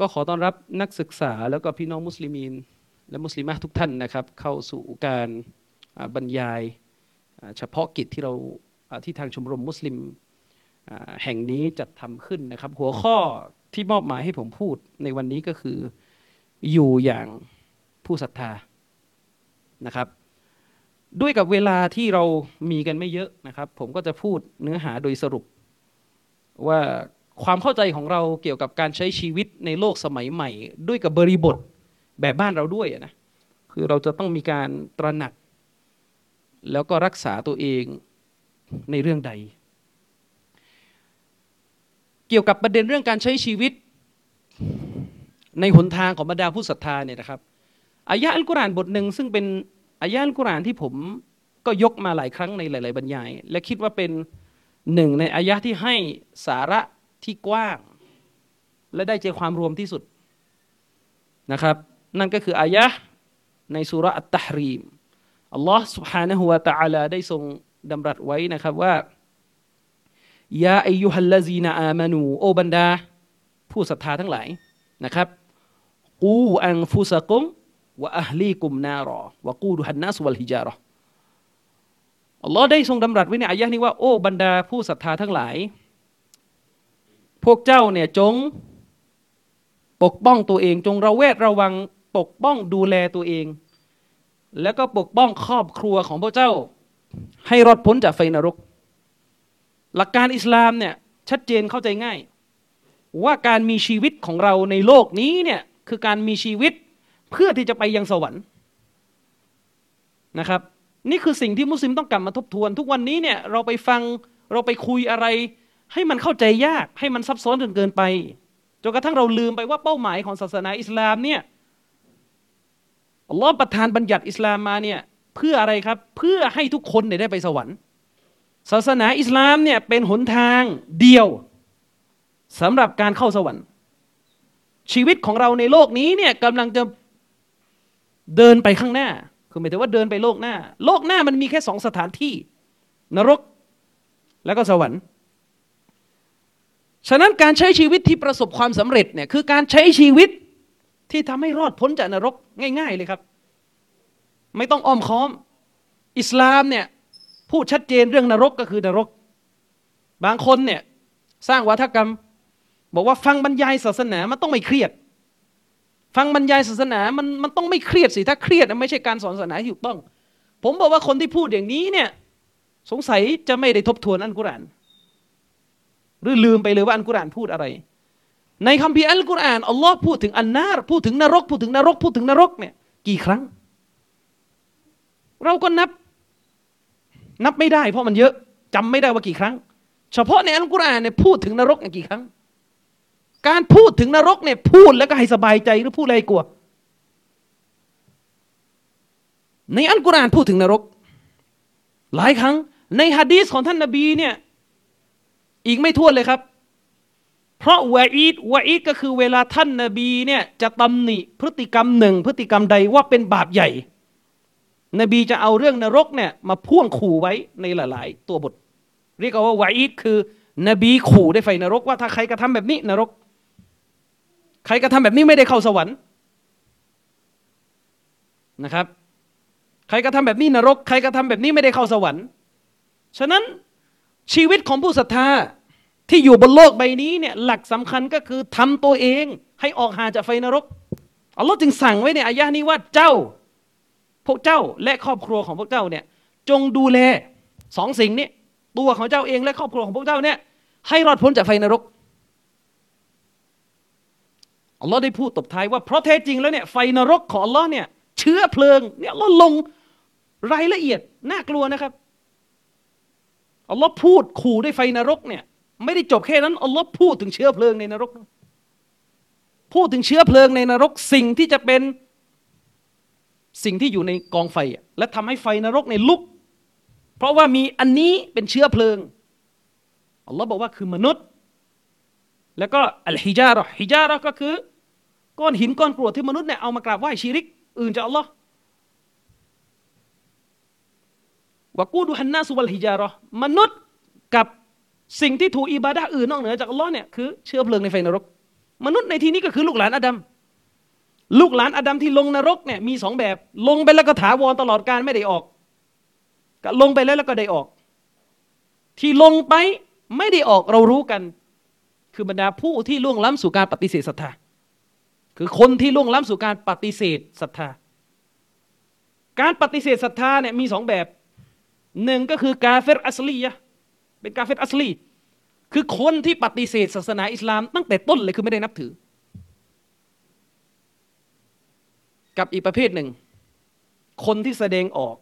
ก็ขอต้อนรับนักศึกษาแล้วก็พี่น้องมุสลิมีน และมุสลิมะทุกท่านนะครับ เข้าสู่การบรรยายเฉพาะกิจที่เราที่ทางชมรมมุสลิมแห่งนี้จัดทำขึ้นนะครับ หัวข้อที่มอบหมายให้ผมพูดในวันนี้ก็คืออยู่อย่างผู้ศรัทธานะครับ ด้วยกับเวลาที่เรามีกันไม่เยอะนะครับ ผมก็จะพูดเนื้อหาโดยสรุปว่า ความเข้าใจของเราเกี่ยวกับการใช้ชีวิตในโลกสมัยใหม่ ด้วยกับบริบทแบบบ้านเราด้วยนะคือเราจะต้องมีการตระหนัก แล้วก็รักษาตัวเองในเรื่องใด เกี่ยวกับประเด็นเรื่องการใช้ชีวิต ในหนทางของบรรดาผู้ศรัทธาเนี่ยนะครับอายะอัลกุรอานบทหนึ่งซึ่งเป็นอายะอัลกุรอานที่ผมก็ยกมาหลายครั้งในหลาย ๆ บรรยาย และคิดว่าเป็นหนึ่งในอายะที่ให้สาระ ที่กว้าง และได้ใจความรวมที่สุดนะครับ นั่นก็คืออายะในสุราอัตตะฮรีมอัลลอฮ์ سبحانه และ تعالى ได้ทรงดำรัสไว้นะครับว่ายาอายุฮัลลซีนาอามานูโอบรรดา ผู้ศรัทธาทั้งหลายนะครับกูอังฟุสกุมวะอัลลีกุมนารอวะกูดุฮันนัสวัลฮิจารออัลลอฮ์ได้ทรงดำรัสไว้ในอายะนี้ว่าโอ้บรรดาผู้ศรัทธาทั้งหลาย พวกเจ้าเนี่ยจงปกป้องตัวเอง จงระแวดระวังปกป้องดูแลตัวเอง แล้วก็ปกป้องครอบครัวของพวกเจ้า ให้รอดพ้นจากไฟนรก หลักการอิสลามเนี่ยชัดเจนเข้าใจง่าย ว่าการมีชีวิตของเราในโลกนี้เนี่ยคือการมีชีวิตเพื่อที่จะไปยังสวรรค์นะครับ นี่คือสิ่งที่มุสลิมต้องกลับมาทบทวน ทุกวันนี้เนี่ยเราไปฟังเราไปคุยอะไร ให้มันเข้าใจยากให้มันซับซ้อนจนเกินไปจนกระทั่งเราลืมไปว่าเป้าหมายของศาสนาอิสลามเนี่ยอัลลอฮ์ประทานบัญญัติอิสลามมาเนี่ยเพื่ออะไรครับเพื่อให้ทุกคนเนี่ยได้ไปสวรรค์ ศาสนาอิสลามเนี่ยเป็นหนทางเดียวสำหรับการเข้าสวรรค์ ชีวิตของเราในโลกนี้เนี่ยกำลังจะเดินไปข้างหน้า คือหมายถึงว่าเดินไปโลกหน้า โลกหน้ามันมีแค่สองสถานที่ นรกแล้วก็สวรรค์ ฉะนั้นการใช้ชีวิตที่ประสบความสำเร็จเนี่ยคือการใช้ชีวิตที่ทำให้รอดพ้นจากนรกง่าย ๆ เลยครับ ไม่ต้องอ้อมค้อม อิสลามเนี่ยพูดชัดเจนเรื่องนรกก็คือนรก บางคนเนี่ยสร้างวัฒกรรม บอกว่าฟังบรรยายศาสนามันต้องไม่เครียด ฟังบรรยายศาสนามันมันต้องไม่เครียดสิถ้าเครียดไม่ใช่การสอนศาสนาที่ถูกต้อง ผมบอกว่าคนที่พูดอย่างนี้เนี่ยสงสัยจะไม่ได้ทบทวนอัลกุรอาน หรือลืมไปเลยว่าอัลกุรอานพูดอะไร ในคัมภีร์อัลกุรอานอัลลอฮ์พูดถึงอันนารพูดถึงนรก พูดถึงนรก พูดถึงนรกเนี่ยกี่ครั้ง เราก็นับ นับไม่ได้ เพราะมันเยอะจำไม่ได้ว่ากี่ครั้ง เฉพาะในอัลกุรอานเนี่ยพูดถึงนรกกี่ครั้ง การพูดถึงนรกเนี่ยพูดแล้วก็ให้สบายใจหรือพูดอะไรกลัว ในอัลกุรอานพูดถึงนรก หลายครั้งในฮะดีษของท่านนาบีเนี่ย อีกไม่ทั่วเลยครับ เพราะวะอีดวะอีดก็คือเวลาท่านนาบีเนี่ยจะตำหนิพฤติกรรมหนึ่ง พฤติกรรมใดว่าเป็นบาปใหญ่ นบีจะเอาเรื่องนรกเนี่ยมาพ่วงขู่ไว้ในหลาย ๆ ตัวบท เรียกว่าวะอีดคือนบีขู่ได้ไฟนรกว่าถ้าใครกระทำแบบนี้นรก ใครกระทำแบบนี้ไม่ได้เข้าสวรรค์นะครับ ใครกระทำแบบนี้นรก ใครกระทำแบบนี้ไม่ได้เข้าสวรรค์ ฉะนั้น ชีวิตของผู้ศรัทธาที่อยู่บนโลกใบนี้เนี่ยหลักสำคัญก็คือทำตัวเองให้ออกห่างจากไฟนรกอัลลอฮ์จึงสั่งไว้ในอายะนี้ว่าเจ้า พวกเจ้าและครอบครัวของพวกเจ้าเนี่ยจงดูแลสองสิ่งนี้ตัวของเจ้าเองและครอบครัวของพวกเจ้าเนี่ยให้รอดพ้นจากไฟนรกอัลลอฮ์ได้พูดตบท้ายว่าเพราะแท้จริงแล้วเนี่ยไฟนรกของอัลลอฮ์เนี่ยเชื้อเพลิงเนี่ยลดลงรายละเอียดน่ากลัวนะครับ อัลลอฮ์พูดขู่ด้วยไฟนรกเนี่ย ไม่ได้จบแค่นั้นอัลลอฮ์พูดถึงเชื้อเพลิงในนรก พูดถึงเชื้อเพลิงในนรกสิ่งที่จะเป็นสิ่งที่อยู่ในกองไฟ และทำให้ไฟนรกในลุก เพราะว่ามีอันนี้เป็นเชื้อเพลิงอัลลอฮ์บอกว่าคือมนุษย์ แล้วก็อัลฮิจาระฮิจาระก็คือ ก้อนหินก้อนกรวดที่มนุษย์เนี่ยเอามากราบไหว้ชีริก อื่นจากอัลลอฮ์ วกูดูฮันนาสุวัลฮิจาระมนุษย์กับสิ่งที่ถูกอิบาดะอื่นนอกเหนือจากอัลลอฮ์เนี่ยคือเชื้อเพลิงในไฟนรก มนุษย์ในที่นี้ก็คือลูกหลานอาดัมลูกหลานอาดัมที่ลงนรกเนี่ยมีสองแบบ ลงไปแล้วก็ถาวรตลอดการไม่ได้ออกก็ลงไปแล้วแล้วก็ได้ออก ที่ลงไปไม่ได้ออกเรารู้กัน คือบรรดาผู้ที่ล่วงล้ำสู่การปฏิเสธศรัทธาคือคนที่ล่วงล้ำสู่การปฏิเสธศรัทธาการปฏิเสธศรัทธาเนี่ยมีสองแบบ หนึ่งก็คือกาเฟรอัสลียะเป็นกาเฟรอัสลี คือคนที่ปฏิเสธศาสนาอิสลาม ตั้งแต่ต้นเลยคือไม่ได้นับถือ กับอีกประเภทหนึ่ง คนที่แสดงออก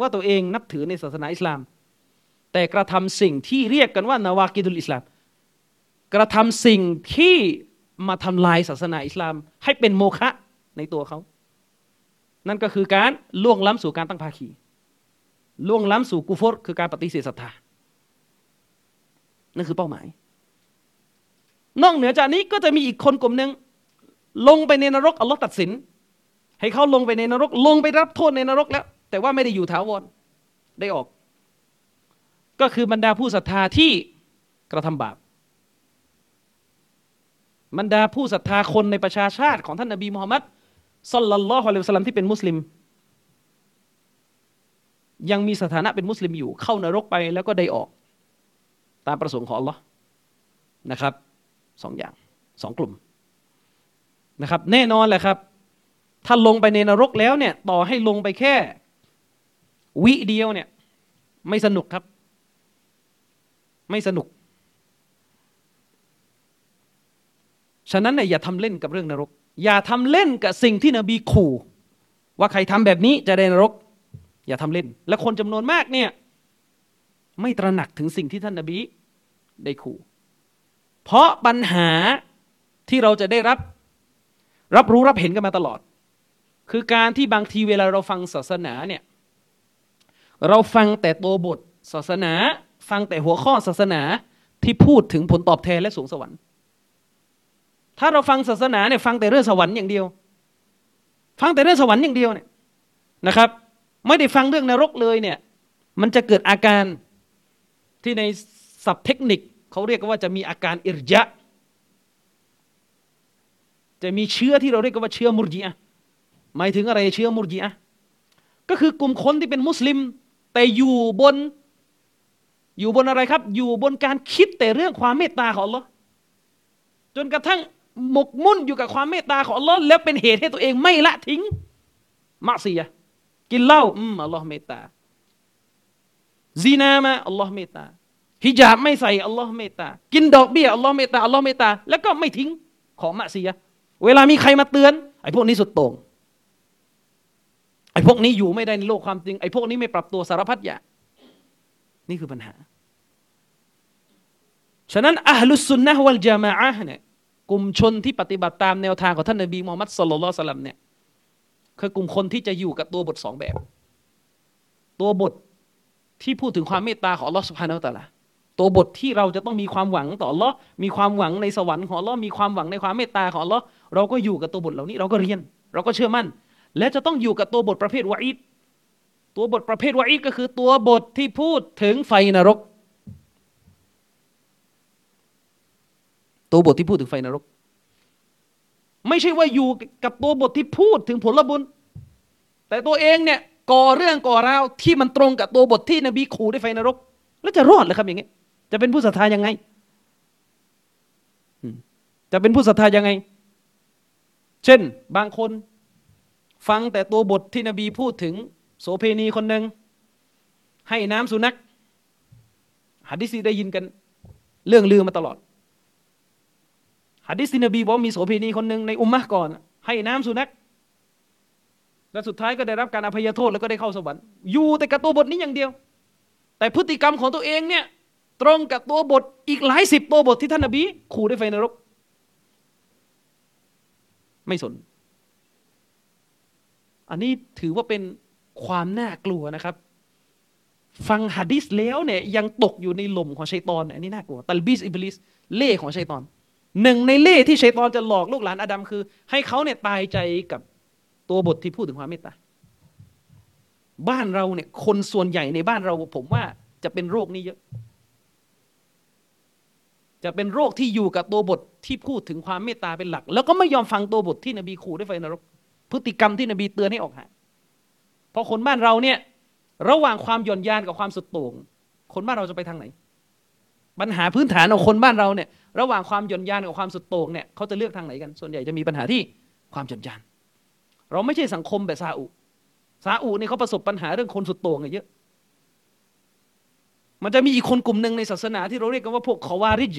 ว่าตัวเองนับถือในศาสนาอิสลาม แต่กระทำสิ่งที่เรียกกันว่านาวากิดุลอิสลาม กระทำสิ่งที่มาทำลายศาสนาอิสลาม ให้เป็นโมฆะในตัวเขา นั่นก็คือการล่วงล้ำสู่การตั้งภาคี ล่วงล้ำสู่กุฟรคือการปฏิเสธศรัทธา นั่นคือเป้าหมาย นอกเหนือจากนี้ก็จะมีอีกคนกลุ่มหนึ่งลงไปในนรกอัลลอฮ์ตัดสิน ให้เขาลงไปในนรก ลงไปรับโทษในนรกแล้ว แต่ว่าไม่ได้อยู่ถาวรได้ออก ก็คือบรรดาผู้ศรัทธาที่กระทำบาปบรรดาผู้ศรัทธาคนในประชาชาติของท่านนบีมุฮัมมัดสัลลัลลอฮุอะลัยฮิวะสัลลัมที่เป็นมุสลิม ยังมีสถานะเป็นมุสลิมอยู่ เข้านรกไปแล้วก็ได้ออก ตามประสงค์ของอัลลอฮ์นะครับสองอย่างสองกลุ่มนะครับ แน่นอนแหละครับ ถ้าลงไปในนรกแล้วเนี่ย ต่อให้ลงไปแค่ วิเดียวเนี่ย ไม่สนุกครับ ไม่สนุก ฉะนั้นเนี่ยอย่าทำเล่นกับเรื่องนรก อย่าทำเล่นกับสิ่งที่นบีขู่ ว่าใครทำแบบนี้จะได้นรก อย่าทำเล่น และคนจำนวนมากเนี่ย ไม่ตระหนักถึงสิ่งที่ท่านนบีได้ขู่ เพราะปัญหาที่เราจะได้รับ รับรู้รับเห็นกันมาตลอด คือการที่บางทีเวลาเราฟังศาสนาเนี่ย เราฟังแต่ตัวบทศาสนา ฟังแต่หัวข้อศาสนาที่พูดถึงผลตอบแทนและสูงสวรรค์ ถ้าเราฟังศาสนาเนี่ยฟังแต่เรื่องสวรรค์อย่างเดียว ฟังแต่เรื่องสวรรค์อย่างเดียวเนี่ยนะครับ ไม่ได้ฟังเรื่องนรกเลยเนี่ย มันจะเกิดอาการที่ในศัพท์เทคนิคเขาเรียกว่าจะมีอาการอิรยะ จะมีเชื้อที่เราเรียกว่าเชื้อมุรจีอะหมายถึงอะไรเชื้อมุรจีอะก็คือกลุ่มคนที่เป็นมุสลิม แต่อยู่บน อยู่บนอะไรครับ อยู่บนการคิดแต่เรื่องความเมตตาของเราจนกระทั่งหมกมุ่นอยู่กับความเมตตาของอัลลอฮ์แล้วเป็นเหตุให้ตัวเองไม่ละทิ้งมะอ์ซียะฮ์ กินเหล้าอืมอัลลอฮ์เมตตาซีนามาอัลลอฮ์เมตตาฮิญาบไม่ใส่อัลลอฮ์เมตตากินดอกเบี้ยอัลลอฮ์เมตตาอัลลอฮ์เมตตาแล้วก็ไม่ทิ้งของมักเสียเวลามีใครมาเตือนไอ้พวกนี้สุดโต่งไอ้พวกนี้อยู่ไม่ได้ในโลกความจริงไอ้พวกนี้ไม่ปรับตัวสารพัดอย่างนี่คือปัญหา ฉะนั้นอัลลุสุนนะวัลจามะเนี่ยกลุ่มชนที่ปฏิบัติตามแนวทางของท่านนบีมูฮัมมัดสุลลัลสลัมเนี่ย คือกลุ่มคนที่จะอยู่กับตัวบทสองแบบ ตัวบทที่พูดถึงความเมตตาของอัลอสุภาานาตะละตัวบทที่เราจะต้องมีความหวังต่อลอมีความหวังในสวรรค์ของอัลอมีความหวังในความเมตตาของอัลอเราก็อยู่กับตัวบทเหล่านี้เราก็เรียน เราก็เชื่อมั่น และจะต้องอยู่กับตัวบทประเภทวะอิดตัวบทประเภทวะอิดก็คือตัวบทที่พูดถึงไฟนรก ตัวบทที่พูดถึงไฟนรก ไม่ใช่ว่าอยู่กับตัวบทที่พูดถึงผลบุญ แต่ตัวเองเนี่ยก่อเรื่องก่อราวที่มันตรงกับตัวบทที่นบีขู่ด้วยไฟนรก แล้วจะรอดเหรอครับอย่างนี้จะเป็นผู้ศรัทธายังไง จะเป็นผู้ศรัทธายังไง เช่นบางคน ฟังแต่ตัวบทที่นบีพูดถึง โสเพณีคนหนึ่งให้น้ำสุนัขหัดดิซีได้ยินกัน เรื่องลือมาตลอด ฮะดิษที่นบีบอกมีโสเภณีคนหนึ่งในอุมมะก่อน ให้น้ำสุนัขและสุดท้ายก็ได้รับการอภัยโทษแล้วก็ได้เข้าสวรรค์อยู่แต่กับตัวบทนี้อย่างเดียว แต่พฤติกรรมของตัวเองเนี่ยตรงกับตัวบทอีกหลายสิบตัวบทที่ท่านนบีขู่ด้วยไฟนรก ไม่สน อันนี้ถือว่าเป็นความน่ากลัวนะครับ ฟังฮะดิษแล้วเนี่ยยังตกอยู่ในหล่มของชัยตอน อันนี้น่ากลัว ตัลบิสอิบลิสเล่ของชัยตอน หนึ่งในเล่ที่ชัยตอนจะหลอกลูกหลานอาดัมคือ ให้เขาเนี่ยตายใจกับตัวบทที่พูดถึงความเมตตาบ้านเราเนี่ย คนส่วนใหญ่ในบ้านเรา ผมว่าจะเป็นโรคนี้เยอะ จะเป็นโรคที่อยู่กับตัวบทที่พูดถึงความเมตตาเป็นหลัก แล้วก็ไม่ยอมฟังตัวบทที่นบีขู่ด้วยไฟนรก พฤติกรรมที่นบีเตือนให้ออกห่างเพราะคนบ้านเราเนี่ย ระหว่างความหย่อนยานกับความสุดโต่งคนบ้านเราจะไปทางไหน ปัญหาพื้นฐานของคนบ้านเราเนี่ย ระหว่างความหย่อนยานกับความสุดโต่งเนี่ยเขาจะเลือกทางไหนกัน ส่วนใหญ่จะมีปัญหาที่ความหย่อนยาน เราไม่ใช่สังคมแบบซาอุซาอุเนี่ยเขาประสบปัญหาเรื่องคนสุดโต่งเยอะ มันจะมีอีกคนกลุ่มหนึ่งในศาสนาที่เราเรียกกันว่าพวกขวาริจ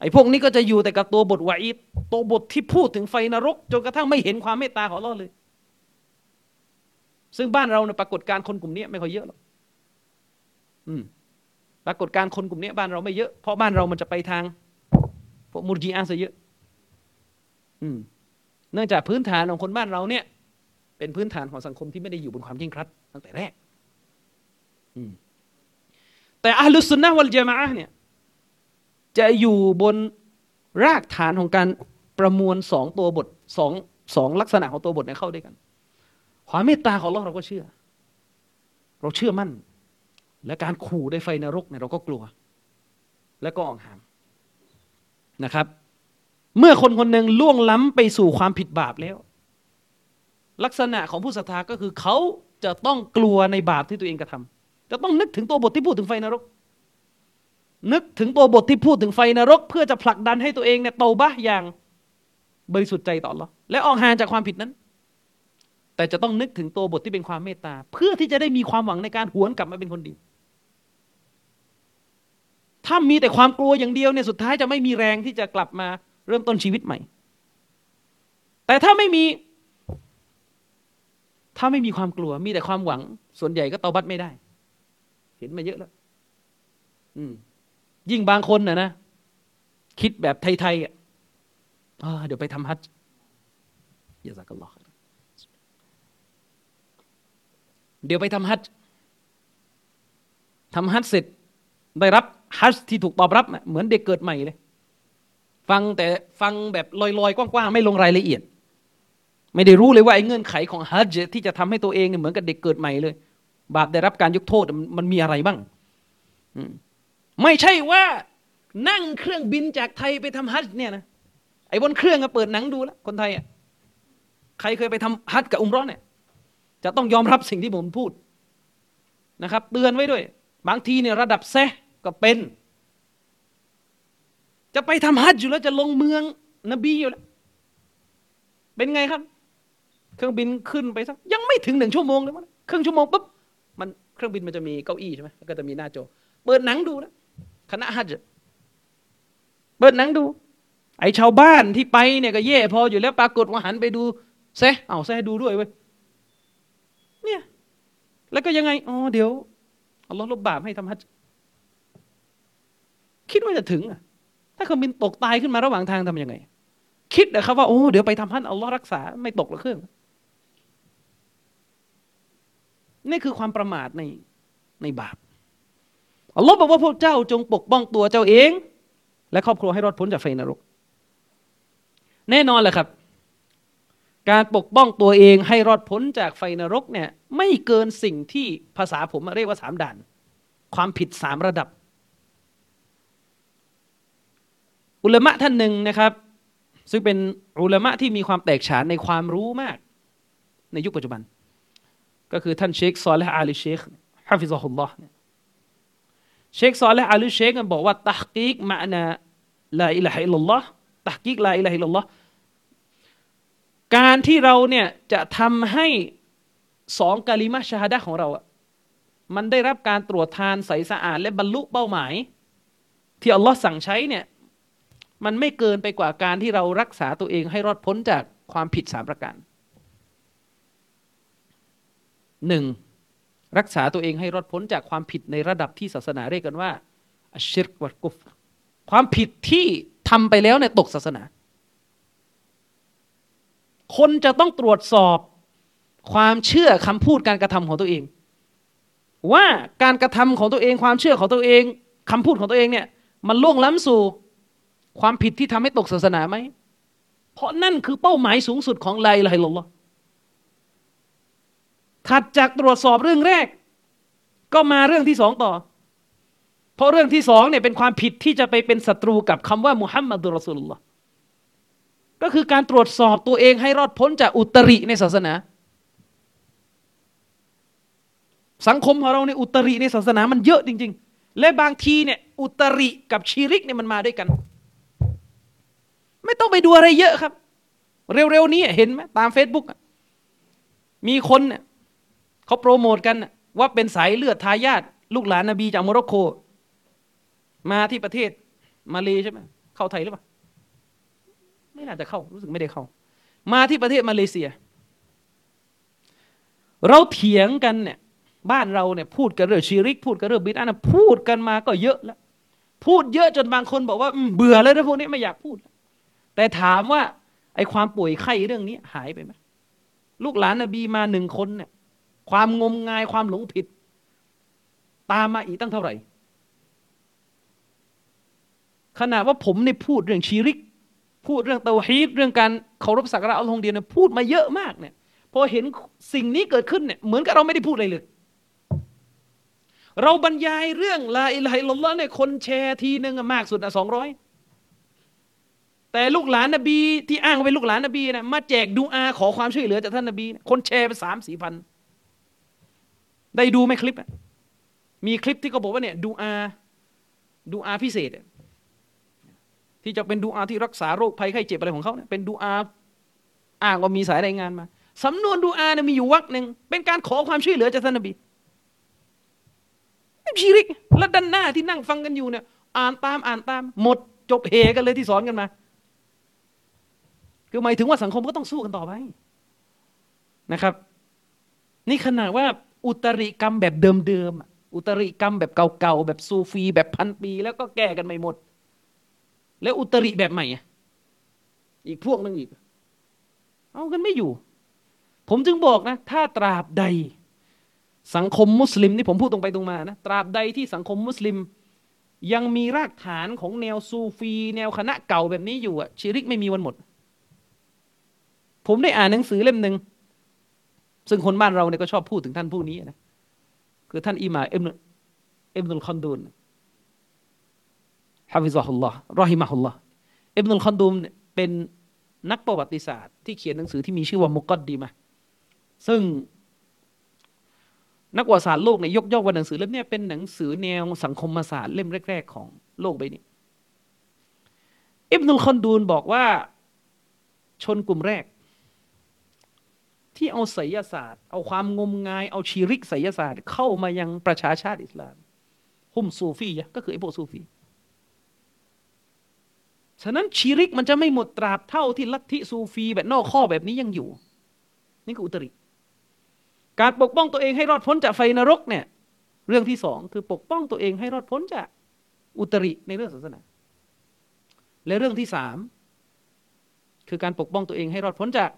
ไอ้พวกนี้ก็จะอยู่แต่กับตัวบทวาอีตัวบทที่พูดถึงไฟนรก จนกระทั่งไม่เห็นความเมตตาของเราเลย ซึ่งบ้านเราเนี่ยปรากฏการคนกลุ่มนี้ไม่ค่อยเยอะหรอกอืม ปรากฏการคนกลุ่มนี้บ้านเราไม่เยอะ เพราะบ้านเรามันจะไปทางพวกมุรจีอาซะเยอะ อืม เนื่องจากพื้นฐานของคนบ้านเราเนี่ย เป็นพื้นฐานของสังคมที่ไม่ได้อยู่บนความยิ่งครัด ตั้งแต่แรกแต่อัลลุสุนนะวัลเจามะเนี่ย จะอยู่บนรากฐานของการประมวลสองตัวบทสองสองลักษณะของตัวบทเนี่ยเข้าด้วยกัน ความเมตตาของเราเราก็เชื่อ เราเชื่อมั่น และการขู่ด้วยไฟนรกเนี่ยเราก็กลัว และก็ออกห่างนะครับ เมื่อคนคนหนึ่งล่วงล้ำไปสู่ความผิดบาปแล้ว ลักษณะของผู้ศรัทธาก็คือเขาจะต้องกลัวในบาปที่ตัวเองกระทาจะต้องนึกถึงตัวบทที่พูดถึงไฟนรก นึกถึงตัวบทที่พูดถึงไฟนรก เพื่อจะผลักดันให้ตัวเองเนี่ยโตบะอย่างบริสุทธิ์ใจต่อหรอและออกห่างจากความผิดนั้น แต่จะต้องนึกถึงตัวบทที่เป็นความเมตตา เพื่อที่จะได้มีความหวังในการหวนกลับมาเป็นคนดี ถ้ามีแต่ความกลัวอย่างเดียวเนี่ยสุดท้ายจะไม่มีแรงที่จะกลับมาเริ่มต้นชีวิตใหม่ แต่ถ้าไม่มี ถ้าไม่มีความกลัว มีแต่ความหวัง ส่วนใหญ่ก็เตาบัตไม่ได้ เห็นมาเยอะแล้ว อืม ยิ่งบางคนนะนะคิดแบบไทยๆอะเดี๋ยวไปทำฮัจยาสักลลอเดี๋ยวไปทำฮัจทำฮัจเสร็จได้รับ ฮัจที่ถูกตอบรับ เหมือนเด็กเกิดใหม่เลย ฟังแต่ฟังแบบลอยๆ กว้างๆ ไม่ลงรายละเอียด ไม่ได้รู้เลยว่าไอ้เงื่อนไขของฮัจที่จะทำให้ตัวเองเหมือนกับเด็กเกิดใหม่เลย บาปได้รับการยกโทษมันมีอะไรบ้างไม่ใช่ว่านั่งเครื่องบินจากไทยไปทำฮัจเนี่ยนะไอ้บนเครื่องก็เปิดหนังดูแล้วคนไทยอะใครเคยไปทำฮัจกับอุมร้อนเนี่ย จะต้องยอมรับสิ่งที่ผมพูดนะครับ เตือนไว้ด้วย บางทีเนี่ยระดับแซ ก็เป็น จะไปทำฮัจจ์อยู่แล้วจะลงเมือง นบีอยู่แล้ว เป็นไงครับ เครื่องบินขึ้นไปสักยังไม่ถึงหนึ่งชั่วโมงเลยมั้งครึ่งชั่วโมงปุ๊บมันเครื่องบินมันจะมีเก้าอี้ใช่ไหมแล้วก็จะมีหน้าจอเปิดหนังดูนะคณะฮัจจ์เปิดหนังดู ไอ้ชาวบ้านที่ไปเนี่ยก็แย่พออยู่แล้วปรากฏว่าหันไปดูเซเอาเซดูด้วยเว้ยเนี่ย แล้วก็ยังไง อ๋อ เดี๋ยว อัลลอฮ์ลบบาปให้ทำฮัจจ์ คิดว่าจะถึงอะถ้าเครื่องบินตกตายขึ้นมาระหว่างทางทำยังไง คิดนะครับว่าโอ้เดี๋ยวไปทำฮัจจ์อัลลอฮ์รักษาไม่ตกหรอกเครื่อง นี่คือความประมาทในในบาปอัลลอฮ์บอกว่าพวกเจ้าจงปกป้องตัวเจ้าเอง และครอบครัวให้รอดพ้นจากไฟนรก แน่นอนแหละครับ การปกป้องตัวเองให้รอดพ้นจากไฟนรกเนี่ย ไม่เกินสิ่งที่ภาษาผมเรียกว่าสามด่าน ความผิดสามระดับ อุลามะท่านหนึ่งนะครับ ซึ่งเป็นอุลามะที่มีความแตกฉานในความรู้มาก ในยุคปัจจุบัน ก็คือท่านเชคซอลและอาลีเชคฮะฟิซฮุลลอฮ์เชคซอลและอาลีเชคบอกว่าتحقيق معنى لا إله إلا الله تحقيق لا إله إلا اللهการที่เราเนี่ยจะทำให้สองกาลิมะชาฮดะของเราอะมันได้รับการตรวจทานใสสะอาด และบรรลุเป้าหมาย ที่อัลลอฮ์สั่งใช้เนี่ย มันไม่เกินไปกว่าการที่เรารักษาตัวเองให้รอดพ้นจากความผิดสามประการหนึ่งรักษาตัวเองให้รอดพ้นจากความผิดในระดับที่ศาสนาเรียกกันว่าอัชิรกวัดกุฟความผิดที่ทำไปแล้วเนี่ยตกศาสนา คนจะต้องตรวจสอบความเชื่อคำพูดการกระทำของตัวเอง ว่าการกระทำของตัวเองความเชื่อของตัวเองคำพูดของตัวเองเนี่ยมันล่วงล้ำสู่ ความผิดที่ทำให้ตกศาสนาไหม เพราะนั่นคือเป้าหมายสูงสุดของไลลาฮิลลอฮถัดจากตรวจสอบเรื่องแรก ก็มาเรื่องที่สองต่อ เพราะเรื่องที่สองเนี่ยเป็นความผิดที่จะไปเป็นศัตรูกับคำว่ามุฮัมมัดุลสูลุลลอฮ์ก็คือการตรวจสอบตัวเองให้รอดพ้นจากอุตริในศาสนา สังคมของเราในอุตริในศาสนามันเยอะจริง ๆ และบางทีเนี่ยอุตริกับชิริกเนี่ยมันมาด้วยกัน ไม่ต้องไปดูอะไรเยอะครับ เร็วๆนี้เห็นไหมตามเฟซบุ๊กมีคนเนี่ยเขาโปรโมทกันว่าเป็นสายเลือดทายาทลูกหลานนบีจากโมร็อกโก มาที่ประเทศมาเลใช่ไหมเข้าไทยหรือเปล่าไม่น่าจะเข้ารู้สึกไม่ได้เข้า มาที่ประเทศมาเลเซีย เราเถียงกันเนี่ยบ้านเราเนี่ยพูดกันเรื่องชีริก พูดกันเรื่องบิดานะพูดกันมาก็เยอะแล้ว พูดเยอะจนบางคนบอกว่าเบื่อแล้วนะพวกนี้ไม่อยากพูดแแต่ถามว่า ไอ้ความป่วยไข้เรื่องนี้หายไปไหมลูกหลานนบีมาหนึ่งคนเนี่ย ความงมงายความหลงผิด ตามมาอีกตั้งเท่าไหร่ขนาดว่าผมเนี่ยพูดเรื่องชีริก พูดเรื่องเตาฮีดเรื่องการเคารพสักการะอัลลอฮ์เดียวเนี่ยพูดมาเยอะมากเนี่ยพอเห็นสิ่งนี้เกิดขึ้นเนี่ยเหมือนกับเราไม่ได้พูดอะไรเลย เราบรรยายเรื่องลาอิลัยลลอฮ์เนี่ยคนแชร์ทีหนึ่งมากสุดอะสองร้อย แต่ลูกหลานนบี ที่อ้างเป็นลูกหลานนบีนะมาแจกดูอาขอความช่วยเหลือจากท่านนบีคนแชร์ไปสามสี่พันได้ดูไหมคลิปมีคลิปที่เขาบอกว่าเนี่ยดูอาดูอาพิเศษ ที่จะเป็นดูอาที่รักษาโรคภัยไข้เจ็บอะไรของเขาเนี่ยเป็นดูอาอ้างว่ามีสายรายงานมาสำนวนดูอาเนี่ยมีอยู่วักหนึ่งเป็นการขอความช่วยเหลือจากท่านนบีไม่ชีริก และด้านหน้าที่นั่งฟังกันอยู่เนี่ย อ่านตามอ่านตาม หมดจบเฮกันเลยที่สอนกันมา คือหมายถึงว่าสังคมก็ต้องสู้กันต่อไปนะครับ นี่ขนาดว่าอุตริกรรมแบบเดิมๆอุตริกรรมแบบเก่าๆแบบซูฟี แบบพันปี แล้วก็แก้กันไม่หมด แล้วอุตริแบบใหม่อีกพวกนึงอีก เอากันไม่อยู่ ผมจึงบอกนะ ถ้าตราบใด สังคมมุสลิมนี่ผมพูดตรงไปตรงมานะตราบใดที่สังคมมุสลิม ยังมีรากฐานของแนวซูฟี แนวคณะเก่าแบบนี้อยู่อะชิริกไม่มีวันหมด ผมได้อ่านหนังสือเล่มหนึ่งซึ่งคนบ้านเราเนี่ยก็ชอบพูดถึงท่านผู้นี้นะคือท่านอิมาเอ็มเอ็มนุลคอนดูนฮาฟิซฮุลลอฮ์รอฮิมะฮุลลอฮ์อิบนุลคอนดูมเป็นนักประวัติศาสตร์ ที่เขียนหนังสือที่มีชื่อว่ามุก็อดดิมะฮ์ซึ่งนักประวัติศาสตร์โลกเนี่ยยกย่องว่าหนังสือเล่มนี้เป็นหนังสือแนวสังคมศาสตร์เล่มแรก ๆ ของโลกใบนี้อิบนุลคอนดูนบอกว่าชนกลุ่มแรก ที่เอาไสยศาสตร์ เอาความงมงาย เอาชีริกไสยศาสตร์ เข้ามายังประชาชาติอิสลาม ฮุมซูฟีก็คือไอ้พวกซูฟีฉะนั้นชีริกมันจะไม่หมดตราบเท่าที่ลัทธิซูฟีแบบนอกข้อแบบนี้ยังอยู่ นี่คืออุตริ การปกป้องตัวเองให้รอดพ้นจากไฟนรกเนี่ย เรื่องที่สองคือปกป้องตัวเองให้รอดพ้นจากอุตริในเรื่องศาสนา และเรื่องที่สามคือการปกป้องตัวเองให้รอดพ้นจาก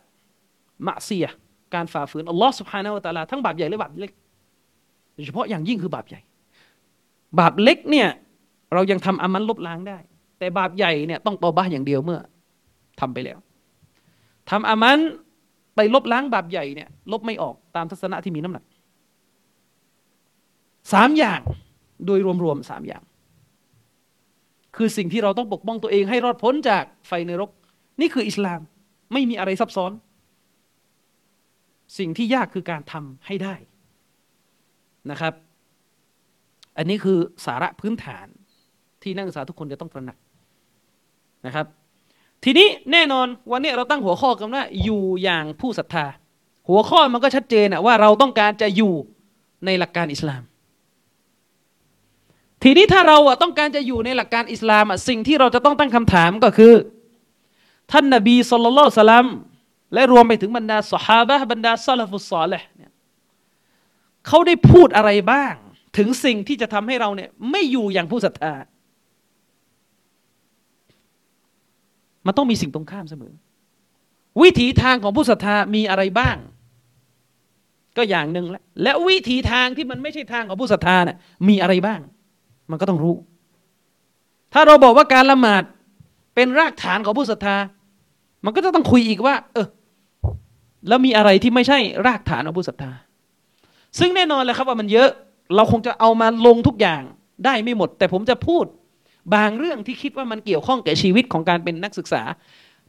มะเสีย การฝ่าฝืนอัลลอฮ์สุบฮานาวะตาลาทั้งบาปใหญ่และบาปเล็กโดยเฉพาะอย่างยิ่งคือบาปใหญ่ บาปเล็กเนี่ยเรายังทำอามันลบล้างได้ แต่บาปใหญ่เนี่ยต้องตอบ้าอย่างเดียวเมื่อทำไปแล้วทำอามันไปลบล้างบาปใหญ่เนี่ยลบไม่ออกตามทัศนะที่มีน้ำหนักสามอย่างโดยรวมๆสามอย่าง คือสิ่งที่เราต้องปกป้องตัวเองให้รอดพ้นจากไฟในรก นี่คืออิสลามไม่มีอะไรซับซ้อน สิ่งที่ยากคือการทำให้ได้นะครับ อันนี้คือสาระพื้นฐานที่นักศึกษาทุกคนจะต้องตระหนักนะครับ ทีนี้แน่นอนวันนี้เราตั้งหัวข้อกันว่าอยู่อย่างผู้ศรัทธา หัวข้อมันก็ชัดเจนว่าเราต้องการจะอยู่ในหลักการอิสลาม ทีนี้ถ้าเราต้องการจะอยู่ในหลักการอิสลามสิ่งที่เราจะต้องตั้งคำถามก็คือ ท่านนบีสุลต่านสลัม และรวมไปถึงบรรดาสหาบะบรรดาซาลฟุสซอลเนี่ยเขาได้พูดอะไรบ้าง ถึงสิ่งที่จะทำให้เราเนี่ยไม่อยู่อย่างผู้ศรัทธา มันต้องมีสิ่งตรงข้ามเสมอ วิถีทางของผู้ศรัทธามีอะไรบ้าง ก็อย่างหนึ่งแล้วและวิธีทางที่มันไม่ใช่ทางของผู้ศรัทธาน่ะมีอะไรบ้าง มันก็ต้องรู้ ถ้าเราบอกว่าการละหมาดเป็นรากฐานของผู้ศรัทธา มันก็จะต้องคุยอีกว่า เออ แล้วมีอะไรที่ไม่ใช่รากฐานของผู้ศรัทธา ซึ่งแน่นอนแหละครับว่ามันเยอะ เราคงจะเอามาลงทุกอย่างได้ไม่หมด แต่ผมจะพูดบางเรื่องที่คิดว่ามันเกี่ยวข้องกับชีวิตของการเป็นนักศึกษา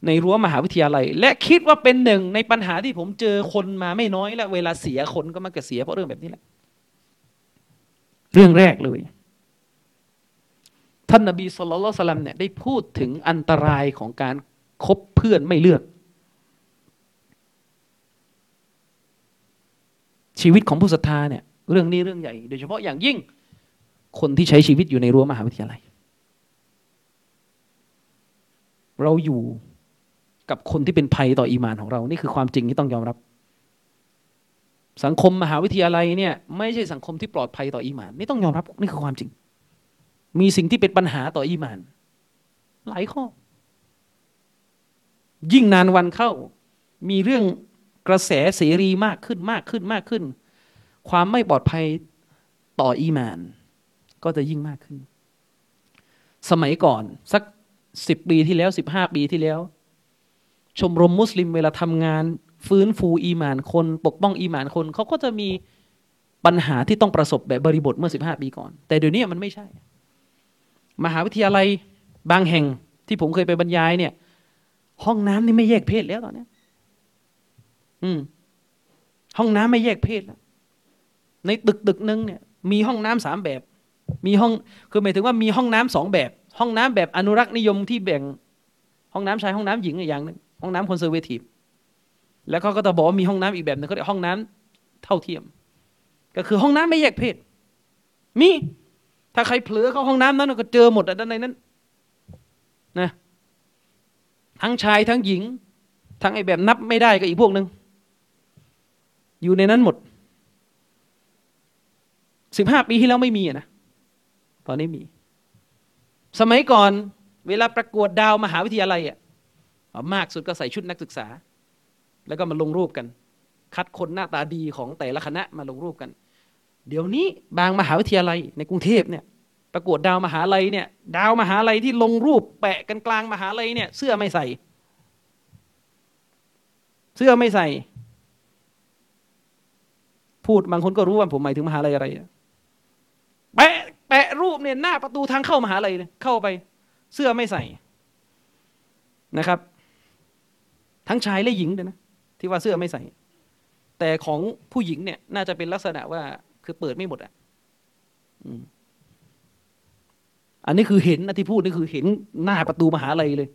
ในรั้วมหาวิทยาลัย และคิดว่าเป็นหนึ่งในปัญหาที่ผมเจอคนมาไม่น้อยแล้วเวลาเสียคนก็มักจะเสียเพราะเรื่องแบบนี้แหละ เรื่องแรกเลย ท่านนบีสุลต่านสลัมเนี่ยได้พูดถึงอันตรายของการคบเพื่อนไม่เลือก ชีวิตของผู้ศรัทธาเนี่ยเรื่องนี้เรื่องใหญ่ โดยเฉพาะอย่างยิ่งคนที่ใช้ชีวิตอยู่ในรั้วมหาวิทยาลัย เราอยู่กับคนที่เป็นภัยต่ออีมานของเรา นี่คือความจริงที่ต้องยอมรับ สังคมมหาวิทยาลัยเนี่ยไม่ใช่สังคมที่ปลอดภัยต่ออีมาน นี่ต้องยอมรับนี่คือความจริง มีสิ่งที่เป็นปัญหาต่ออีมาน หลายข้อ ยิ่งนานวันเข้า มีเรื่อง กระแสเสรีมากขึ้นมากขึ้นมากขึ้น ความไม่ปลอดภัยต่ออีมาน ก็จะยิ่งมากขึ้น สมัยก่อนสักสิบปีที่แล้วสิบห้าปีที่แล้ว ชมรมมุสลิมเวลาทำงาน ฟื้นฟูอีมานคน ปกป้องอีมานคนเขาก็จะมีปัญหาที่ต้องประสบแบบบริบทเมื่อสิบห้าปีก่อน แต่เดี๋ยวนี้มันไม่ใช่ มหาวิทยาลัยบางแห่งที่ผมเคยไปบรรยายเนี่ย ห้องน้ำนี่ไม่แยกเพศแล้วตอนนี้ อืม ห้องน้ำไม่แยกเพศแล้วในตึกตึกนึงเนี่ย มีห้องน้ำสามแบบ มีห้องคือหมายถึงว่ามีห้องน้ำสองแบบ ห้องน้ำแบบอนุรักษ์นิยมที่แบ่ง ห้องน้ำชายห้องน้ำหญิงอย่างหนึ่งห้องน้ำคอนเซอร์เวทีฟแล้วเขาก็จะบอกว่ามีห้องน้ำอีกแบบหนึ่งเขาเรียกห้องน้ำเท่าเทียม ก็คือห้องน้ำไม่แยกเพศ มี ถ้าใครเผลอเข้าห้องน้ำนั้นก็เจอหมดด้านในนั้นนะทั้งชายทั้งหญิง ทั้งไอ้แบบนับไม่ได้ก็อีกพวกหนึ่ง อยู่ในนั้นหมดสิบห้าปีที่แล้วไม่มีอะนะตอนนี้มี สมัยก่อนเวลาประกวดดาวมหาวิทยาลัยอะมากสุดก็ใส่ชุดนักศึกษา แล้วก็มาลงรูปกัน คัดคนหน้าตาดีของแต่ละคณะมาลงรูปกัน เดี๋ยวนี้บางมหาวิทยาลัยในกรุงเทพเนี่ย ประกวดดาวมหาลัยเนี่ย ดาวมหาลัยที่ลงรูปแปะกันกลางมหาลัยเนี่ย เสื้อไม่ใส่ เสื้อไม่ใส่ พูดบางคนก็รู้ว่าผมหมายถึงมหาลัยอะไรแปะแปะรูปเนี่ยหน้าประตูทางเข้ามหาลัยเลยเข้าไป เสื้อไม่ใส่นะครับ ทั้งชายและหญิงเลยนะที่ว่าเสื้อไม่ใส่ แต่ของผู้หญิงเนี่ย น่าจะเป็นลักษณะว่าคือเปิดไม่หมดอะอันนี้คือเห็นนะที่พูดนี่คือเห็นหน้าประตูมหาลัยเลย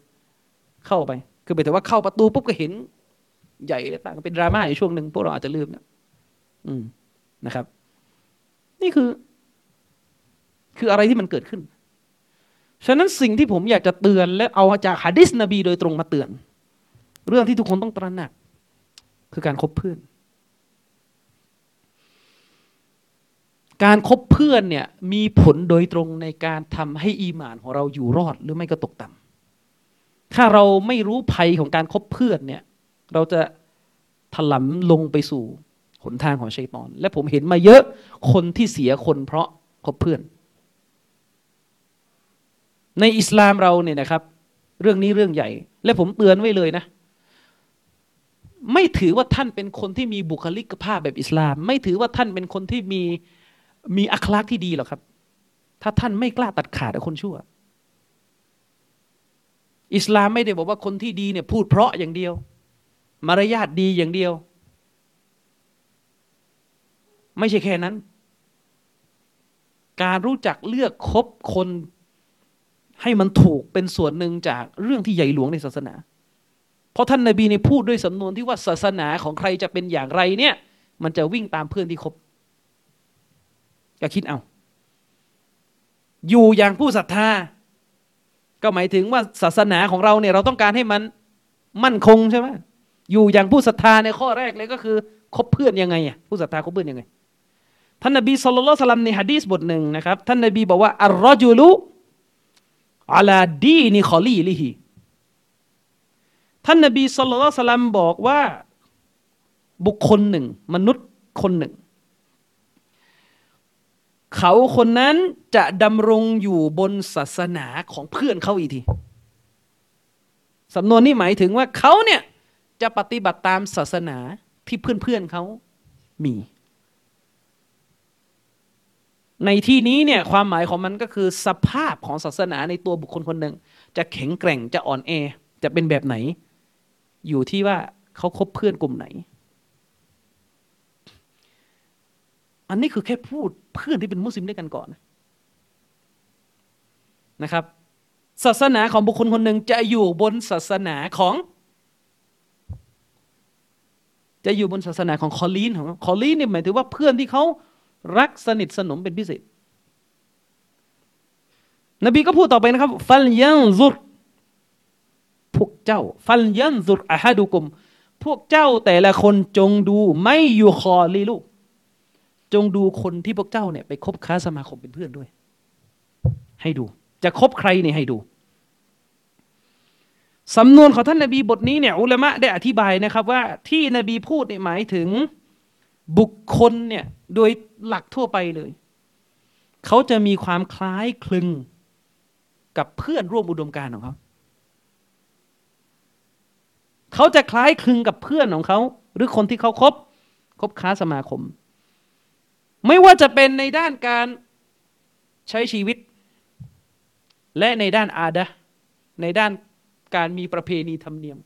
เข้าไป คือหมายถึงว่าเข้าประตูปุ๊บก็เห็น ใหญ่เลยต่างเป็นดราม่าอยู่ช่วงหนึ่งพวกเราอาจจะลืมนะ อืมนะครับ นี่คือ คืออะไรที่มันเกิดขึ้น ฉะนั้นสิ่งที่ผมอยากจะเตือน และเอาจากฮะดิษนบีโดยตรงมาเตือน เรื่องที่ทุกคนต้องตระหนัก คือการคบเพื่อน การคบเพื่อนเนี่ย มีผลโดยตรงในการทำให้อีหมานของเราอยู่รอดหรือไม่ก็ตกต่ำถ้าเราไม่รู้ภัยของการคบเพื่อนเนี่ย เราจะถลำลงไปสู่ หนทางของชัยตอน และผมเห็นมาเยอะคนที่เสียคนเพราะคบเพื่อน ในอิสลามเราเนี่ยนะครับ เรื่องนี้เรื่องใหญ่ และผมเตือนไว้เลยนะ ไม่ถือว่าท่านเป็นคนที่มีบุคลิกภาพแบบอิสลาม ไม่ถือว่าท่านเป็นคนที่มีมีอัคลักที่ดีหรอกครับ ถ้าท่านไม่กล้าตัดขาดกับคนชั่ว อิสลามไม่ได้บอกว่าคนที่ดีเนี่ยพูดเพราะอย่างเดียว มารยาทดีอย่างเดียว ไม่ใช่แค่นั้น การรู้จักเลือกคบคนให้มันถูกเป็นส่วนหนึ่งจากเรื่องที่ใหญ่หลวงในศาสนา เพราะท่านนาบีในพูดด้วยสำนวนที่ว่าศาสนาของใครจะเป็นอย่างไรเนี่ย มันจะวิ่งตามเพื่อนที่คบก็คิดเอา อยู่อย่างผู้ศรัทธา ก็หมายถึงว่าศาสนาของเราเนี่ยเราต้องการให้มันมั่นคงใช่ไหมอยู่อย่างผู้ศรัทธาในข้อแรกเลยก็คือคบเพื่อนยังไงอะผู้ศรัทธาคบเพื่อนยังไง ท่านนบีสุลต่านสลัมในฮะดีษบทหนึ่งนะครับท่านนบีบอกว่าอัลรอจุลุอัลาดีนิคอลีลิฮีท่านนบีสุลต่านสลัมบอกว่าบุคคลหนึ่ง มนุษย์คนหนึ่ง เขาคนนั้นจะดำรงอยู่บนศาสนาของเพื่อนเขาอีกทีสำนวนนี้หมายถึงว่าเขาเนี่ยจะปฏิบัติตามศาสนาที่เพื่อนๆเขามี ในที่นี้เนี่ยความหมายของมันก็คือสภาพของศาสนาในตัวบุคคลคนหนึ่ง จะแข็งแกร่งจะอ่อนแอ จะเป็นแบบไหน อยู่ที่ว่าเขาคบเพื่อนกลุ่มไหน อันนี้คือแค่พูดเพื่อนที่เป็นมุสลิมด้วยกันก่อนนะครับ ศาสนาของบุคคลคนหนึ่งจะอยู่บนศาสนาของ จะอยู่บนศาสนาของคอลีนของคอลีนเนี่ยหมายถึงว่าเพื่อนที่เขา รักสนิทสนมเป็นพิเศษ นบีก็พูดต่อไปนะครับ ฟัลยันซุรพวกเจ้า ฟัลยันซุรอะฮัดุกุม พวกเจ้าแต่ละคนจงดูไม่อยู่คอลีลูก จงดูคนที่พวกเจ้าเนี่ยไปคบค้าสมาคมเป็นเพื่อนด้วย ให้ดู จะคบใครเนี่ยให้ดูสำนวนของท่านนบีบทนี้เนี่ยอุลามะได้อธิบายนะครับว่าที่นบีพูดเนี่ยหมายถึงบุคคลเนี่ยโดย หลักทั่วไปเลย เขาจะมีความคล้ายคลึงกับเพื่อนร่วมอุดมการณ์ของเขา เขาจะคล้ายคลึงกับเพื่อนของเขา หรือคนที่เขาคบคบค้าสมาคม ไม่ว่าจะเป็นในด้านการใช้ชีวิต และในด้านอาดะในด้านการมีประเพณีธรรมเนียม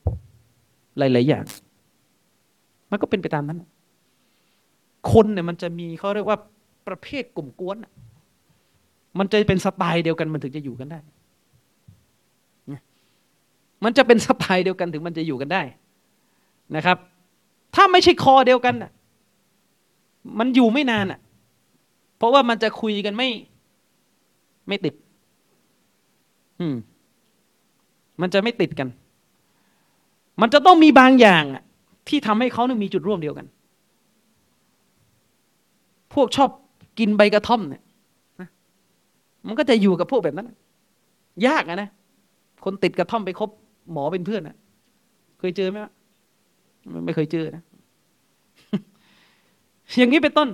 หลาย ๆ อย่าง มันก็เป็นไปตามนั้น คนเนี่ยมันจะมีเขาเรียกว่าประเภทกลุ่มกวนมันจะเป็นสไตล์เดียวกันมันถึงจะอยู่กันได้ มันจะเป็นสไตล์เดียวกันถึงมันจะอยู่กันได้นะครับ ถ้าไม่ใช่คอเดียวกันมันอยู่ไม่นานอะ เพราะว่ามันจะคุยกันไม่ไม่ติด อืม มันจะไม่ติดกัน มันจะต้องมีบางอย่างที่ทำให้เขาเนี่ยมีจุดร่วมเดียวกัน พวกชอบกินใบกระท่อมเนี่ยมันก็จะอยู่กับพวกแบบนั้น ยากนะ คนติดกระท่อมไปคบหมอเป็นเพื่อนนะเคยเจอไหมไม่เคยเจอนะ อย่างนี้เป็นต้น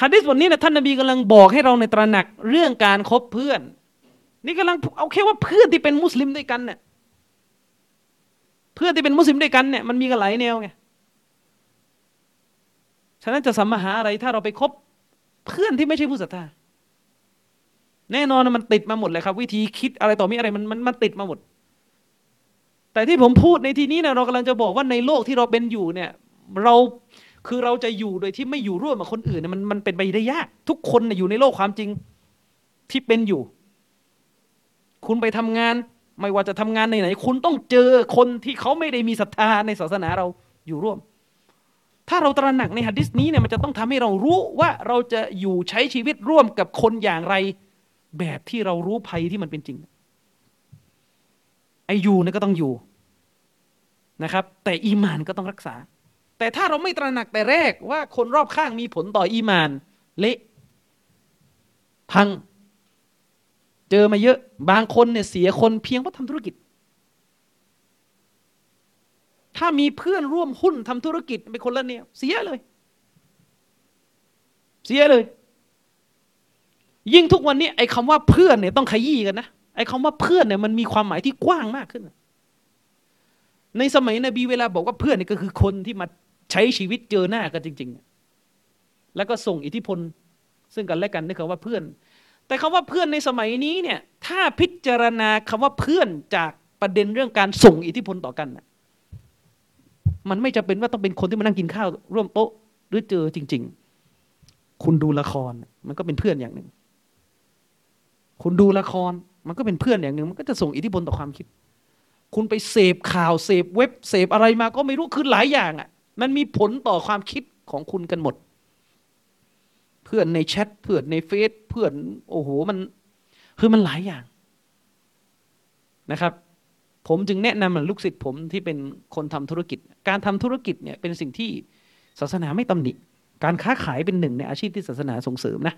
ฮะดิษบทนี้นะท่านนบีกำลังบอกให้เราในตระหนักเรื่องการครบเพื่อน นี่กำลังเอาแค่ว่าเพื่อนที่เป็นมุสลิมด้วยกันเนี่ยเพื่อนที่เป็นมุสลิมด้วยกันเนี่ยมันมีกันหลายแนวไง ฉะนั้นจะสัมมาหาอะไรถ้าเราไปคบเพื่อนที่ไม่ใช่ผู้ศรัทธาแน่นอนมันติดมาหมดเลยครับ วิธีคิดอะไรต่อมีอะไรมันมันมันติดมาหมด แต่ที่ผมพูดในที่นี้นะเรากำลังจะบอกว่าในโลกที่เราเป็นอยู่เนี่ย เราคือเราจะอยู่โดยที่ไม่อยู่ร่วมกับคนอื่นเนี่ยมันมันเป็นไปได้ยาก ทุกคนเนี่ยอยู่ในโลกความจริงที่เป็นอยู่ คุณไปทำงาน ไม่ว่าจะทำงานในไหนคุณต้องเจอคนที่เขาไม่ได้มีศรัทธาในศาสนาเราอยู่ร่วม ถ้าเราตระหนักในหะดิษนี้เนี่ยมันจะต้องทำให้เรารู้ว่าเราจะอยู่ใช้ชีวิตร่วมกับคนอย่างไร แบบที่เรารู้ภัยที่มันเป็นจริง ไออยู่เนี่ยก็ต้องอยู่นะครับ แต่อีมานก็ต้องรักษา แต่ถ้าเราไม่ตระหนักแต่แรกว่าคนรอบข้างมีผลต่ออีมาน เละพัง เจอมาเยอะ บางคนเนี่ยเสียคนเพียงเพราะทำธุรกิจ ถ้ามีเพื่อนร่วมหุ้นทำธุรกิจเป็นคนละแนวเสียเลย เสียเลย ยิ่งทุกวันนี้ไอ้คาว่าเพื่อนเนี่ยต้องขยี้กันนะไอ้คาว่าเพื่อนเนี่ยมันมีความหมายที่กว้างมากขึ้น ในสมัยนบีเวลาบอกว่าเพื่อนเนี่ยก็คือคนที่มาใช้ชีวิตเจอหน้ากันจริง ๆ แล้วก็ส่งอิทธิพล ซึ่งกันและกันนี่คำว่าเพื่อน แต่คำว่าเพื่อนในสมัยนี้เนี่ย ถ้าพิจารณาคำว่าเพื่อนจากประเด็นเรื่องการส่งอิทธิพลต่อกัน มันไม่จะเป็นว่าต้องเป็นคนที่มานั่งกินข้าว ร่วมโต๊ะ หรือเจอจริง ๆ คุณดูละคร มันก็เป็นเพื่อนอย่างหนึ่ง คุณดูละคร มันก็เป็นเพื่อนอย่างหนึ่ง มันก็จะส่งอิทธิพลต่อความคิด คุณไปเสพข่าวเสพเว็บเสพอะไรมาก็ไม่รู้คือหลายอย่างอะ มันมีผลต่อความคิดของคุณกันหมด เพื่อนในแชทเพื่อนในเฟซเพื่อน โอ้โหมัน คือมันหลายอย่างนะครับ ผมจึงแนะนำลูกศิษย์ผมที่เป็นคนทำธุรกิจ การทำธุรกิจเนี่ยเป็นสิ่งที่ศาสนาไม่ตำหนิ การค้าขายเป็นหนึ่งในอาชีพที่ศาสนาส่งเสริมนะ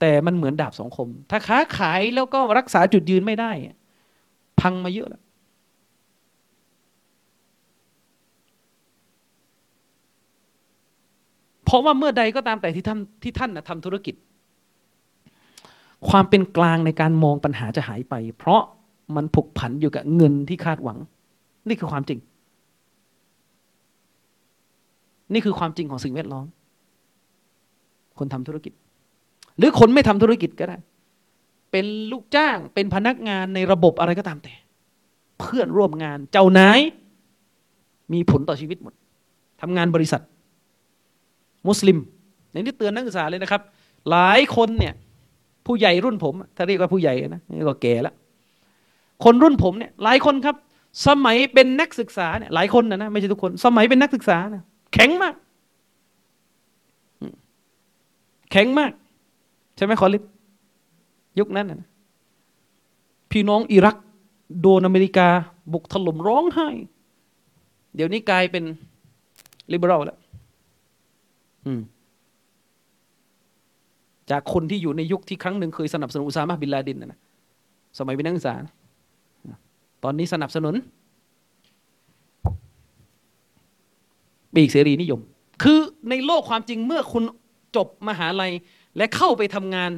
แต่มันเหมือนดาบสองคม ถ้าค้าขายแล้วก็รักษาจุดยืนไม่ได้ พังมาเยอะแล้วเพราะว่าเมื่อใดก็ตามแต่ที่ท่านที่ท่านนะทำธุรกิจ ความเป็นกลางในการมองปัญหาจะหายไป เพราะ มันผูกผันอยู่กับเงินที่คาดหวัง นี่คือความจริง นี่คือความจริงของสิ่งแวดล้อม คนทำธุรกิจ หรือคนไม่ทำธุรกิจก็ได้ เป็นลูกจ้างเป็นพนักงานในระบบอะไรก็ตามแต่ เพื่อนร่วมงานเจ้านายมีผลต่อชีวิตหมดทำงานบริษัท มุสลิมในนี้เตือนนักศึกษาเลยนะครับ หลายคนเนี่ยผู้ใหญ่รุ่นผม ถ้าเรียกว่าผู้ใหญ่นะนี่ก็แก่แล้ว คนรุ่นผมเนี่ยหลายคนครับ สมัยเป็นนักศึกษาเนี่ยหลายคนนะนะไม่ใช่ทุกคน สมัยเป็นนักศึกษานะแข็งมาก แข็งมาก ใช่ไหมคอลิฟยุคนั้นนะพี่น้องอิรัก โดนอเมริกา บุกถล่มร้องไห้ เดี๋ยวนี้กลายเป็นลิเบอรัลแล้วจากคนที่อยู่ในยุคที่ครั้งหนึ่งเคยสนับสนุนอุซามะบินลาดินนะสมัยเป็นนักศึกษา ตอนนี้สนับสนุนปีกเสรีนิยม คือในโลกความจริงเมื่อคุณจบมหาลัย และเข้าไปทำงาน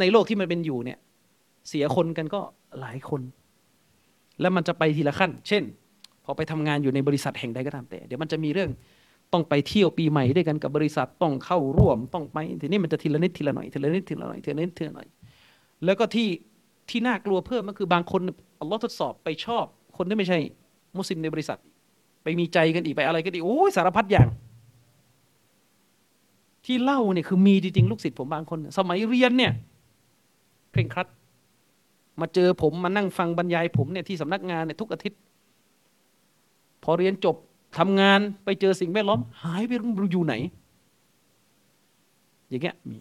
ในโลกที่มันเป็นอยู่เนี่ย เสียคนกันก็หลายคน แล้วมันจะไปทีละขั้น เช่น พอไปทำงานอยู่ในบริษัทแห่งใดก็ตามแต่ เดี๋ยวมันจะมีเรื่องต้องไปเที่ยวปีใหม่ด้วยกันกับบริษัทต้องเข้าร่วมต้องไปทีนี้มันจะทีละนิดทีละหน่อยทีละนิดทีละหน่อยทีละนิดทีละหน่อย แล้วก็ที่ ที่น่ากลัวเพิ่มก็คือบางคนอัลลอฮ์ทดสอบไปชอบ คนที่ไม่ใช่ มุสลิมในบริษัท ไปมีใจกันอีกไปอะไรกันอีกโอ้ยสารพัดอย่าง ที่เล่าเนี่ยคือมีจริงๆลูกศิษย์ผมบางคน สมัยเรียนเนี่ยเคร่งครัด มาเจอผมมานั่งฟังบรรยายผมเนี่ยที่สำนักงานเนี่ยทุกอาทิตย์ พอเรียนจบทำงานไปเจอสิ่งแวดล้อม หายไปรู้อยู่ไหน อย่างเงี้ยมี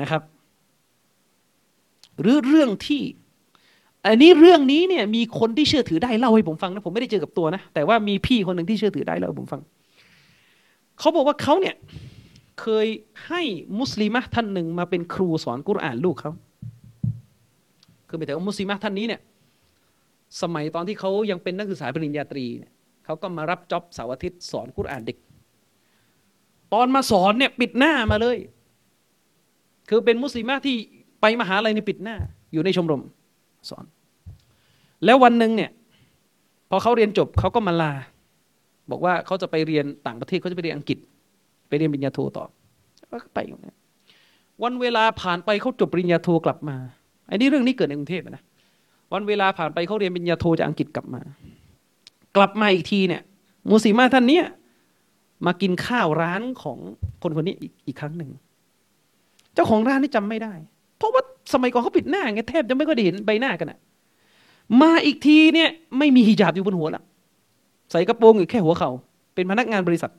นะครับ หรือเรื่องที่ อันนี้เรื่องนี้เนี่ย มีคนที่เชื่อถือได้เล่าให้ผมฟังนะผมไม่ได้เจอกับตัวนะแต่ว่ามีพี่คนหนึ่งที่เชื่อถือได้เล่าให้ผมฟังเขาบอกว่าเขาเนี่ย เคยให้มุสลิมะท่านหนึ่งมาเป็นครูสอนกุรอานลูกเขาคือหมายถึงว่ามุสลิมะท่านนี้เนี่ย สมัยตอนที่เขายังเป็นนักศึกษาปริญญาตรีเนี่ยเขาก็มารับจ็อบเสาร์อาทิตย์สอนกุรอานเด็ก ตอนมาสอนเนี่ย ปิดหน้ามาเลย คือเป็นมุสลิมที่ ไปมหาลัยในปิดหน้า อยู่ในชมรมสอน แล้ววันหนึ่งเนี่ย พอเขาเรียนจบเขาก็มาลา บอกว่าเขาจะไปเรียนต่างประเทศเขาจะไปเรียนอังกฤษ ไปเรียนปริญญาโทต่อก็ไปวันเวลาผ่านไปเขาจบปริญญาโทกลับมาไอันนี้เรื่องนี้เกิดในกรุงเทพนะวันเวลาผ่านไปเขาเรียนปริญญาโทจากอังกฤษกลับมา กลับมาอีกทีเนี่ยมูสีมาท่านเนี้ยมากินข้าวร้านของคนคนนี้อีกอีกครั้งหนึ่ง เจ้าของร้านนี่จำไม่ได้ เพราะว่าสมัยก่อนเขาปิดหน้าไงแทบจะไม่ค่อยได้เห็นใบหน้ากันอะมาอีกทีเนี่ย ไม่มีฮิญาบอยู่บนหัวละใส่กระโปรงอยู่แค่หัวเขาเป็นพนักงานบริษัท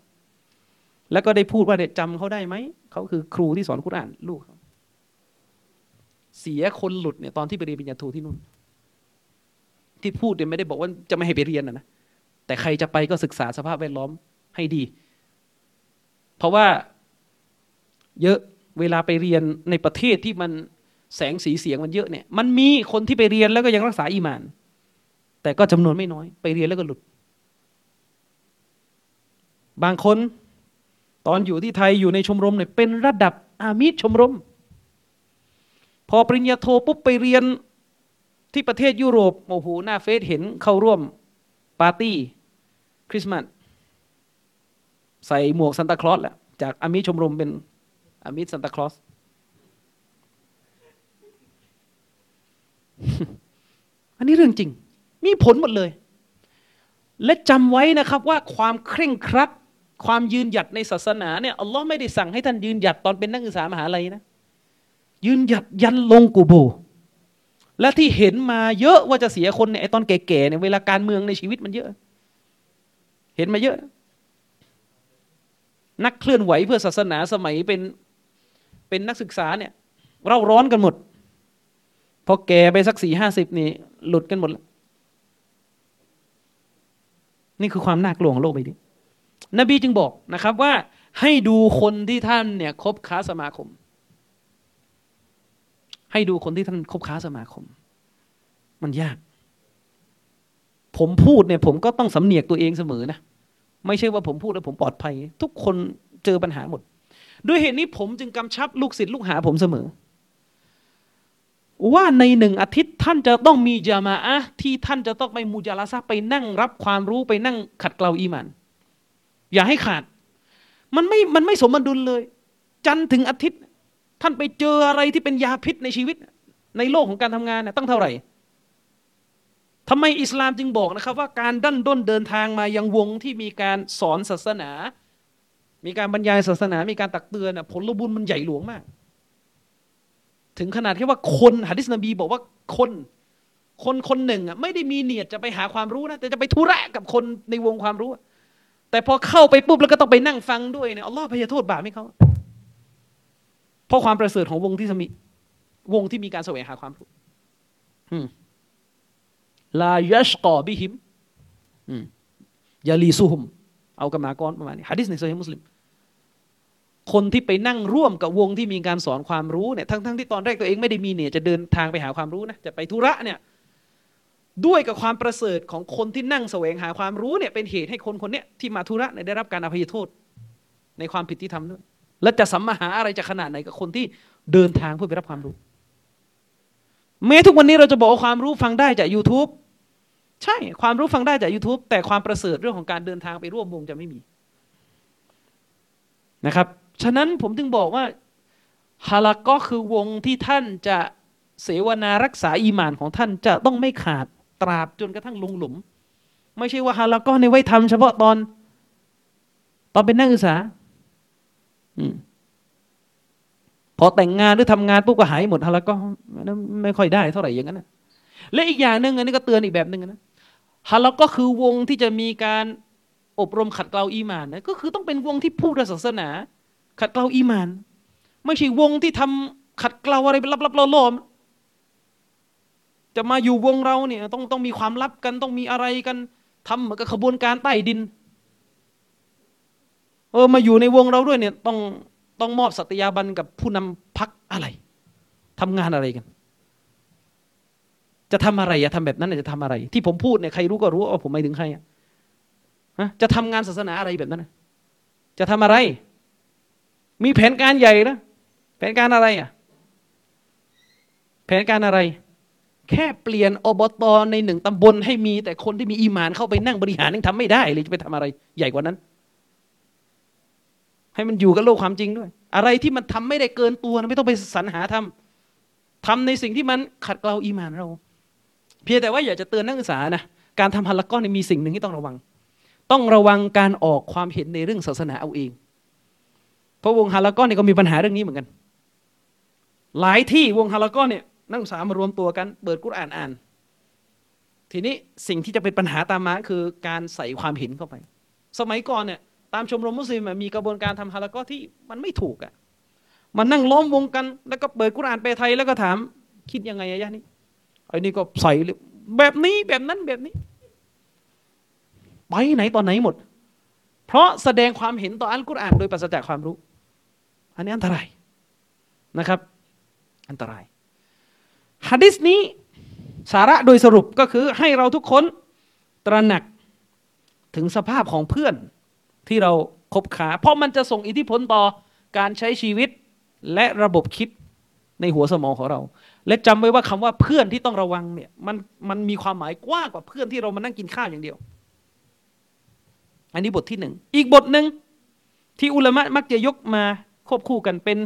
แล้วก็ได้พูดว่าเนี่ยจำเขาได้ไหมเขาคือครูที่สอนคุรานลูกเขาเสียคนหลุดเนี่ยตอนที่ไปเรียนปริญญาโทที่นู่น ที่พูดเนี่ยไม่ได้บอกว่าจะไม่ให้ไปเรียนนะนะแต่ใครจะไปก็ศึกษาสภาพแวดล้อมให้ดี เพราะว่าเยอะ เวลาไปเรียนในประเทศที่มันแสงสีเสียงมันเยอะเนี่ย มันมีคนที่ไปเรียนแล้วก็ยังรักษาอีมาน แต่ก็จำนวนไม่น้อย ไปเรียนแล้วก็หลุด บางคนตอนอยู่ที่ไทยอยู่ในชมรมเนี่ยเป็นระดับอามิชมรม พอปริญญาโทปุ๊บไปเรียนที่ประเทศยุโรปโอ้โหหน้าเฟซเห็นเข้าร่วมปาร์ตี้คริสต์มาสใส่หมวกซันตาคลอสแหละจากอามิชมรมเป็น อามิซันตาคลอสอันนี้เรื่องจริง มีผลหมดเลย และจำไว้นะครับว่าความเคร่งครัด ความยืนหยัดในศาสนาเนี่ยอัลลอฮ์ไม่ได้สั่งให้ท่านยืนหยัดตอนเป็นนักศึกษามหาลัยนะ ยืนหยัดยันลงกูโบ และที่เห็นมาเยอะว่าจะเสียคนเนี่ยไอตอนแก่ๆเนี่ยเวลาการเมืองในชีวิตมันเยอะ เห็นมาเยอะ นักเคลื่อนไหวเพื่อศาสนาสมัยเป็น เป็นนักศึกษาเนี่ยเราร้อนกันหมด พอแก่ไปสักสี่ห้าสิบนี่ หลุดกันหมดแล้วนี่คือความน่ากลัวของโลกใบนี้นบีจึงบอกนะครับว่าให้ดูคนที่ท่านเนี่ยคบค้าสมาคม ให้ดูคนที่ท่านคบค้าสมาคม มันยาก ผมพูดเนี่ยผมก็ต้องสำเนียกตัวเองเสมอนะ ไม่ใช่ว่าผมพูดแล้วผมปลอดภัย ทุกคนเจอปัญหาหมด ด้วยเหตุนี้ผมจึงกำชับลูกศิษย์ลูกหาผมเสมอ ว่าในหนึ่งอาทิตย์ท่านจะต้องมีจามาอะที่ท่านจะต้องไปมูจาลาซะไปนั่งรับความรู้ไปนั่งขัดเกลาอีมัน อย่าให้ขาด มันไม่มันไม่สมดุลเลย จันถึงอาทิตย์ ท่านไปเจออะไรที่เป็นยาพิษในชีวิต ในโลกของการทำงานเนี่ยตั้งเท่าไหร่ทำไมอิสลามจึงบอกนะครับว่าการดันด้นเดินทางมายังวงที่มีการสอนศาสนา มีการบรรยายศาสนา มีการตักเตือนผลบุญมันใหญ่หลวงมาก ถึงขนาดที่ว่าคนหะดิษนบีบอกว่าคน คนคนหนึ่งอะไม่ได้มีเนียดจะไปหาความรู้นะ แต่จะไปทุระกับคนในวงความรู้ แต่พอเข้าไปปุ๊บแล้วก็ต้องไปนั่งฟังด้วยเนี่ยอัลลอฮ์พยาโทษบาปให้เขาเพราะความประเสริฐของวงที่มีวงที่มีการแสวงหาความรู้ลายัชกอบิฮิมยาลีซุฮุม เอากรรมากรประมาณนี้ฮะดิษในโซฮีมุสลิมคนที่ไปนั่งร่วมกับวงที่มีการสอนความรู้เนี่ยทั้งทั้งที่ตอนแรกตัวเองไม่ได้มีเนี่ยจะเดินทางไปหาความรู้นะจะไปธุระเนี่ยด้วยกับความประเสริฐของคนที่นั่งแสวงหาความรู้เนี่ยเป็นเหตุให้คนคนนี้ที่มาธุระเนี่ยได้รับการอภัยโทษ ในความผิดที่ทำด้วย และจะสัมมาหาอะไรจะขนาดไหนกับคนที่เดินทางเพื่อไปรับความรู้แม้ทุกวันนี้เราจะบอกว่าความรู้ฟังได้จาก YouTube ใช่ความรู้ฟังได้จาก YouTube แต่ความประเสริฐเรื่องของการเดินทางไปร่วมวงจะไม่มีนะครับ ฉะนั้นผมจึงบอกว่าฮาลักก็คือวงที่ท่านจะเสวนารักษาอีมานของท่านจะต้องไม่ขาดตราบจนกระทั่งลงหลุม ไม่ใช่ว่าฮาลักก็ในไว้ทำเฉพาะตอน ตอนเป็นนักศึกษาพอแต่งงานหรือทำงานปุ๊บก็หายหมดฮาลักก็ไม่ค่อยได้เท่าไหร่อย่างนั้นนะและอีกอย่างหนึ่งอันนี้ก็เตือนอีกแบบหนึ่งนะ ฮาลักก็คือวงที่จะมีการอบรมขัดเกลาอีมานนะก็คือต้องเป็นวงที่พูดศาสนา ขัดเกลาอีมาน ไม่ใช่วงที่ทำขัดเกลาอะไรลับๆล่อๆจะมาอยู่วงเราเนี่ยต้องต้องมีความลับกันต้องมีอะไรกันทำเหมือนกับขบวนการใต้ดิน เออมาอยู่ในวงเราด้วยเนี่ยต้องต้องมอบสัตยาบันกับผู้นำพักอะไรทำงานอะไรกัน จะทำอะไรอะทำแบบนั้นจะทำอะไร ที่ผมพูดเนี่ยใครรู้ก็รู้ว่าผมหมายถึงใครอะฮะจะทำงานศาสนาอะไรแบบนั้นจะทำอะไร มีแผนการใหญ่นะแผนการอะไรอะ แผนการอะไร แค่เปลี่ยนอบตในหนึ่งตำบลให้มีแต่คนที่มีอีมานเข้าไปนั่งบริหารยังทำไม่ได้เลยจะไปทำอะไร ใหญ่กว่านั้น ให้มันอยู่กับโลกความจริงด้วย อะไรที่มันทำไม่ได้เกินตัวไม่ต้องไปสรรหาทำทำในสิ่งที่มันขัดเกลาอีมานเรา เพียงแต่ว่าอยากจะเตือนนักศึกษานะการทำฮัลลักก้อนมีสิ่งหนึ่งที่ต้องระวัง ต้องระวังการออกความเห็นในเรื่องศาสนาเอาเอง เพราะวงฮาลักก้อนนี่ก็มีปัญหาเรื่องนี้เหมือนกัน หลายที่วงฮาลักก้อนเนี่ยนักศึกษามารวมตัวกันเปิดกุรอานอ่าน ทีนี้สิ่งที่จะเป็นปัญหาตามมาคือการใส่ความเห็นเข้าไป สมัยก่อนเนี่ยตามชมรมมุสลิมมีกระบวนการทำฮาลักก้อที่มันไม่ถูกอะ่ะ มันนั่งล้อมวงกัน แล้วก็เปิดกุรอานไปไทยแล้วก็ถาม คิดยังไงอะยะนี่ ไอ้นี่ก็ใส่แบบนี้แบบนั้นแบบนี้ ไปไหนตอนไหนหมด เพราะแสดงความเห็นต่ออัลกุรอานโดยปราศจากความรู้ อันนี้อันตรายนะครับ อันตรายฮะดิษนี้สาระโดยสรุปก็คือให้เราทุกคนตระหนักถึงสภาพของเพื่อนที่เราคบค้า เพราะมันจะส่งอิทธิพลต่อการใช้ชีวิตและระบบคิดในหัวสมองของเรา และจำไว้ว่าคำว่าเพื่อนที่ต้องระวังเนี่ยมันมันมีความหมายกว้างกว่าเพื่อนที่เรามานั่งกินข้าวอย่างเดียว อันนี้บทที่หนึ่งอีกบทหนึ่งที่อุลามะมักจะยกมาควบคู่กันเป็น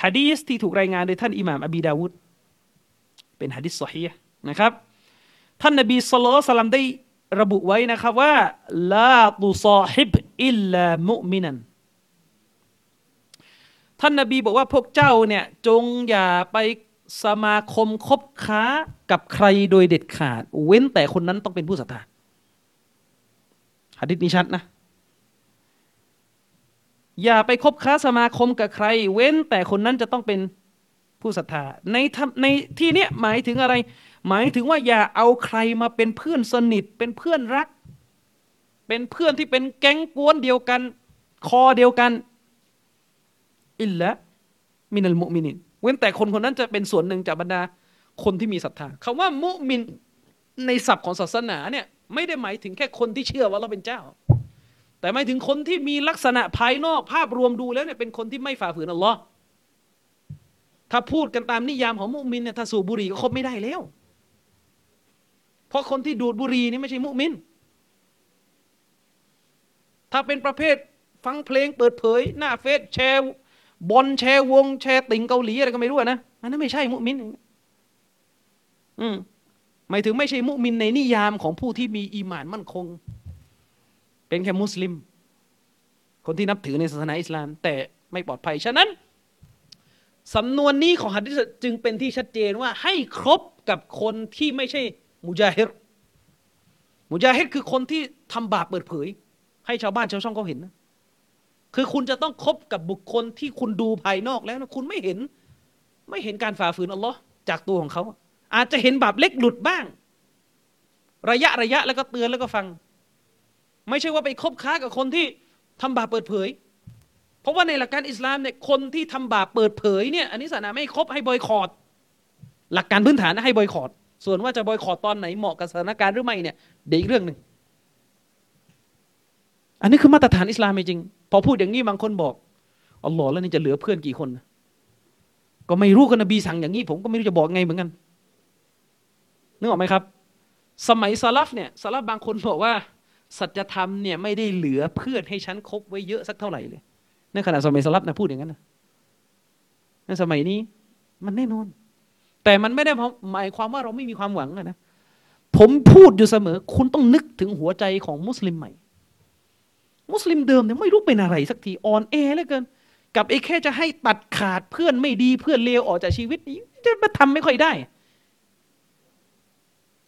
ฮะดีสที่ถูกรายงานโดยท่านอิหม่ามอบีดาวุดเป็นฮะดีสซอฮีนะครับ ท่านนบีสุลต่านได้ระบุไว้นะครับว่าลาตุซอฮิบอิลลามุมินันท่านนบีบอกว่าพวกเจ้าเนี่ยจงอย่าไป สมาคมคบค้ากับใครโดยเด็ดขาด เว้นแต่คนนั้นต้องเป็นผู้ศรัทธาหะดิษนี้ชัดนะ อย่าไปคบค้าสมาคมกับใคร เว้นแต่คนนั้นจะต้องเป็นผู้ศรัทธาในในที่นี้หมายถึงอะไร หมายถึงว่าอย่าเอาใครมาเป็นเพื่อนสนิท เป็นเพื่อนรัก เป็นเพื่อนที่เป็นแก๊งกวนเดียวกัน คอเดียวกัน อิลละมินัลมุมินิน เว้นแต่คนคนนั้นจะเป็นส่วนหนึ่งจากบรรดาคนที่มีศรัทธาคำว่ามุมินในศัพท์ของศาสนาเนี่ยไม่ได้หมายถึงแค่คนที่เชื่อว่าเราเป็นเจ้า แต่ไม่ถึงคนที่มีลักษณะภายนอกภาพรวมดูแล้วเนี่ยเป็นคนที่ไม่ฝ่าฝืนอัลลอฮ์ถ้าพูดกันตามนิยามของมุมินเนี่ยถ้าสูบบุหรี่ก็คบไม่ได้แล้ว เพราะคนที่ดูดบุหรี่นี่ไม่ใช่มุมิน ถ้าเป็นประเภทฟังเพลงเปิดเผย หน้าเฟซแชร์ บอลแชร์วง แชร์ติ่งเกาหลีอะไรก็ไม่รู้นะอันนั้นไม่ใช่มุมิน อืมหมายถึงไม่ใช่มุมินในนิยามของผู้ที่มีอีหมานมั่นคง เป็นแค่มุสลิม คนที่นับถือในศาสนาอิสลาม แต่ไม่ปลอดภัย ฉะนั้นสำนวนนี้ของฮัดดิษจึงเป็นที่ชัดเจนว่าให้ครบกับคนที่ไม่ใช่มุจาฮิรมุจาฮิรคือคนที่ทำบาปเปิดเผย ให้ชาวบ้านชาวช่องเขาเห็นนะ คือคุณจะต้องคบกับบุคคลที่คุณดูภายนอกแล้วนะคุณไม่เห็น ไม่เห็นการฝ่าฝืนอัลลอฮ์จากตัวของเขา อาจจะเห็นบาปเล็กหลุดบ้าง ระยะระยะแล้วก็เตือนแล้วก็ฟัง ไม่ใช่ว่าไปคบค้ากับคนที่ทำบาปเปิดเผย เพราะว่าในหลักการอิสลามเนี่ยคนที่ทำบาปเปิดเผยเนี่ยอันนี้ศาสนาไม่คบให้บอยคอรดหลักการพื้นฐานนะให้บอยคอรดส่วนว่าจะบอยคอรดตอนไหนเหมาะกับสถานการณ์หรือไม่เนี่ยเดี๋ยวอีกเรื่องหนึ่งอันนี้คือมาตรฐานอิสลามจริง พอพูดอย่างนี้บางคนบอกอัลลอฮ์แล้วนี่จะเหลือเพื่อนกี่คน ก็ไม่รู้กันนบีสั่งอย่างนี้ ผมก็ไม่รู้จะบอกไงเหมือนกันนึกออกไหมครับ สมัยซาลฟเนี่ยซาลฟบางคนบอกว่าสัจธรรมเนี่ยไม่ได้เหลือเพื่อนให้ฉันคบไว้เยอะสักเท่าไหร่เลยในขณะสมัยซาลฟนะพูดอย่างนั้นนะในสมัยนี้มันแน่นอน แต่มันไม่ได้หมายความว่าเราไม่มีความหวังนะผมพูดอยู่เสมอ คุณต้องนึกถึงหัวใจของมุสลิมใหม่ มุสลิมเดิมเนี่ยไม่รู้เป็นอะไรสักทีอ่อนแอเหลือเกิน กับไอ้แค่จะให้ตัดขาดเพื่อนไม่ดีเพื่อนเลวออกจากชีวิตนี้จะมาทำไม่ค่อยได้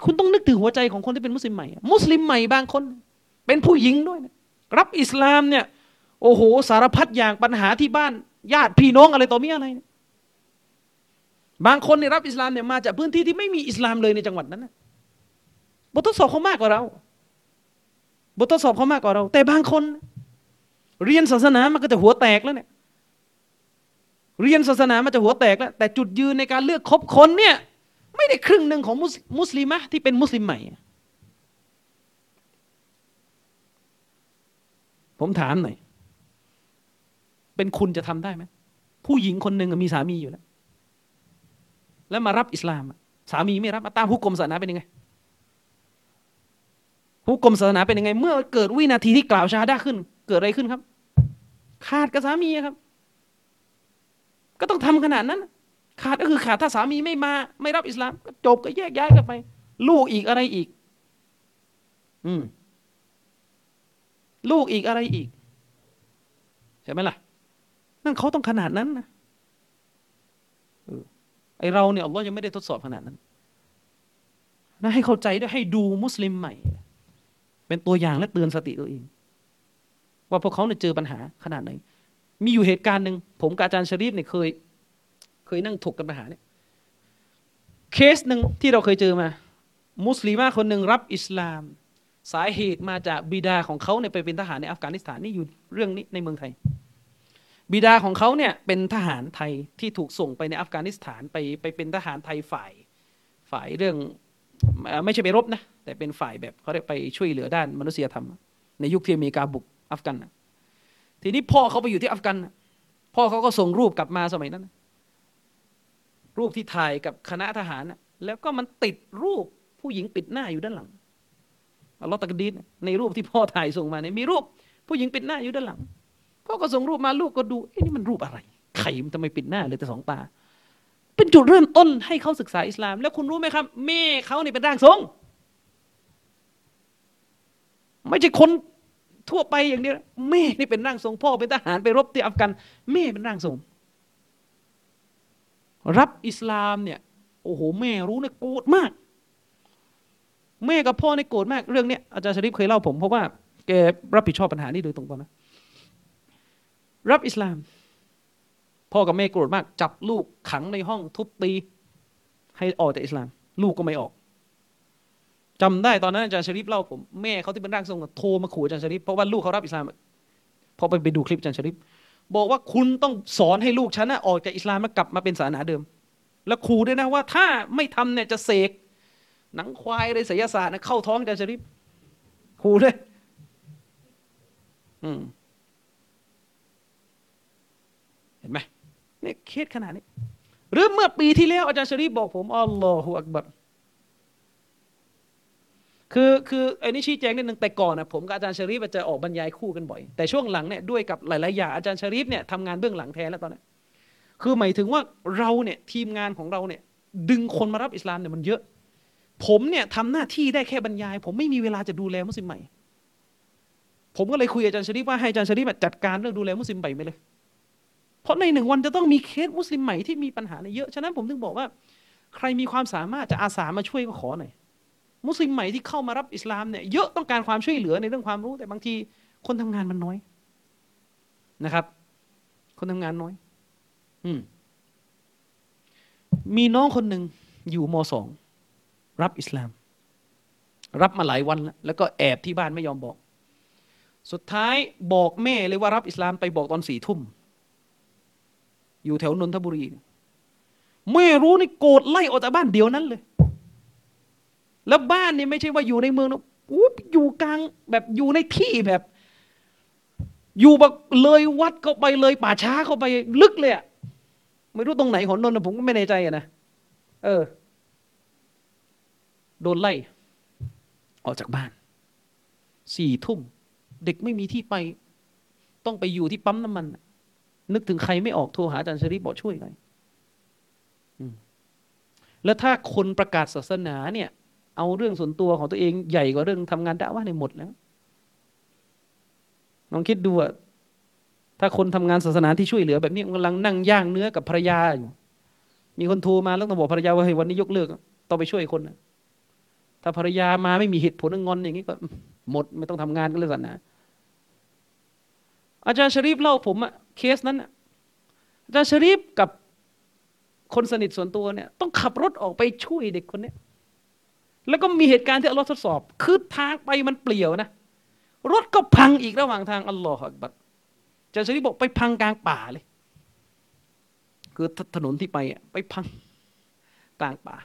คุณต้องนึกถึงหัวใจของคนที่เป็นมุสลิมใหม่ มุสลิมใหม่บางคน เป็นผู้หญิงด้วยนะรับอิสลามเนี่ย โอ้โห สารพัดอย่างปัญหาที่บ้าน ญาติพี่น้องอะไรต่อมีอะไรบางคนเนี่ยรับอิสลามเนี่ยมาจากพื้นที่ที่ไม่มีอิสลามเลยในจังหวัดนั้นนะบททดสอบเขามากกว่าเรา บททดสอบเขามากกว่าเรา แต่บางคน เรียนศาสนามันก็จะหัวแตกแล้วเนี่ย เรียนศาสนามันจะหัวแตกแล้ว แต่จุดยืนในการเลือกคบคนเนี่ย ไม่ได้ครึ่งหนึ่งของมุสลิมะที่เป็นมุสลิมใหม่ ผมถามหน่อย เป็นคุณจะทำได้ไหมผู้หญิงคนหนึ่งมีสามีอยู่แล้ว แล้วมารับอิสลาม สามีไม่รับตามผู้กรมศาสนาเป็นยังไง ผู้กรมศาสนาเป็นยังไง เมื่อเกิดวินาทีที่กล่าวชาดาขึ้น เกิดอะไรขึ้นครับ ขาดกับสามีครับ ก็ต้องทำขนาดนั้น ขาดก็คือขาดถ้าสามีไม่มา ไม่รับอิสลามก็จบก็แยกย้ายกันไป ลูกอีกอะไรอีก อืมลูกอีกอะไรอีก ใช่ไหมล่ะ นั่นเขาต้องขนาดนั้นนะไอเราเนี่ยอัลลอฮ์ยังไม่ได้ทดสอบขนาดนั้นนะให้เข้าใจด้วยให้ดูมุสลิมใหม่ เป็นตัวอย่างและเตือนสติตัวเอง ว่าพวกเขาเนี่ยเจอปัญหาขนาดไหน มีอยู่เหตุการณ์หนึ่งผมกับอาจารย์ชริฟเนี่ยเคย เคยนั่งถกกันปัญหาเนี่ยเคสหนึ่งที่เราเคยเจอมา มุสลิมาคนหนึ่งรับอิสลาม สาเหตุมาจากบิดาของเขาเนี่ยไปเป็นทหารในอัฟกานิสถานนี่อยู่เรื่องนี้ในเมืองไทย บิดาของเขาเนี่ยเป็นทหารไทยที่ถูกส่งไปในอัฟกานิสถานไปไปเป็นทหารไทยฝ่าย ฝ่ายเรื่อง ไม่ใช่ไปรบนะ แต่เป็นฝ่ายแบบเขาเรียกไปช่วยเหลือด้านมนุษยธรรม ในยุคที่อเมริกาบุกอัฟกันทีนี้พ่อเขาไปอยู่ที่อัฟกันพ่อเขาก็ส่งรูปกลับมาสมัยนั้นรูปที่ถ่ายกับคณะทหารแล้วก็มันติดรูปผู้หญิงปิดหน้าอยู่ด้านหลังอัลลอฮฺตะกดีนในรูปที่พ่อถ่ายส่งมาเนี่ยมีรูป ผู้หญิงปิดหน้าอยู่ด้านหลังพ่อก็ส่งรูปมาลูกก็ดูเอ้นี่มันรูปอะไรไข่มันทำไมปิดหน้าเลยแต่สองตา เป็นจุดเริ่มต้นให้เขาศึกษาอิสลาม แล้วคุณรู้ไหมครับ แม่เขานี่เป็นร่างทรง ไม่ใช่คนทั่วไปอย่างนี้แม่นี่เป็นร่างทรง พ่อเป็นทหารไปรบที่อัฟกัน แม่เป็นร่างทรง รับอิสลามเนี่ย โอ้โห แม่รู้เนี่ยโกรธมาก แม่กับพ่อเนี่ยโกรธมากเรื่องเนี้ยอาจารย์ชริปเคยเล่าผมเพราะว่าแกรับผิดชอบปัญหานี้โดยตรงตอนนะรับอิสลาม พ่อกับแม่โกรธมาก จับลูกขังในห้องทุบตี ให้ออกจากอิสลาม ลูกก็ไม่ออกจำได้ตอนนั้นอาจารย์ชริปเล่าผมแม่เขาที่เป็นร่างทรงโทรมาขู่อาจารย์ชริปเพราะว่าลูกเขารับอิสลามพอไปไปดูคลิปอาจารย์ชริปบอกว่าคุณต้องสอนให้ลูกฉันนะออกจากอิสลามแล้วกลับมาเป็นศาสนาเดิม แล้วขู่ด้วยนะว่า ถ้าไม่ทำเนี่ยจะเสกหนังควายอะไรศิยศาสตร์นะเข้าท้องอาจารย์ชริปขู่เลยอืมเห็นไหม เนี่ยเคสขนาดนี้ หรือเมื่อปีที่แล้วอาจารย์ชรีฟบอกผมอัลลอฮฺอักบัรคือคือไอ้นี่ชี้แจงนิดนึงแต่ก่อนนะผมกับอาจารย์ชรีฟจะออกบรรยายคู่กันบ่อย แต่ช่วงหลังเนี่ยด้วยกับหลายๆอย่างอาจารย์ชรีฟเนี่ยทำงานเบื้องหลังแทนแล้วตอนนี้คือหมายถึงว่าเราเนี่ยทีมงานของเราเนี่ย ดึงคนมารับอิสลามเนี่ยมันเยอะ ผมเนี่ยทำหน้าที่ได้แค่บรรยาย ผมไม่มีเวลาจะดูแลมุสลิมใหม่ ผมก็เลยคุยอาจารย์ชรีฟว่าให้อาจารย์ชรีฟจัดการเรื่องดูแลมุสลิมใหม่ไปเลย เพราะในหนึ่งวันจะต้องมีเคสมุสลิมใหม่ที่มีปัญหาในเยอะ ฉะนั้นผมถึงบอกว่า ใครมีความสามารถจะอาสามาช่วยก็ขอหน่อย มุสลิมใหม่ที่เข้ามารับอิสลามเนี่ยเยอะต้องการความช่วยเหลือในเรื่องความรู้ แต่บางทีคนทำงานมันน้อยนะครับ คนทำงานน้อย อืม มีน้องคนหนึ่งอยู่มสองรับอิสลาม รับมาหลายวันแล้วแล้วก็แอบที่บ้านไม่ยอมบอก สุดท้ายบอกแม่เลยว่ารับอิสลามไปบอกตอนสี่ทุ่ม อยู่แถวนนทบุรีแม่รู้นี่โกรธไล่ออกจากบ้านเดียวนั้นเลย แล้วบ้านนี่ไม่ใช่ว่าอยู่ในเมืองนะอู้อยู่กลางแบบอยู่ในที่แบบ อยู่แบบเลยวัดเข้าไปเลยป่าช้าเข้าไปลึกเลยอะไม่รู้ตรงไหนของนนท์ผมก็ไม่แน่ใจอะนะเออ โดนไล่ ออกจากบ้านสี่ทุ่มเด็กไม่มีที่ไป ต้องไปอยู่ที่ปั๊มน้ำมัน นึกถึงใครไม่ออกโทรหาอาจารย์ชริปบอกช่วยหน่อยแล้วถ้าคนประกาศศาสนาเนี่ย เอาเรื่องส่วนตัวของตัวเองใหญ่กว่าเรื่องทำงานด่าว่าในหมดแล้วลองคิดดูอะถ้าคนทำงานศาสนาที่ช่วยเหลือ แบบนี้กำลังนั่งย่างเนื้อกับภรรยาอยู่ มีคนโทรมาแล้วต้องบอกภรรยาว่าเฮ้ยวันนี้ยกเลิกต้องไปช่วยคนนะถ้าภรรยามาไม่มีเหตุผลงอนอย่างนี้ก็หมดไม่ต้องทำงานก็เลยสันนะ อาจารย์ชริฟเล่าผมอะเคสนั้นอาจารย์ชริฟกับคนสนิทส่วนตัวเนี่ย ต้องขับรถออกไปช่วยเด็กคนนี้แล้วก็มีเหตุการณ์ที่อัลลอฮ์ทดสอบ คือทางไปมันเปลี่ยวนะ รถก็พังอีกระหว่างทางอัลลอฮฺบัดอาจะชริบอกไปพังกลางป่าเลย คือถนนที่ไปอะไปพังกลางป่า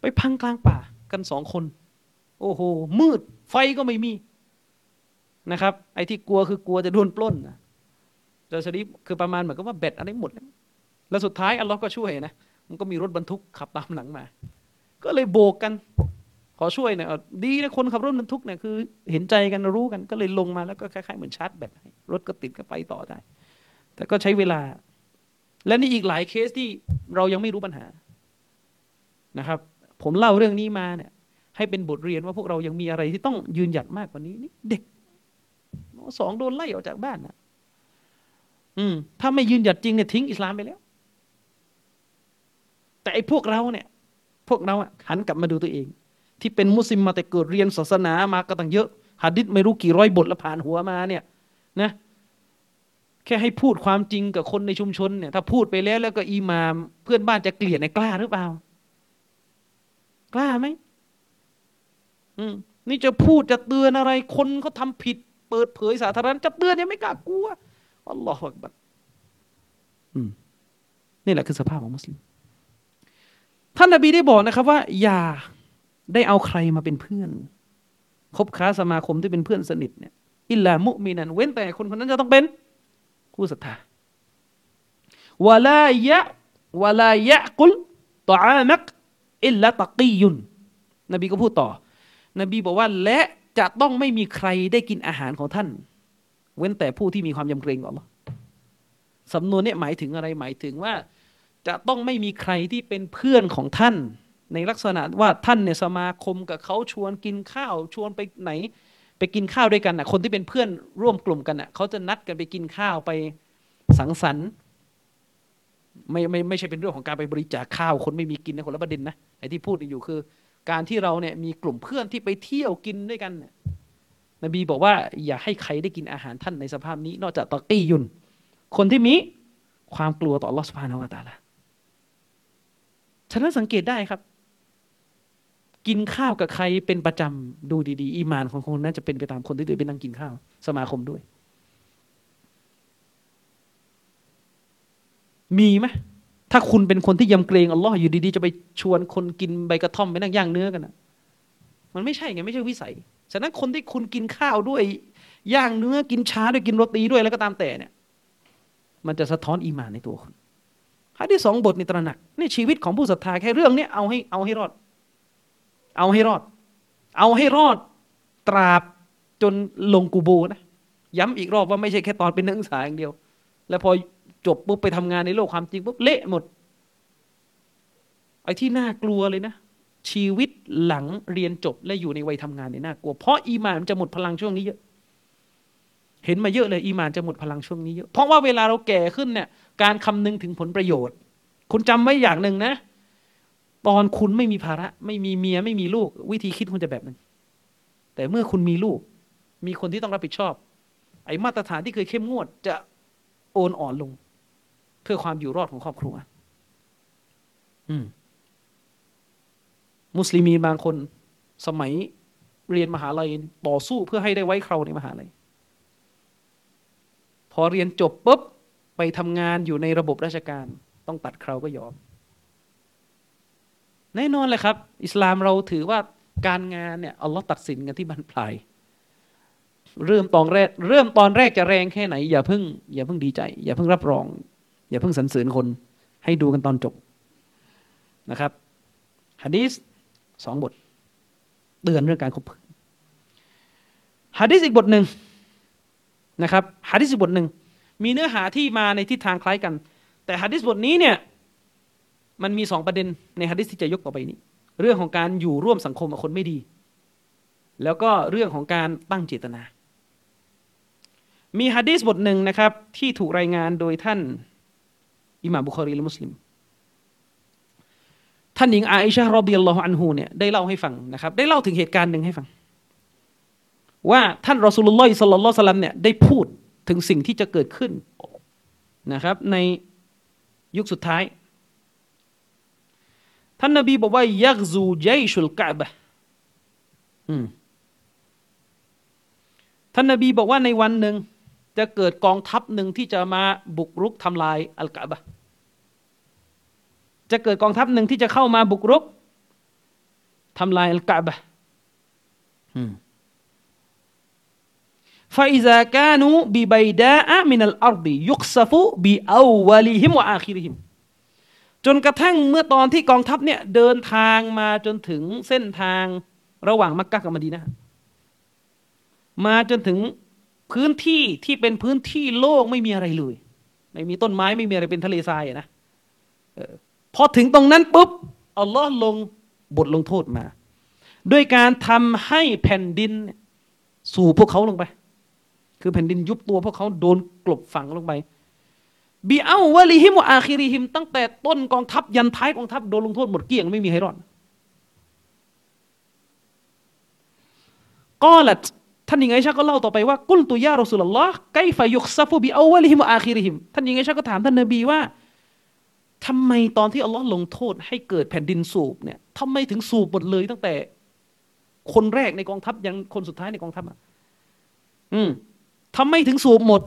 ไปพังกลางป่ากันสองคน โอ้โหมืด ไฟก็ไม่มี นะครับ ไอ้ที่กลัวคือกลัวจะโดนปล้นนะจะชริคือประมาณเหมือนกับว่าแบตอะไรหมดแล้วแล้วสุดท้ายอัลลอฮ์ก็ช่วยนะ มันก็มีรถบรรทุกขับตามหลังมา ก็เลยโบกกัน ขอช่วยเนี่ยดีนะคนขับรถบรรทุกเนี่ยคือเห็นใจกันรู้กันก็เลยลงมาแล้วก็คล้ายๆเหมือนชาร์จแบตรถก็ติดก็ไปต่อได้ แต่ก็ใช้เวลา และนี่อีกหลายเคสที่เรายังไม่รู้ปัญหานะครับ ผมเล่าเรื่องนี้มาเนี่ยให้เป็นบทเรียนว่าพวกเรายังมีอะไรที่ต้องยืนหยัดมากกว่านี้นี่เด็ก สองโดนไล่ออกจากบ้านนะอืม ถ้าไม่ยืนหยัดจริงเนี่ยทิ้งอิสลามไปแล้ว แต่ไอ้พวกเราเนี่ย พวกเราอะหันกลับมาดูตัวเอง ที่เป็นมุสลิมมาแต่เกิดเรียนศาสนามาก็ตั้งเยอะหะดิษไม่รู้กี่ร้อยบทแล้วผ่านหัวมาเนี่ย นะแค่ให้พูดความจริงกับคนในชุมชนเนี่ย ถ้าพูดไปแล้วแล้วก็อีมามเพื่อนบ้านจะเกลียดในกล้าหรือเปล่า กล้าไหมอืมนี่จะพูดจะเตือนอะไรคนเขาทาผิด ปิดเผยสาธารณะจะเตือนยังไม่กล้ากลัวอัลลอฮฺบัดนี่แหละคือสภาพของมุสลิม ท่านนบีได้บอกนะครับว่า อย่าได้เอาใครมาเป็นเพื่อน คบค้าสมาคมที่เป็นเพื่อนสนิทเนี่ยอิลลามุมินันเว้นแต่คนคนนั้นจะต้องเป็นผู้ศรัทธาวลายะวลายะกุลตออามักอิลละตะกียุนนบีก็พูดต่อ นบีบอกว่าและ จะต้องไม่มีใครได้กินอาหารของท่าน เว้นแต่ผู้ที่มีความยำเกรงต่อ Allah สำนวนนี้หมายถึงอะไรหมายถึงว่า จะต้องไม่มีใครที่เป็นเพื่อนของท่าน ในลักษณะว่าท่านเนี่ยสมาคมกับเขาชวนกินข้าวชวนไปไหน ไปกินข้าวด้วยกันอะคนที่เป็นเพื่อนร่วมกลุ่มกันอะเขาจะนัดกันไปกินข้าวไปสังสรรค์ไม่ไม่ไม่ใช่เป็นเรื่องของการไปบริจาคข้าวคนไม่มีกินนะคนละประเด็นนะไอ้ที่พูดอยู่คือ การที่เราเนี่ยมีกลุ่มเพื่อนที่ไปเที่ยวกินด้วยกันนบีบอกว่า อย่าให้ใครได้กินอาหารท่านในสภาพนี้ นอกจากตอกี้ยุน คนที่มีความกลัวต่อลอสพานอวตาละฉะนั้นสังเกตได้ครับ กินข้าวกับใครเป็นประจำดูดีๆ อีมานของคนนั้นจะเป็นไปตามคนที่เดินไปนั่งกินข้าว สมาคมด้วย มีไหม ถ้าคุณเป็นคนที่ยำเกรงอัลลอฮ์อยู่ดีๆ จะไปชวนคนกินใบกระท่อมไปนั่งย่างเนื้อกันนะมันไม่ใช่ไงไม่ใช่วิสัย ฉะนั้นคนที่คุณกินข้าวด้วยย่างเนื้อกินช้าด้วยกินโรตีด้วยแล้วก็ตามแต่เนี่ย มันจะสะท้อนอีมานในตัวคุณฮะที่สองบทในตระหนักนี่ชีวิตของผู้ศรัทธาแค่เรื่องนี้เอาให้เอาให้รอด เอาให้รอด เอาให้รอดตราบจนลงกูโบนะ ย้ำอีกรอบว่าไม่ใช่แค่ตอนเป็นนักศึกษาอย่างเดียว แล้วพอ จบปุ๊บไปทำงานในโลกความจริงปุ๊บเละหมด ไอ้ที่น่ากลัวเลยนะ ชีวิตหลังเรียนจบและอยู่ในวัยทำงานเนี่ยน่ากลัว เพราะอีมานมันจะหมดพลังช่วงนี้เยอะ เห็นมาเยอะเลย อีมานจะหมดพลังช่วงนี้เยอะ เพราะว่าเวลาเราแก่ขึ้นเนี่ย การคำนึงถึงผลประโยชน์ คุณจำไว้อย่างหนึ่งนะ ตอนคุณไม่มีภาระ ไม่มีเมียไม่มีลูก วิธีคิดคุณจะแบบนึงแต่เมื่อคุณมีลูก มีคนที่ต้องรับผิดชอบ ไอ้มาตรฐานที่เคยเข้มงวดจะโอนอ่อนลง เพื่อความอยู่รอดของครอบครัว อืม มุสลิมีบางคน สมัยเรียนมหาลัยต่อสู้เพื่อให้ได้ไว้เคราในมหาลัย พอเรียนจบปุ๊บ ไปทำงานอยู่ในระบบราชการ ต้องตัดเคราก็ยอม แน่นอนเลยครับ อิสลามเราถือว่าการงานเนี่ยอัลลอฮ์ตัดสินกันที่บรรปลายเริ่มตอนแรก เริ่มตอนแรกจะแรงแค่ไหน อย่าเพิ่ง อย่าเพิ่งดีใจ อย่าเพิ่งรับรอง อย่าเพิ่งสรรเสริญคนให้ดูกันตอนจบนะครับฮะดีษสองบท เตือนเรื่องการคบเพื่อนฮะดีษอีกบทหนึ่งนะครับฮะดีษอีกบทหนึ่งมีเนื้อหาที่มาในทิศทางคล้ายกัน แต่ฮะดีษบทนี้เนี่ยมันมีสองประเด็นในฮะดีษที่จะยกต่อไปนี้ เรื่องของการอยู่ร่วมสังคมกับคนไม่ดี แล้วก็เรื่องของการตั้งเจตนา มีฮะดีษบทหนึ่งนะครับที่ถูกรายงานโดยท่าน อิหม่ามบุคอรีและมุสลิม ท่านหญิงอาอิชะรอบิยัลลอฮุอันฮูเนี่ยได้เล่าให้ฟังนะครับ ได้เล่าถึงเหตุการณ์หนึ่งให้ฟัง ว่าท่านรอสูลุลลอฮิสัลลัลลอฮุสลัมเนี่ยได้พูดถึงสิ่งที่จะเกิดขึ้นนะครับ ในยุคสุดท้าย ท่านนบีบอกว่ายักซูเจชุลกะบะท่านนบีบอกว่าในวันหนึ่ง จะเกิดกองทัพหนึ่งที่จะมาบุกรุกทำลายอัลกะบะจะเกิดกองทัพหนึ่งที่จะเข้ามาบุกรุกทำลายอัลกะบะฟาอิซากานูบิบัยดาอะมินัลอาร์ดียุกซฟุบิอาวลิฮิมวะอาคิริฮิมจนกระทั่งเมื่อตอนที่กองทัพเนี่ยเดินทางมาจนถึงเส้นทางระหว่างมักกะกับมดีนะมาจนถึง พื้นที่ที่เป็นพื้นที่โล่งไม่มีอะไรเลย ไม่มีต้นไม้ไม่มีอะไรเป็นทะเลทรายนะพอถึงตรงนั้นปุ๊บอัลลอฮ์ลงบทลงโทษมา ด้วยการทำให้แผ่นดินสู่พวกเขาลงไป คือแผ่นดินยุบตัวพวกเขาโดนกลบฝังลงไปบีเอาวะลิฮิมอาคิริฮิม ตั้งแต่ต้นกองทัพยันท้ายกองทัพโดนลงโทษหมดเกลี้ยงไม่มีใครรอดก็ละ ท่านยิงไอชาก็เล่าต่อไปว่ากุลตุยารอสุลลอฮ์ไกฟยุกซาฟุบิเอาวะลิฮิมอาคิริฮิมท่านยิงไอชาก็ถามท่านนบีว่าทำไมตอนที่อัลลอฮ์ลงโทษให้เกิดแผ่นดินสูบเนี่ยทำไมถึงสูบหมดเลยตั้งแต่ คนแรกในกองทัพยังคนสุดท้ายในกองทัพอะอืมทำไมถึงสูบหมด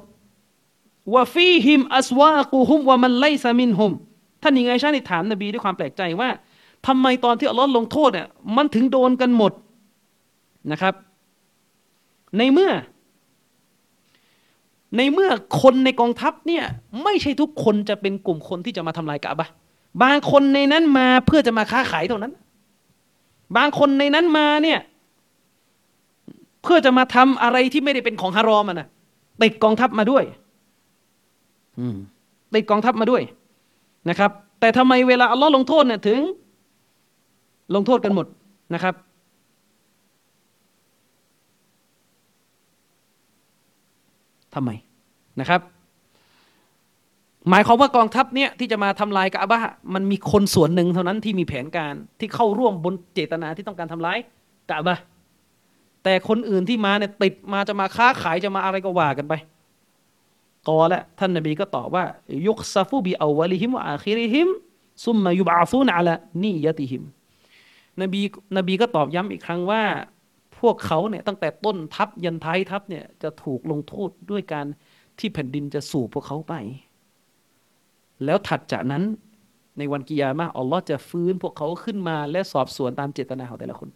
ว่าฟีฮิมอัสวากูฮุมว่ามันไลซามินฮุมท่านยังไงชาติถามนบีด้วยความแปลกใจว่าทำไมตอนที่อัลลอฮ์ลงโทษเนี่ยมันถึงโดนกันหมดนะครับ ในเมื่อ ในเมื่อคนในกองทัพเนี่ยไม่ใช่ทุกคนจะเป็นกลุ่มคนที่จะมาทำลายกะบะบางคนในนั้นมาเพื่อจะมาค้าขายเท่านั้น บางคนในนั้นมาเนี่ยเพื่อจะมาทำอะไรที่ไม่ได้เป็นของฮารอมนะติดกองทัพมาด้วยติดกองทัพมาด้วยนะครับ แต่ทำไมเวลาอัลลอฮ์ลงโทษเนี่ยถึง ลงโทษกันหมดนะครับ ทำไมนะครับ หมายความว่ากองทัพเนี่ยที่จะมาทำลายกะบะมันมีคนส่วนหนึ่งเท่านั้นที่มีแผนการที่เข้าร่วมบนเจตนาที่ต้องการทำลายกะบะแต่คนอื่นที่มาเนี่ยติดมาจะมาค้าขายจะมาอะไรก็ว่ากันไปقال และท่านนบีก็ตอบว่า يخسف بأولهم وآخرهم ثم يبعثون على نياتهمนบีนบีก็ตอบย้ำอีกครั้งว่า พวกเขาเนี่ยตั้งแต่ต้นทัพยันท้ายทัพเนี่ยจะถูกลงโทษด้วยการที่แผ่นดินจะสูบพวกเขาไป แล้วถัดจากนั้นในวันกิยามะอัลลอฮ์จะฟื้นพวกเขาขึ้นมาและสอบสวนตามเจตนาของแต่ละคน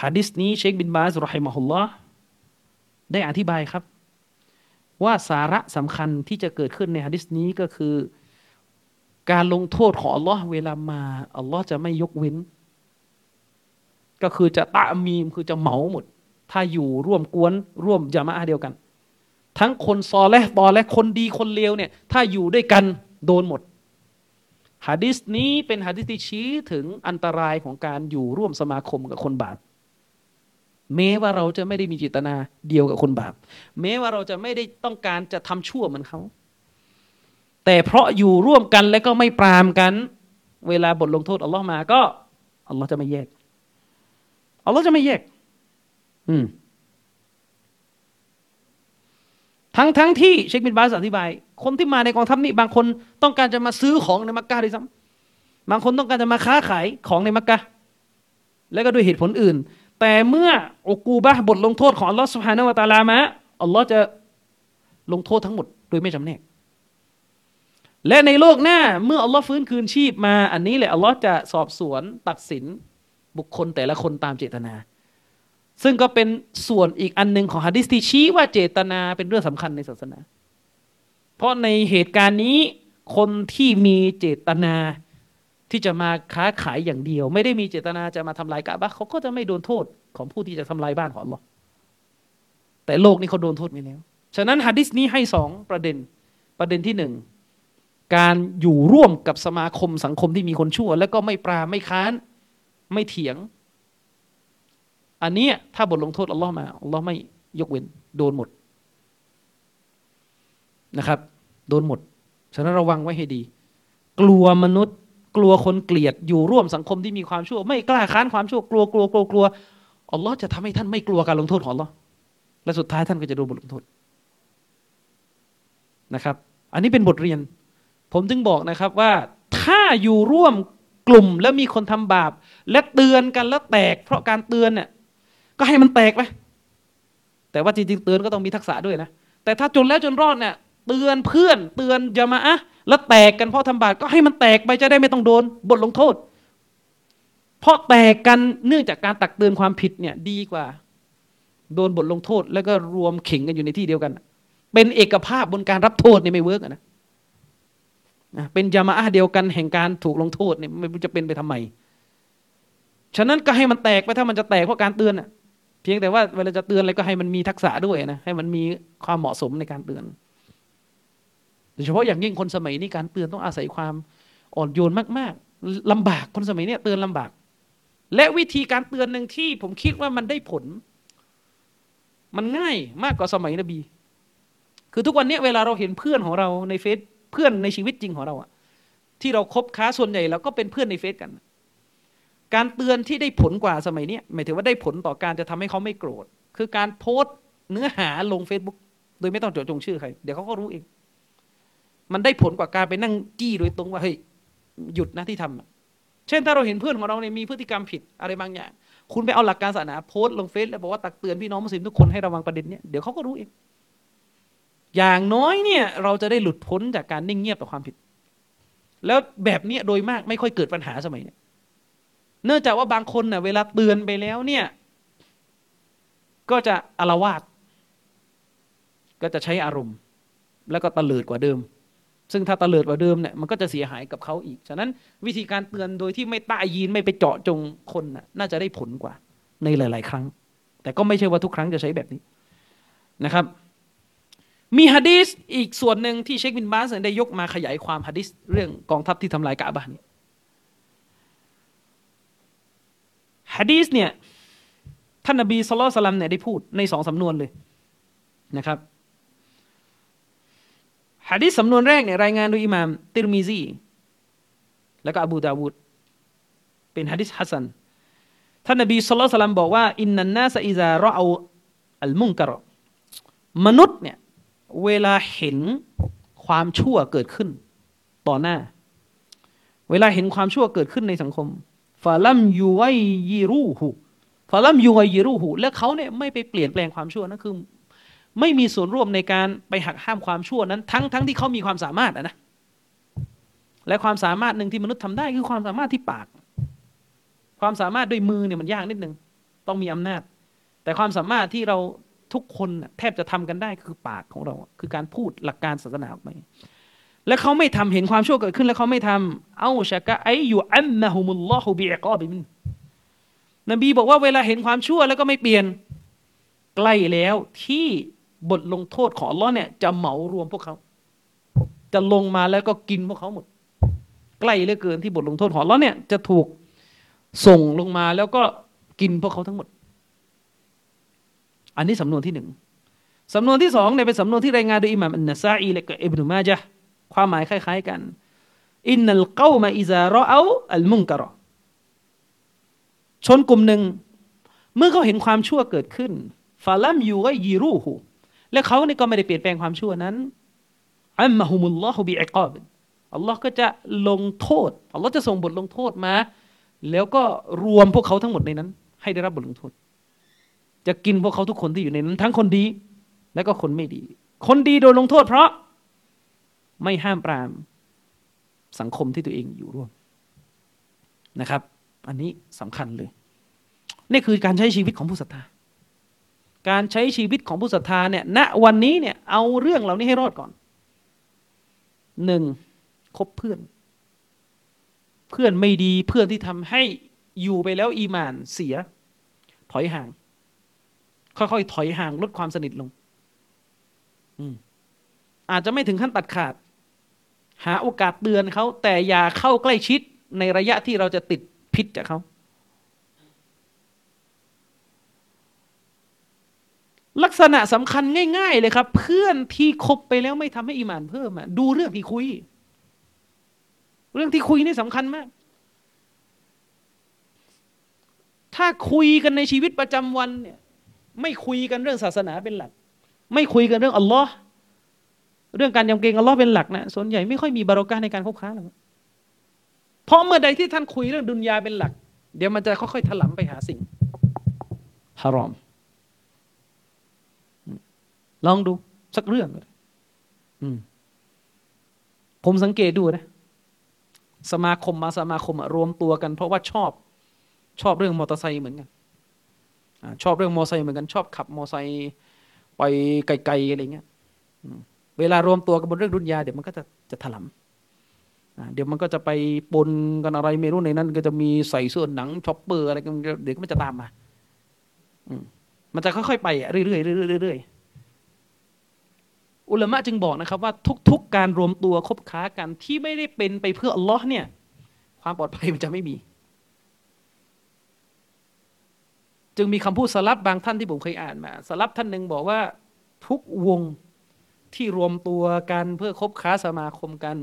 ฮะดิษนี้เชคบินบาสรอฮิมะฮุลลอฮ์ได้อธิบายครับ ว่าสาระสำคัญที่จะเกิดขึ้นในฮะดิษนี้ก็คือ การลงโทษของอัลลอฮ์เวลามาอัลลอฮ์จะไม่ยกเว้น ก็คือจะตะมีมคือจะเหมาหมด ถ้าอยู่ร่วมกวนร่วมจามะเดียวกัน ทั้งคนซอและตอและคนดีคนเลวเนี่ย ถ้าอยู่ด้วยกันโดนหมดฮะดิษนี้เป็นฮะดิษที่ชี้ถึงอันตรายของการอยู่ร่วมสมาคมกับคนบาปแม้ว่าเราจะไม่ได้มีจิตนาเดียวกับคนบาปแม้ว่าเราจะไม่ได้ต้องการจะทำชั่วเหมือนเขา แต่เพราะอยู่ร่วมกันและก็ไม่ปรามกัน เวลาบทลงโทษอัลลอฮ์มาก็อัลลอฮ์จะไม่แยก อัลลอฮ์จะไม่แยกอืมทั้งทั้งที่เชคบินบาสอธิบาย คนที่มาในกองทัพนี้บางคนต้องการจะมาซื้อของในมักกะด้วยซ้ำบางคนต้องการจะมาค้าขายของในมักกะแล้วก็ด้วยเหตุผลอื่น แต่เมื่ออุกูบะบทลงโทษของอัลลอฮ์สุฮานะวะตาลามะอัลลอฮ์จะลงโทษทั้งหมดโดยไม่จำแนก และในโลกหน้าเมื่ออัลลอฮ์ฟื้นคืนชีพมา อันนี้แหละอัลลอฮ์จะสอบสวนตัดสิน บุคคลแต่ละคนตามเจตนา ซึ่งก็เป็นส่วนอีกอันหนึ่งของฮะดิษที่ชี้ว่าเจตนาเป็นเรื่องสำคัญในศาสนา เพราะในเหตุการณ์นี้คนที่มีเจตนาที่จะมาค้าขายอย่างเดียว ไม่ได้มีเจตนาจะมาทำลายกะบะเขาก็จะไม่โดนโทษของผู้ที่จะทำลายบ้านของเราแต่โลกนี้เขาโดนโทษไปแล้ว ฉะนั้นฮะดิษนี้ให้สองประเด็นประเด็นที่หนึ่งการอยู่ร่วมกับสมาคมสังคมที่มีคนชั่ว แล้วก็ไม่ปราไม่ค้าน ไม่เถียง อันนี้ถ้าบทลงโทษอัลลอฮ์มาอัลลอฮ์ไม่ยกเว้น โดนหมดนะครับ โดนหมด ฉะนั้นระวังไว้ให้ดี กลัวมนุษย์ กลัวคนเกลียดอยู่ร่วมสังคมที่มีความชั่ว ไม่กล้าค้านความชั่วกลัวกลัวกลัวกลัวอัลลอฮ์จะทำให้ท่านไม่กลัวการลงโทษของอัลลอฮ์และสุดท้ายท่านก็จะโดนบทลงโทษนะครับ อันนี้เป็นบทเรียน ผมจึงบอกนะครับว่าถ้าอยู่ร่วม กลุ่มแล้วมีคนทำบาป และเตือนกันแล้วแตก เพราะการเตือนเนี่ยก็ให้มันแตกไปแต่ว่าจริงๆเตือนก็ต้องมีทักษะด้วยนะแต่ถ้าจนแล้วจนรอดเนี่ยเตือนเพื่อนเตือนยามะอะแล้วแตกกันเพราะทำบาปก็ให้มันแตกไปจะได้ไม่ต้องโดนบทลงโทษ เพราะแตกกันเนื่องจากการตักเตือนความผิดเนี่ยดีกว่า โดนบทลงโทษ แล้วก็รวมเข่งกันอยู่ในที่เดียวกัน เป็นเอกภาพบนการรับโทษนี่ไม่เวิร์กนะ เป็นยามาอะเดียวกันแห่งการถูกลงโทษเนี่ยมันจะเป็นไปทำไม ฉะนั้นก็ให้มันแตกไปถ้ามันจะแตกเพราะการเตือนอะเพียงแต่ว่าเวลาจะเตือนอะไรก็ให้มันมีทักษะด้วยนะให้มันมีความเหมาะสมในการเตือนโดยเฉพาะอย่างยิ่งคนสมัยนี้การเตือนต้องอาศัยความอ่อนโยนมากๆลำบากคนสมัยนี้เตือนลำบาก และวิธีการเตือนหนึ่งที่ผมคิดว่ามันได้ผล มันง่ายมากกว่าสมัยนบี คือทุกวันนี้เวลาเราเห็นเพื่อนของเราในเฟซ เพื่อนในชีวิตจริงของเราอะที่เราครบค้าส่วนใหญ่เราก็เป็นเพื่อนในเฟซกัน การเตือนที่ได้ผลกว่าสมัยนี้หมายถึงว่าได้ผลต่อการจะทำให้เขาไม่โกรธ คือการโพสต์เนื้อหาลง Facebook โดยไม่ต้องเจดจงชื่อใคร เดี๋ยวเขาก็รู้เอง มันได้ผลกว่าการไปนั่งจี้โดยตรงว่าเฮ้ยหยุดนะที่ทำเช่นถ้าเราเห็นเพื่อนของเราเนี่ยมีพฤติกรรมผิดอะไรบางอย่าง คุณไปเอาหลักการศาสนาโพสต์ลงเฟซแล้วบอกว่าตักเตือนพี่น้องมุสลิมทุกคนให้ระวังประเด็นนี้เดี๋ยวเขาก็รู้เอง อย่างน้อยเนี่ยเราจะได้หลุดพ้นจากการนิ่งเงียบต่อความผิด แล้วแบบนี้โดยมากไม่ค่อยเกิดปัญหาสมัยนี้เนื่องจากว่าบางคนเน่ะเวลาเตือนไปแล้วเนี่ย ก็จะอารวาสก็จะใช้อารมณ์ แล้วก็ตะเลิดกว่าเดิม ซึ่งถ้าตะเลิดกว่าเดิมเนี่ยมันก็จะเสียหายกับเขาอีก ฉะนั้นวิธีการเตือนโดยที่ไม่ต้ายีนไม่ไปเจาะจงคนน่ะน่าจะได้ผลกว่าในหลาย ๆ ครั้ง แต่ก็ไม่ใช่ว่าทุกครั้งจะใช้แบบนี้นะครับ มีฮะดีสอีกส่วนหนึ่งที่เชคบินบาสได้ยกมาขยายความฮะดีสเรื่องกองทัพที่ทำลายกาบานี่ฮะดีสเนี่ยท่านนบีสุลต่านเนี่ยได้พูดในสองสำนวนเลยนะครับฮะดิษสำนวนแรกเนี่ยรายงานโดยอิหม่ามติรมิซีแล้วก็อบูดาวูดเป็นฮะดิษฮัสซันท่านนบีสุลต่านบอกว่าอินนันนาสอิซาระเอาอัลมุงกรมนุษย์เนี่ย เวลาเห็นความชั่วเกิดขึ้น ต่อหน้า เวลาเห็นความชั่วเกิดขึ้นในสังคมฟาลัมยูไวยิรูหูฟาลัมยูไวยิรูหูและเขาเนี่ยไม่ไปเปลี่ยนแปลงความชั่วนั่นคือ ไม่มีส่วนร่วมในการไปหักห้ามความชั่วนั้น ทั้งทั้งที่เขามีความสามารถนะและความสามารถหนึ่งที่มนุษย์ทำได้คือความสามารถที่ปาก ความสามารถด้วยมือเนี่ยมันยากนิดนึงต้องมีอำนาจ แต่ความสามารถที่เรา ทุกคนแทบจะทำกันได้คือปากของเรา คือการพูดหลักการศาสนาออกไปแล้วเขาไม่ทำเห็นความชั่วเกิดขึ้น แล้วเขาไม่ทำเอาชะกะไออยู่อัมมะฮุมุลลอฮุบิอกอบิมินนบีบอกว่าเวลาเห็นความชั่วแล้วก็ไม่เปลี่ยนใกล้แล้วที่บทลงโทษของอัลลอฮ์เนี่ยจะเหมารวมพวกเขา จะลงมาแล้วก็กินพวกเขาหมด ใกล้เหลือเกินที่บทลงโทษของอัลลอฮ์เนี่ยจะถูกส่งลงมาแล้วก็กินพวกเขาทั้งหมด อันนี้สำนวนที่หนึ่งสำนวนที่สองเนี่ยเป็นสำนวนที่รายงานโดยอิหม่ามอันนัซาอีและก็อิบนุมาจาความหมายคล้าย ๆกันอินนัลกอมาอิซารอเอาอัลมุงกะรอชนกลุ่มหนึ่ง เมื่อเขาเห็นความชั่วเกิดขึ้นฟาลัมยูกยีรูหูและเขานี่ก็ไม่ได้เปลี่ยนแปลงความชั่วนั้นอัมมะฮุมุลลอฮุบิอิกอบอัลลอฮ์ก็จะลงโทษอัลลอฮ์จะส่งบทลงโทษมา แล้วก็รวมพวกเขาทั้งหมดในนั้น ให้ได้รับบทลงโทษ จะกินพวกเขาทุกคนที่อยู่ในนั้น ทั้งคนดี และก็คนไม่ดี คนดีโดนลงโทษเพราะไม่ห้ามปรามสังคมที่ตัวเองอยู่ร่วมนะครับ อันนี้สำคัญเลย นี่คือการใช้ชีวิตของผู้ศรัทธา การใช้ชีวิตของผู้ศรัทธาเนี่ย ณ วันนี้เนี่ย เอาเรื่องเหล่านี้ให้รอดก่อน หนึ่งคบเพื่อน เพื่อนไม่ดี เพื่อนที่ทำให้อยู่ไปแล้วอีมานเสีย ถอยห่าง ค่อยๆถอยห่างลดความสนิทลง อืม อาจจะไม่ถึงขั้นตัดขาด หาโอกาสเตือนเขา แต่อย่าเข้าใกล้ชิดในระยะที่เราจะติดพิษจากเขาลักษณะสำคัญง่าย ๆ เลยครับ เพื่อนที่คบไปแล้วไม่ทำให้อีมานเพิ่มอะดูเรื่องที่คุย เรื่องที่คุยนี่สำคัญมาก ถ้าคุยกันในชีวิตประจำวันเนี่ย ไม่คุยกันเรื่องศาสนาเป็นหลัก ไม่คุยกันเรื่องอัลลอฮ์เรื่องการยำเกรงอัลลอฮ์เป็นหลักนะส่วนใหญ่ไม่ค่อยมีบารอกาในการคบค้าหรอกเพราะเมื่อใดที่ท่านคุยเรื่องดุนยาเป็นหลัก เดี๋ยวมันจะค่อยๆถลำไปหาสิ่งฮารอม ลองดูสักเรื่องผมสังเกตดูนะ สมาคมมาสมาคมรวมตัวกัน เพราะว่าชอบ ชอบเรื่องมอเตอร์ไซค์เหมือนกัน ชอบเรื่องมอไซค์เหมือนกันชอบขับมอไซค์ไปไกลๆอะไรเงี้ยเวลารวมตัวกันบนเรื่องดุนยาเดี๋ยวมันก็จะจะถลำเดี๋ยวมันก็จะไปปนกันอะไรไม่รู้ในนั้น ก็จะมีใส่เสื้อหนัง chopper อะไรกันเดี๋ยวมันจะตามมาอือมันจะค่อยๆไปเรื่อยๆเรื่อยๆอุลามะจึงบอกนะครับว่าทุก ๆ การรวมตัวคบค้ากันที่ไม่ได้เป็นไปเพื่ออัลลอฮ์เนี่ย ความปลอดภัยมันจะไม่มี จึงมีคำพูดสลับบางท่านที่ผมเคยอ่านมา สลับท่านหนึ่งบอกว่าทุกวงที่รวมตัวกันเพื่อคบค้าสมาคมกัน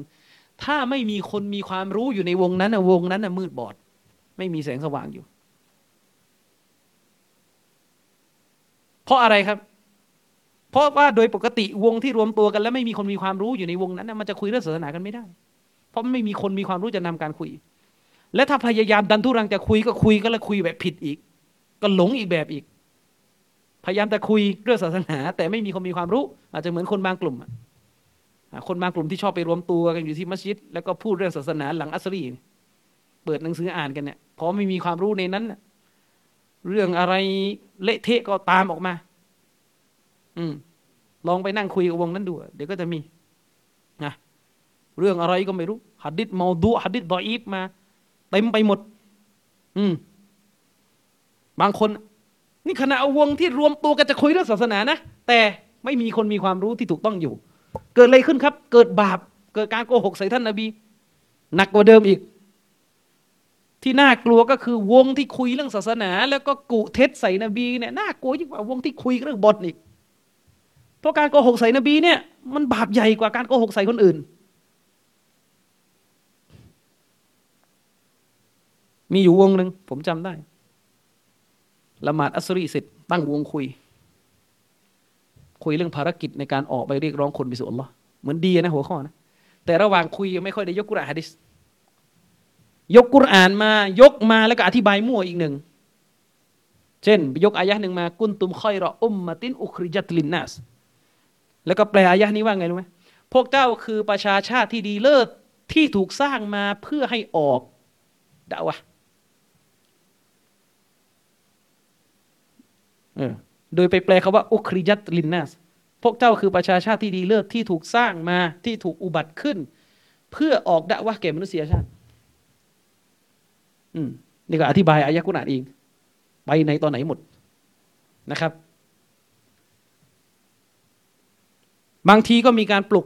ถ้าไม่มีคนมีความรู้อยู่ในวงนั้นนะวงนั้นนะมืดบอด ไม่มีแสงสว่างอยู่ เพราะอะไรครับ เพราะว่าโดยปกติวงที่รวมตัวกันแล้วไม่มีคนมีความรู้อยู่ในวงนั้นนะมันจะคุยเรื่องศาสนากันไม่ได้ เพราะไม่มีคนมีความรู้จะนำการคุย และถ้าพยายามดันทุรังจะคุยก็คุยก็แล้วคุยแบบผิดอีก ก็หลงอีกแบบอีก พยายามจะคุยเรื่องศาสนา แต่ไม่มีคนมีความรู้ อาจจะเหมือนคนบางกลุ่มคนบางกลุ่มที่ชอบไปรวมตัวกันอยู่ที่มัสยิด แล้วก็พูดเรื่องศาสนาหลังอัสรีเปิดหนังสืออ่านกันเนี่ยพอไม่มีความรู้ในนั้นเรื่องอะไรเละเทะก็ตามออกมา อืมลองไปนั่งคุยกับวงนั้นดู เดี๋ยวก็จะมีนะเรื่องอะไรก็ไม่รู้หัดดิษมอดูหัดดิษดออีฟมา เต็มไปหมด อืม บางคน นี่ขณะวงที่รวมตัวกันจะคุยเรื่องศาสนานะ แต่ไม่มีคนมีความรู้ที่ถูกต้องอยู่ เกิดอะไรขึ้นครับ เกิดบาป เกิดการโกหกใส่ท่านนาบี หนักกว่าเดิมอีก ที่น่ากลัวก็คือวงที่คุยเรื่องศาสนา แล้วก็กุเท็จใส่นบีเนี่ยน่ากลัวยิ่งกว่าวงที่คุยเรื่องบทอีกเพราะการโกหกใส่นบีเนี่ยมันบาปใหญ่กว่าการโกหกใส่คนอื่น มีอยู่วงหนึ่งผมจำได้ ละหมาดอัสรีเสร็จตั้งวงคุย คุยเรื่องภารกิจในการออกไปเรียกร้องคนไปสู่อัลลอฮ์เหมือนดีนะหัวข้อนะ แต่ระหว่างคุยยังไม่ค่อยได้ยกกุรอานฮะดิษยกกุรอานมายกมาแล้วก็อธิบายมั่วอีกหนึ่ง เช่น ยกอายะหนึ่งมา กุนตุมคอยรออุมมาตินอุคริจัตลินนัสแล้วก็แปลอายะนี้ว่าไงรู้ไหมพวกเจ้าคือประชาชาติที่ดีเลิศที่ถูกสร้างมาเพื่อให้ออกดาวะ โดยไปแปลคาว่าอุคริยัตลินนัสพวกเจ้าคือประชาชาติที่ดีเลิศที่ถูกสร้างมาที่ถูกอุบัติขึ้น เพื่อออกดะวะแก่มนุษยชาติ อืมนี่ก็อธิบายอายะกุณาเองไปไหนตอนไหนหมดนะครับ บางทีก็มีการปลุก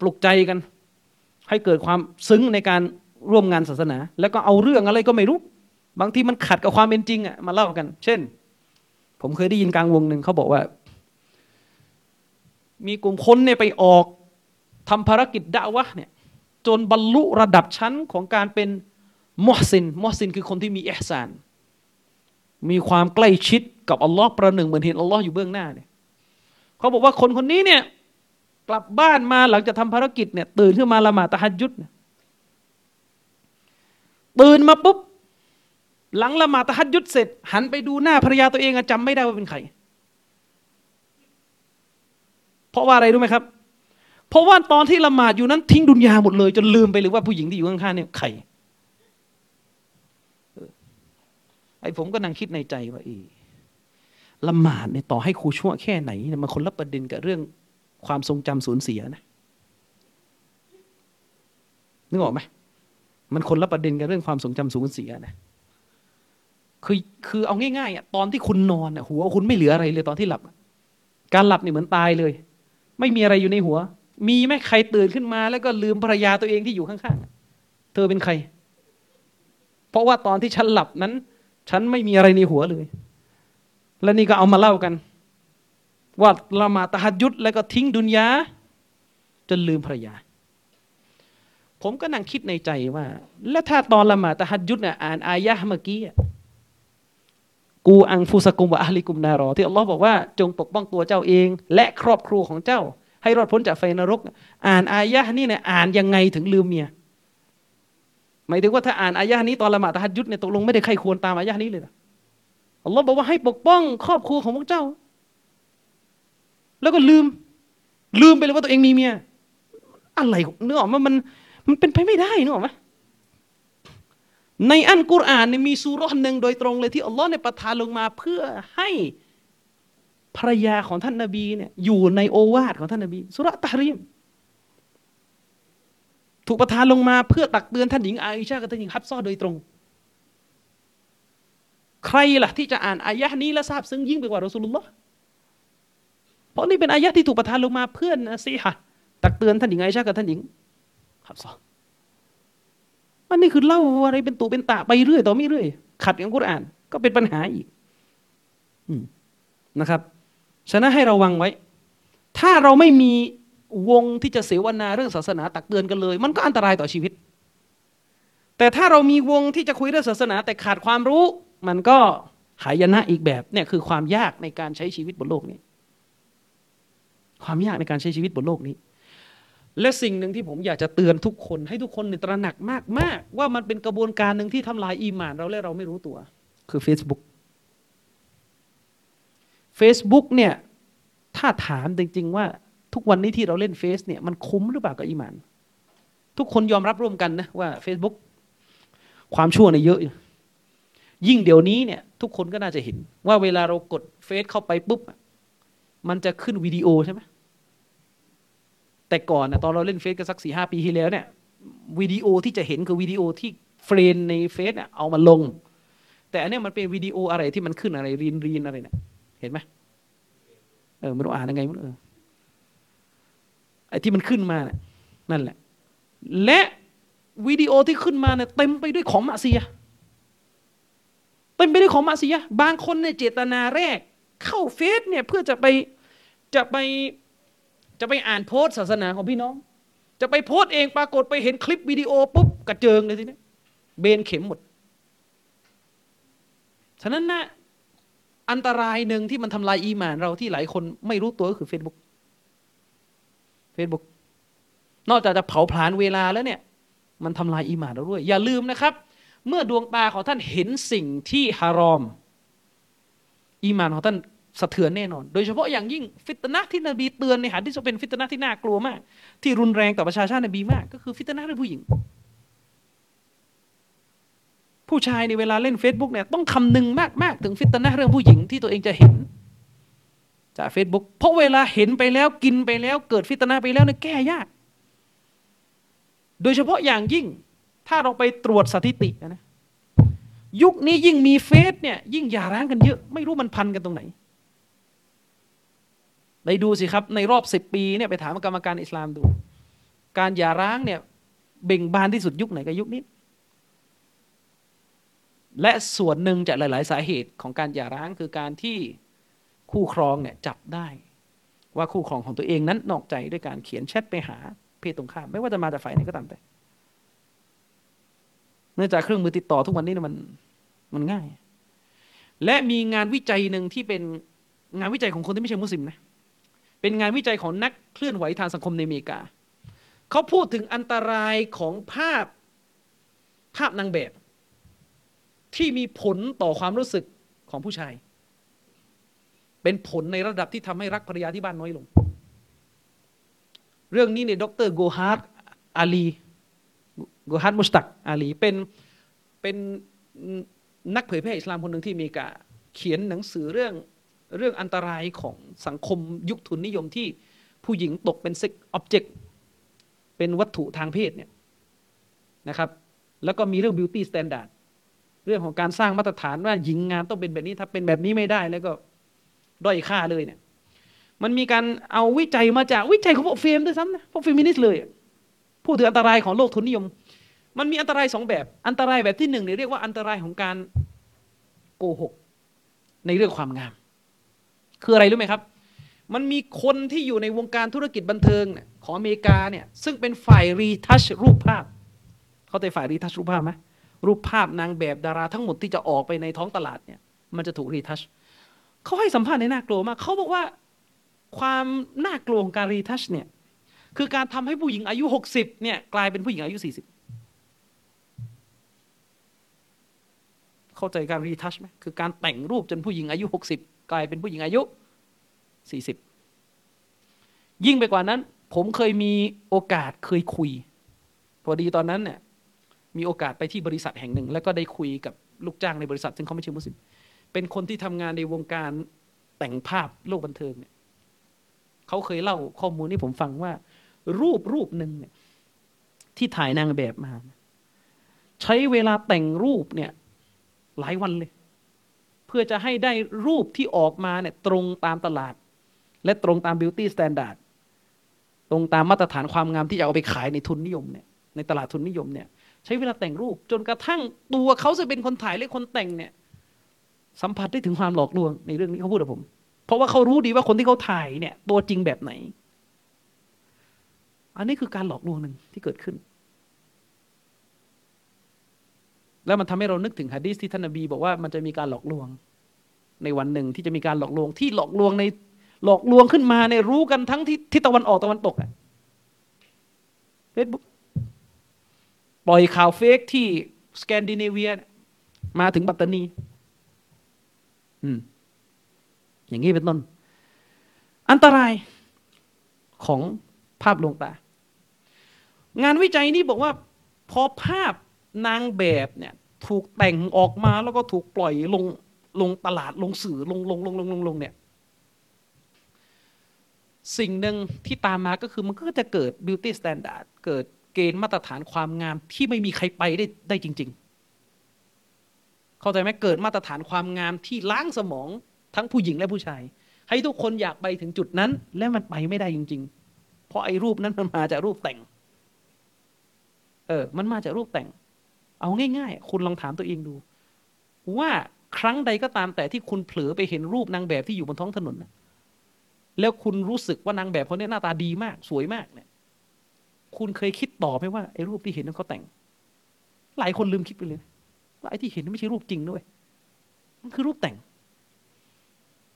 ปลุกใจกัน ให้เกิดความซึ้งในการร่วมงานศาสนา แล้วก็เอาเรื่องอะไรก็ไม่รู้ บางทีมันขัดกับความเป็นจริงอะมาเล่ากัน เช่น ผมเคยได้ยินกลางวงหนึ่งเขาบอกว่า มีกลุ่มคนเนี่ยไปออกทำภารกิจดะวะเนี่ยจนบรรลุระดับชั้นของการเป็นมุฮซินมุฮซินคือคนที่มีเอหซาน มีความใกล้ชิดกับอัลลอฮ์ประหนึ่งเหมือนเห็นอัลลอฮ์อยู่เบื้องหน้าเนี่ยเขาบอกว่าคนคนนี้เนี่ยกลับบ้านมาหลังจากทำภารกิจเนี่ยตื่นขึ้นมาละหมาดตะฮัดยุดตื่นมาปุ๊บ หลังละหมาดตะฮัดยุดเสร็จ หันไปดูหน้าภรรยาตัวเองจำไม่ได้ว่าเป็นใคร เพราะว่าอะไรรู้ไหมครับ เพราะว่าตอนที่ละหมาดอยู่นั้นทิ้งดุนยาหมดเลย จนลืมไปเลยว่าผู้หญิงที่อยู่ข้างๆเนี่ยใครไอ้ผมก็นั่งคิดในใจว่าอีละหมาดเนี่ยต่อให้ครูชั่วแค่ไหนมันคนละประเด็นกับเรื่องความทรงจำสูญเสียนะนึกออกไหมมันคนละประเด็นกับเรื่องความทรงจำสูญเสียนะ คือคือเอาง่ายๆอะตอนที่คุณนอนอะหัวคุณไม่เหลืออะไรเลยตอนที่หลับ การหลับนี่เหมือนตายเลย ไม่มีอะไรอยู่ในหัว มีไหมใครตื่นขึ้นมา แล้วก็ลืมภรรยาตัวเองที่อยู่ข้างๆ เธอเป็นใคร เพราะว่าตอนที่ฉันหลับนั้น ฉันไม่มีอะไรในหัวเลย และนี่ก็เอามาเล่ากัน ว่าละหมาตะฮัดยุดแล้วก็ทิ้งดุนยาจนลืมภรรยา ผมก็นั่งคิดในใจว่า แล้วถ้าตอนละหมาตะฮัดยุดเนี่ยอ่านอายะห์เมื่อกี้อะ กูอังฟูสกุมวะอัลิกุมนารอ ที่อัลลอฮ์บอกว่าจงปกป้องตัวเจ้าเอง และครอบครัวของเจ้า ให้รอดพ้นจากไฟนรก อ่านอายะห์นี่เนี่ยอ่านยังไงถึงลืมเมียหมายถึงว่าถ้าอ่านอายะห์นี้ตอนละหมาดตะฮัดยุดเนี่ยตกลงไม่ได้ใครควรตามอายะห์นี้เลยนะอัลลอฮ์บอกว่าให้ปกป้องครอบครัวของพวกเจ้า แล้วก็ลืม ลืมไปเลยว่าตัวเองมีเมีย อะไรเนึกออกมามันมันเป็นไปไม่ได้เนึกออกไหม ในอันกุรอานมีสุรหนึ่งโดยตรงเลยที่อัลลอฮ์เนี่ยประทานลงมาเพื่อให้ภรรยาของท่านนาบีเนี่ยอยู่ในโอวาทของท่านนาบีสุรตารีมถูกประทานลงมาเพื่อตักเตือนท่านหญิงอาอิชากับท่านหญิงฮับซอโดยตรง ใครล่ะที่จะอ่านอายะห์นี้และทราบซึ้งยิ่งไปกว่ารอสูลุลลอฮ์เพราะนี่เป็นอายะห์ที่ถูกประทานลงมาเพื่อนะสิฮะตักเตือนท่านหญิงอาอิชากับท่านหญิงฮับซอ มันนี่คือเล่าอะไรเป็นตูเป็นตาไปเรื่อยต่อไม่เรื่อย ขัดกับกุรอาน ก็เป็นปัญหาอีกนะครับฉะนั้นให้ระวังไว้ ถ้าเราไม่มีวงที่จะเสวนาเรื่องศาสนาตักเตือนกันเลย มันก็อันตรายต่อชีวิต แต่ถ้าเรามีวงที่จะคุยเรื่องศาสนา แต่ขาดความรู้ มันก็หายนะอีกแบบเนี่ยคือความยากในการใช้ชีวิตบนโลกนี้ ความยากในการใช้ชีวิตบนโลกนี้ และสิ่งหนึ่งที่ผมอยากจะเตือนทุกคนให้ทุกคนตระหนักมากมากว่ามันเป็นกระบวนการหนึ่งที่ทำลายอีหมานเราและเราไม่รู้ตัว คือ Facebook Facebook เนี่ยถ้าถามจริง ๆ ว่าทุกวันนี้ที่เราเล่นเฟซเนี่ยมันคุ้มหรือเปล่ากับอีหมาน ทุกคนยอมรับร่วมกันนะว่า Facebook ความชั่วเนี่ยเยอะ ยิ่งเดี๋ยวนี้เนี่ยทุกคนก็น่าจะเห็น ว่าเวลาเรากดเฟซเข้าไปปุ๊บ มันจะขึ้นวิดีโอใช่ไหม แต่ก่อนนะตอนเราเล่นเฟซกันสักสี่ห้าปีที่แล้วเนี่ยวิดีโอที่จะเห็นคือวิดีโอที่ friend ในเฟซเนี่ยเอามาลง แต่อันนี้มันเป็นวิดีโออะไรที่มันขึ้นอะไรรีนรีนอะไรเนี่ยเห็นไหมเออไม่รู้อ่านยังไงมันเออไอ้ที่มันขึ้นมาเนี่ยนั่นแหละ และวิดีโอที่ขึ้นมาเนี่ยเต็มไปด้วยของมะอ์ซียะฮ์เต็มไปด้วยของมาเซียบางคนเนี่ยเจตนาแรก เข้าเฟซเนี่ยเพื่อจะไปจะไป จะไปอ่านโพสศาสนาของพี่น้อง จะไปโพสเองปรากฏไปเห็นคลิปวิดีโอปุ๊บกระเจิงเลยทีนี้เบนเข็มหมด ฉะนั้นนะอันตรายหนึ่งที่มันทำลายอีมานเราที่หลายคนไม่รู้ตัวก็คือ Facebook Facebook นอกจากจะเผาผลาญเวลาแล้วเนี่ย มันทำลายอีมานเราด้วย อย่าลืมนะครับ เมื่อดวงตาของท่านเห็นสิ่งที่ฮารอม อีมานของท่าน สะเทือนแน่นอน โดยเฉพาะอย่างยิ่งฟิตนะที่นบีเตือนในหะดีษว่าจะเป็นฟิตนะที่น่ากลัวมาก ที่รุนแรงต่อประชาชาตินบีมาก ก็คือฟิตนะเรื่องผู้หญิง ผู้ชายในเวลาเล่น Facebook เนี่ยต้องคำนึงมากๆถึงฟิตนะเรื่องผู้หญิงที่ตัวเองจะเห็น จาก Facebook เพราะเวลาเห็นไปแล้วกินไปแล้ว เกิดฟิตนะไปแล้วเนี่ยแก้ยาก โดยเฉพาะอย่างยิ่งถ้าเราไปตรวจสถิตินะยุคนี้ยิ่งมีเฟซเนี่ยยิ่งหย่าร้างกันเยอะ ไม่รู้มันพันกันตรงไหน ไปดูสิครับ ในรอบสิบปีเนี่ยไปถามกรรมการอิสลามดู การหย่าร้างเนี่ยเบ่งบานที่สุดยุคไหนกับยุคนี้ และส่วนหนึ่งจากหลาย ๆ สาเหตุของการหย่าร้างคือการที่คู่ครองเนี่ยจับได้ ว่าคู่ครองของตัวเองนั้นนอกใจด้วยการเขียนแชทไปหาเพศตรงข้าม ไม่ว่าจะมาจากฝ่ายไหนก็ตามแต่ เนื่องจากเครื่องมือติดต่อทุกวันนี้มันมันง่าย และมีงานวิจัยหนึ่งที่เป็นงานวิจัยของคนที่ไม่ใช่มุสลิมนะ เป็นงานวิจัยของนักเคลื่อนไหวทางสังคมในอเมริกา เขาพูดถึงอันตรายของภาพภาพนางแบบ ที่มีผลต่อความรู้สึกของผู้ชาย เป็นผลในระดับที่ทำให้รักภรรยาที่บ้านน้อยลง เรื่องนี้เนี่ยดรโกฮาร์ดอาลีโกฮาร์ดมุสตักอาลีเป็นเป็นนักเผยแพร่อิสลามคนหนึ่งที่อเมริกา เขียนหนังสือเรื่อง เรื่องอันตรายของสังคมยุคทุนนิยมที่ผู้หญิงตกเป็น sex object เป็นวัตถุทางเพศเนี่ยนะครับ แล้วก็มีเรื่อง beauty standard เรื่องของการสร้างมาตรฐานว่าหญิงงามต้องเป็นแบบนี้ถ้าเป็นแบบนี้ไม่ได้แล้วก็ด้อยค่าเลยเนี่ย มันมีการเอาวิจัยมาจากวิจัยของพวก fem ด้วยซ้ำนะพวกเฟมินิสต์เลยพูดถึงอันตรายของโลกทุนนิยม มันมีอันตรายสองแบบ อันตรายแบบที่หนึ่งเนี่ยเรียกว่าอันตรายของการโกหก ในเรื่องความงาม คืออะไรรู้ไหมครับ มันมีคนที่อยู่ในวงการธุรกิจบันเทิงของอเมริกาเนี่ยซึ่งเป็นฝ่ายรีทัชรูปภาพ เขาใจฝ่ายรีทัชรูปภาพไหมรูปภาพนางแบบดาราทั้งหมดที่จะออกไปในท้องตลาดเนี่ยมันจะถูกรีทัชเขาให้สัมภาษณ์ในน่ากลัวมากเขาบอกว่าความน่ากลัวของการรีทัชเนี่ยคือการทำให้ผู้หญิงอายุหกสิบเนี่ยกลายเป็นผู้หญิงอายุสี่สิบเข้าใจการรีทัชไหมคือการแต่งรูปจนผู้หญิงอายุห กลายเป็นผู้หญิงอายุสี่สิบยิ่งไปกว่านั้น ผมเคยมีโอกาสเคยคุย พอดีตอนนั้นเนี่ยมีโอกาสไปที่บริษัทแห่งหนึ่ง แล้วก็ได้คุยกับลูกจ้างในบริษัท ซึ่งเขาไม่ใช่มุสลิมเป็นคนที่ทำงานในวงการแต่งภาพโลกบันเทิงเนี่ยเขาเคยเล่าข้อมูลนี้ผมฟังว่า รูปรูปหนึ่งเนี่ยที่ถ่ายนางแบบมา ใช้เวลาแต่งรูปเนี่ย หลายวันเลย เพื่อจะให้ได้รูปที่ออกมาเนี่ยตรงตามตลาด และตรงตาม beauty standard ตรงตามมาตรฐานความงามที่จะเอาไปขายในทุนนิยมเนี่ยในตลาดทุนนิยมเนี่ยใช้เวลาแต่งรูป จนกระทั่งตัวเขาจะเป็นคนถ่ายและคนแต่งเนี่ยสัมผัสได้ถึงความหลอกลวงในเรื่องนี้เขาพูดกับผม เพราะว่าเขารู้ดีว่าคนที่เขาถ่ายเนี่ยตัวจริงแบบไหน อันนี้คือการหลอกลวงหนึ่งที่เกิดขึ้น แล้วมันทำให้เรานึกถึงฮะดีสที่ท่านนบีบอกว่ามันจะมีการหลอกลวง ในวันหนึ่งที่จะมีการหลอกลวง ที่หลอกลวงในหลอกลวงขึ้นมาในรู้กันทั้งที่ทิศตะวันออกตะวันตกอะเฟซบุ๊กปล่อยข่าวเฟกที่สแกนดิเนเวีย มาถึงปัตตานี อืม อย่างนี้เป็นต้น อันตรายของภาพลวงตา งานวิจัยนี้บอกว่า พอภาพ นางแบบเนี่ยถูกแต่งออกมาแล้วก็ถูกปล่อยลงลงตลาดลงสื่อลงลงลงลงลงลงเนี่ยสิ่งหนึ่งที่ตามมาก็คือมันก็จะเกิด beauty standard เกิดเกณฑ์มาตรฐานความงามที่ไม่มีใครไปได้ได้จริง ๆ เข้าใจไหมเกิดมาตรฐานความงามที่ล้างสมองทั้งผู้หญิงและผู้ชาย ให้ทุกคนอยากไปถึงจุดนั้น และมันไปไม่ได้จริง ๆ เพราะไอ้รูปนั้นมันมาจากรูปแต่ง เออ มันมาจากรูปแต่ง เอาง่ายๆ คุณลองถามตัวเองดู ว่าครั้งใดก็ตามแต่ที่คุณเผลอไปเห็นรูปนางแบบที่อยู่บนท้องถนนนะแล้วคุณรู้สึกว่านางแบบคนนี้หน้าตาดีมาก สวยมากเนี่ย คุณเคยคิดต่อไหมว่าไอ้รูปที่เห็นนั้นเขาแต่ง หลายคนลืมคิดไปเลยว่าไอ้ที่เห็นไม่ใช่รูปจริงด้วยมันคือรูปแต่ง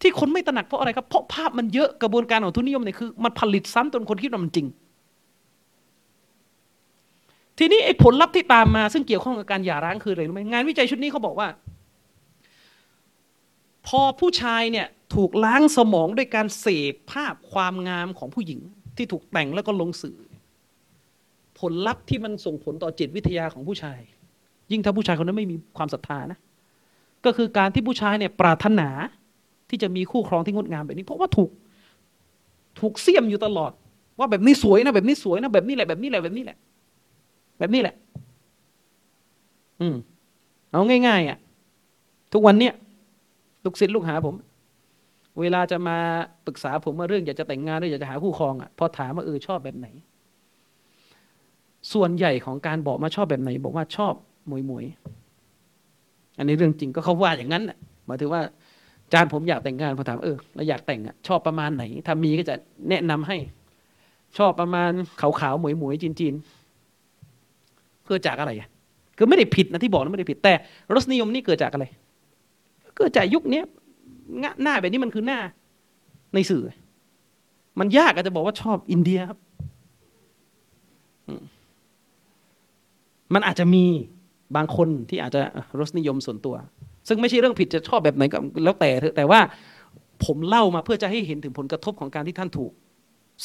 ที่คนไม่ตระหนักเพราะอะไรครับเพราะภาพมันเยอะกระบวนการของทุนนิยมเนี่ยคือ มันผลิตซ้ำจนคนคิดว่ามันจริง ทีนี้ไอ้ผลลัพธ์ที่ตามมาซึ่งเกี่ยวข้องกับการหย่าร้างคืออะไรรู้ไหมงานวิจัยชุดนี้เขาบอกว่า พอผู้ชายเนี่ยถูกล้างสมองด้วยการเสพภาพความงามของผู้หญิง ที่ถูกแต่งแล้วก็ลงสื่อ ผลลัพธ์ที่มันส่งผลต่อจิตวิทยาของผู้ชาย ยิ่งถ้าผู้ชายคนนั้นไม่มีความศรัทธานะ ก็คือการที่ผู้ชายเนี่ยปรารถนาที่จะมีคู่ครองที่งดงามแบบนี้ เพราะว่าถูกถูกเสี่ยมอยู่ตลอด ว่าแบบนี้สวยนะแบบนี้สวยนะแบบนี้แหละแบบนี้แหละแบบนี้แหละ แบบนี้แหละ อืม เอาง่ายๆอะ ทุกวันเนี้ยลูกศิษย์ลูกหาผม เวลาจะมาปรึกษาผมว่าเรื่องอยากจะแต่งงานหรืออยากจะหาคู่ครองอะ พอถามว่าเออชอบแบบไหน ส่วนใหญ่ของการบอกมาชอบแบบไหน บอกว่าชอบมวยมวยอันนี้เรื่องจริงก็เขาว่าอย่างนั้นหมายถึงว่าจานผมอยากแต่งงานพอถามเออเราอยากแต่งอะชอบประมาณไหน ถ้ามีก็จะแนะนำให้ ชอบประมาณขาวๆหมวยหมวยจีนจีน เพื่อจากอะไรคือไม่ได้ผิดนะที่บอกนะไม่ได้ผิดแต่รสนิยมนี่เกิดจากอะไรเกิดจากยุคนี้หน้าแบบนี้มันคือหน้าในสื่อ มันยากอาจจะบอกว่าชอบอินเดียครับมันอาจจะมีบางคนที่อาจจะรสนิยมส่วนตัว ซึ่งไม่ใช่เรื่องผิดจะชอบแบบไหนก็แล้วแต่เถอะแต่ว่าผมเล่ามาเพื่อจะให้เห็นถึงผลกระทบของการที่ท่านถูก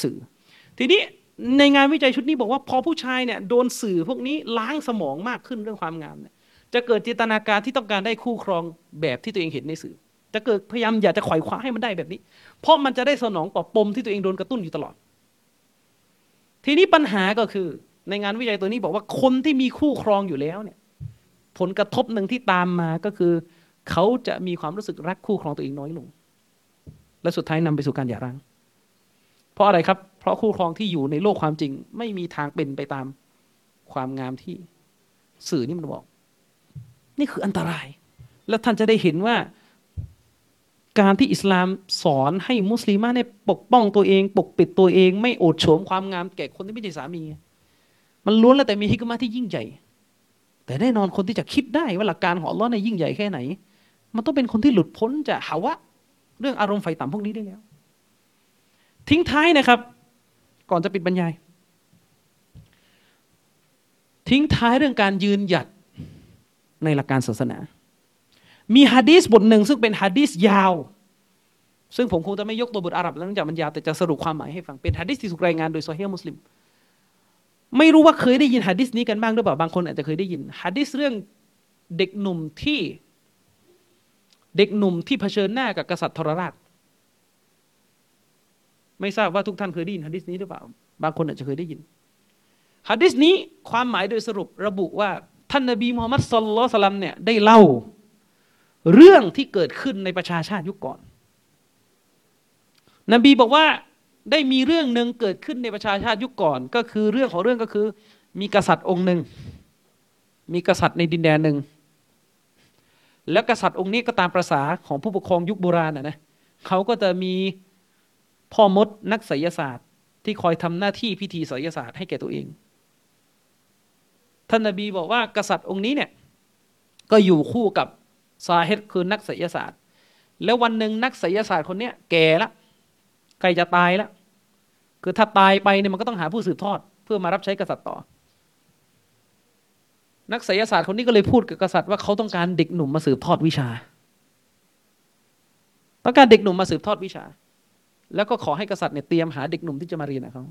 สื่อ ทีนี้ ในงานวิจัยชุดนี้บอกว่าพอผู้ชายเนี่ยโดนสื่อพวกนี้ล้างสมองมากขึ้นเรื่องความงามเนี่ยจะเกิดจินตนาการที่ต้องการได้คู่ครองแบบที่ตัวเองเห็นในสื่อ จะเกิดพยายามอยากจะขวายคว้าให้มันได้แบบนี้ เพราะมันจะได้สนองต่อปมที่ตัวเองโดนกระตุ้นอยู่ตลอด ทีนี้ปัญหาก็คือ ในงานวิจัยตัวนี้บอกว่าคนที่มีคู่ครองอยู่แล้วเนี่ย ผลกระทบหนึ่งที่ตามมาก็คือ เขาจะมีความรู้สึกรักคู่ครองตัวเองน้อยลง และสุดท้ายนำไปสู่การหย่าร้าง เพราะอะไรครับ เพราะคู่ครองที่อยู่ในโลกความจริง ไม่มีทางเป็นไปตามความงามที่สื่อนี่มันบอก นี่คืออันตราย แล้วท่านจะได้เห็นว่า การที่อิสลามสอนให้มุสลิมเนี่ยปกป้องตัวเอง ปกปิดตัวเอง ไม่โอดโฉมความงามแก่คนที่ไม่ใช่สามี มันล้วนแล้วแต่มีฮิกมาที่ยิ่งใหญ่ แต่แน่นอนคนที่จะคิดได้ว่าหลักการของอัลลอฮ์ในยิ่งใหญ่แค่ไหน มันต้องเป็นคนที่หลุดพ้นจากหาวะ เรื่องอารมณ์ไฟต่ำพวกนี้ได้แล้ว ทิ้งท้ายนะครับ ก่อนจะปิดบรรยาย ทิ้งท้ายเรื่องการยืนหยัดในหลักการศาสนา มีฮะดีสบทหนึ่งซึ่งเป็นฮะดีสยาว ซึ่งผมคงจะไม่ยกตัวบทอาหรับแล้วเนื่องจากมันยาวแต่จะสรุปความหมายให้ฟัง เป็นฮะดีสที่ถูกรายงานโดยโซเฮียมุสลิม ไม่รู้ว่าเคยได้ยินฮะดิษนี้กันบ้างหรือเปล่า บางคนอาจจะเคยได้ยินฮะดิษเรื่องเด็กหนุ่มที่ เด็กหนุ่มที่เผชิญหน้ากับกษัตริย์ทรราช ไม่ทราบว่าทุกท่านเคยได้ยินฮะดิษนี้หรือเปล่า บางคนอาจจะเคยได้ยินฮะดิษนี้ความหมายโดยสรุประบุว่า ท่านนบีมูฮัมมัดสุลลัลสลัมเนี่ยได้เล่า เรื่องที่เกิดขึ้นในประชาชาติยุคก่อน นบีบอกว่าได้มีเรื่องหนึ่งเกิดขึ้นในประชาชาติยุคก่อน ก็คือเรื่องของเรื่องก็คือ มีกษัตริย์องค์หนึ่งมีกษัตริย์ในดินแดนหนึ่งแล้วกษัตริย์องค์นี้ก็ตามประษาของผู้ปกครองยุคโบราณนะนะเขาก็จะมี พ่อมดนักไสยศาสตร์ ที่คอยทำหน้าที่พิธีไสยศาสตร์ให้แก่ตัวเอง ท่านนบีบอกว่ากษัตริย์องค์นี้เนี่ยก็อยู่คู่กับซาเฮตคือนักไสยศาสตร์ แล้ววันหนึ่งนักไสยศาสตร์คนเนี้ยแก่ละใกล้จะตายแล้วคือถ้าตายไปเนี่ยมันก็ต้องหาผู้สืบทอด เพื่อมารับใช้กษัตริย์ต่อ นักไสยศาสตร์คนนี้ก็เลยพูดกับกษัตริย์ว่าเขาต้องการเด็กหนุ่มมาสืบทอดวิชา ต้องการเด็กหนุ่มมาสืบทอดวิชา แล้วก็ขอให้กษัตริย์เนี่ยเตรียมหาเด็กหนุ่มที่จะมาเรียนกับเขา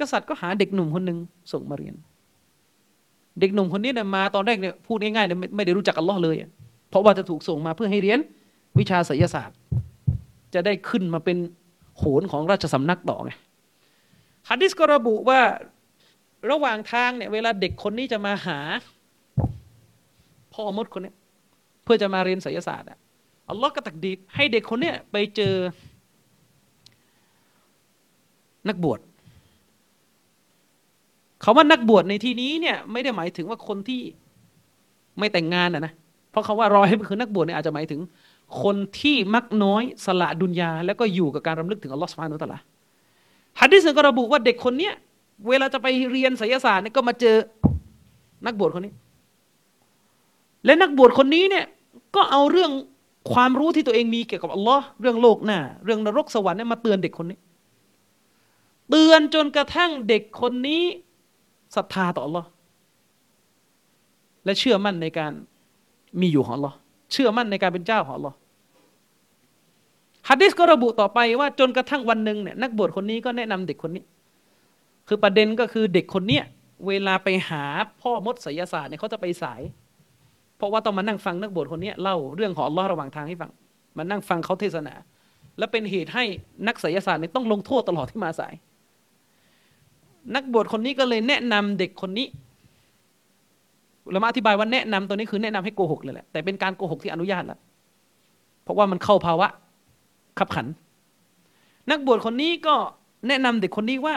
กษัตริย์ก็หาเด็กหนุ่มคนหนึ่งส่งมาเรียน เด็กหนุ่มคนนี้เนี่ยมาตอนแรกเนี่ยพูดง่ายๆเนี่ยไม่ได้รู้จักอัลลอฮ์เลยเพราะว่าจะถูกส่งมาเพื่อให้เรียนวิชาไสยศาสตร์ จะได้ขึ้นมาเป็นโหนของราชสำนักต่อไงฮะดิษก็ระบุว่าระหว่างทางเนี่ยเวลาเด็กคนนี้จะมาหา พ่อมดคนนี้เพื่อจะมาเรียนศิลศาสตร์อะอัลลอฮ์ก็ตักดีให้เด็กคนเนี้ยไปเจอ นักบวชเขาว่านักบวชในที่นี้เนี่ยไม่ได้หมายถึงว่าคนที่ไม่แต่งงานอะนะเพราะเขาว่ารอให้คือนักบวชเนี่ยอาจจะหมายถึง คนที่มักน้อยสละดุนยา แล้วก็อยู่กับการรำลึกถึงอัลลอฮ์สุบฮานุตะลาฮัดดิษก็ระบุว่าเด็กคนเนี้ยเวลาจะไปเรียนศิลศาสตร์เนี่ยก็มาเจอนักบวชคนนี้ และนักบวชคนนี้เนี่ยก็เอาเรื่องความรู้ที่ตัวเองมีเกี่ยวกับอัลลอฮ์เรื่องโลกหน้า เรื่องนรกสวรรค์เนี่ยมาเตือนเด็กคนนี้ เตือนจนกระทั่งเด็กคนนี้ศรัทธาต่ออัลลอและเชื่อมั่นในการมีอยู่ของอัลลอเชื่อมั่นในการเป็นเจ้าของอัลลอฮัดดิสก็ระบุต่อไปว่าจนกระทั่งวันหนึ่งเนี่ยนักบวชคนนี้ก็แนะนำเด็กคนนี้ คือประเด็นก็คือเด็กคนเนี้ยเวลาไปหาพ่อมดศิยศาสตร์เนี่ยเขาจะไปสาย เพราะว่าต้องมานั่งฟังนักบวชคนนี้เล่าเรื่องของอัลลอฮ์ระหว่างทางให้ฟังมานั่งฟังเขาเทศนา และเป็นเหตุให้นักไสยศาสตร์เนี่ยต้องลงโทษตลอดที่มาสาย นักบวชคนนี้ก็เลยแนะนำเด็กคนนี้เรามาอธิบายว่าแนะนำตัวนี้คือแนะนำให้โกหกเลยแหละแต่เป็นการโกหกที่อนุญาตแล้วเพราะว่ามันเข้าภาวะขับขัน นักบวชคนนี้ก็แนะนำเด็กคนนี้ว่า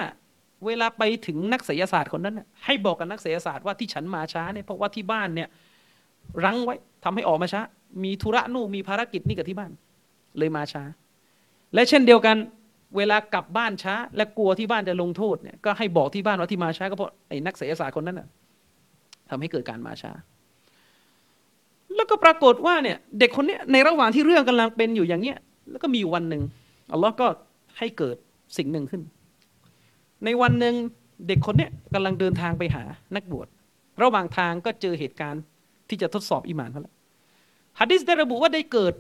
เวลาไปถึงนักศิลศาสตร์คนนั้นน่ะให้บอกกับนักศิลศาสตร์ว่าที่ฉันมาช้าเนี่ยเพราะว่าที่บ้านเนี่ยรั้งไว้ทำให้ออกมาช้า มีธุระนู่นมีภารกิจนี่กับที่บ้าน เลยมาช้า และเช่นเดียวกัน เวลากลับบ้านช้า และกลัวที่บ้านจะลงโทษเนี่ยก็ให้บอกที่บ้านว่าที่มาช้าก็เพราะไอ้นักศิลศาสตร์คนนั้นน่ะทำให้เกิดการมาช้า แล้วก็ปรากฏว่าเนี่ยเด็กคนนี้ในระหว่างที่เรื่องกำลังเป็นอยู่อย่างเงี้ย แล้วก็มีวันหนึ่งอัลลอฮ์ก็ให้เกิดสิ่งหนึ่งขึ้น ในวันหนึ่งเด็กคนนี้กำลังเดินทางไปหานักบวช ระหว่างทางก็เจอเหตุการณ์ที่จะทดสอบอิมานเขาแล้วฮะดิษได้ระบุว่าได้เกิด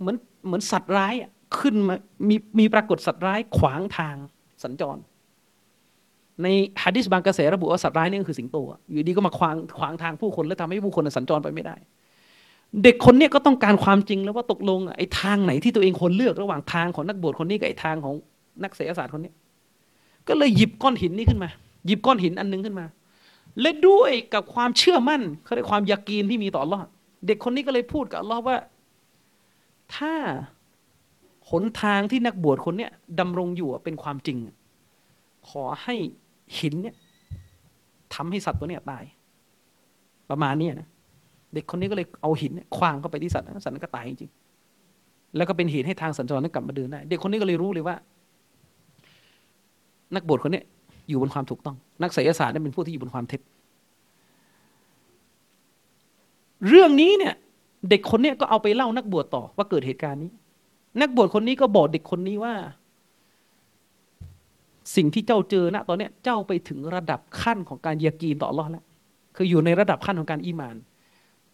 เหมือนเหมือนสัตว์ร้ายอะ ขึ้นมามีมีปรากฏสัตว์ร้ายขวางทางสัญจร ในฮะดิษบางกระแสระบุว่าสัตว์ร้ายนี่ก็คือสิงโตอยู่ดีก็มาขวางขวางทางผู้คนแล้วทำให้ผู้คนสัญจรไปไม่ได้ เด็กคนนี้ก็ต้องการความจริงแล้วว่าตกลงไอ้ทางไหนที่ตัวเองควรเลือกระหว่างทางของนักบวชคนนี้กับไอ้ทางของนักเสียศาสตร์คนนี้ก็เลยหยิบก้อนหินนี้ขึ้นมา หยิบก้อนหินอันนึงขึ้นมา และด้วยกับความเชื่อมั่นเขาเรียกความยากีนที่มีต่อรอดเด็กคนนี้ก็เลยพูดกับอัลลอฮ์ว่า ถ้า หนทางที่นักบวชคนเนี้ยดำรงอยู่เป็นความจริง ขอให้หินเนี่ยทำให้สัตว์ตัวเนี้ยตาย ประมาณนี้นะเด็กคนนี้ก็เลยเอาหินเนี่ยคว้างเข้าไปที่สัตว์สัตว์นั้นก็ตายจริงแล้วก็เป็นเหตุให้ทางสัญจรนั้นกลับมาเดินได้ เด็กคนนี้ก็เลยรู้เลยว่า นักบวชคนนี้อยู่บนความถูกต้อง นักไสยศาสตร์นั้นเป็นผู้ที่อยู่บนความเท็จ เรื่องนี้เนี่ย เด็กคนนี้ก็เอาไปเล่านักบวชต่อว่าเกิดเหตุการณ์นี้ นักบวชคนนี้ก็บอกเด็กคนนี้ว่า สิ่งที่เจ้าเจอณตอนนี้เจ้าไปถึงระดับขั้นของการยากีนต่อรอดแล้วคืออยู่ในระดับขั้นของการอีมาน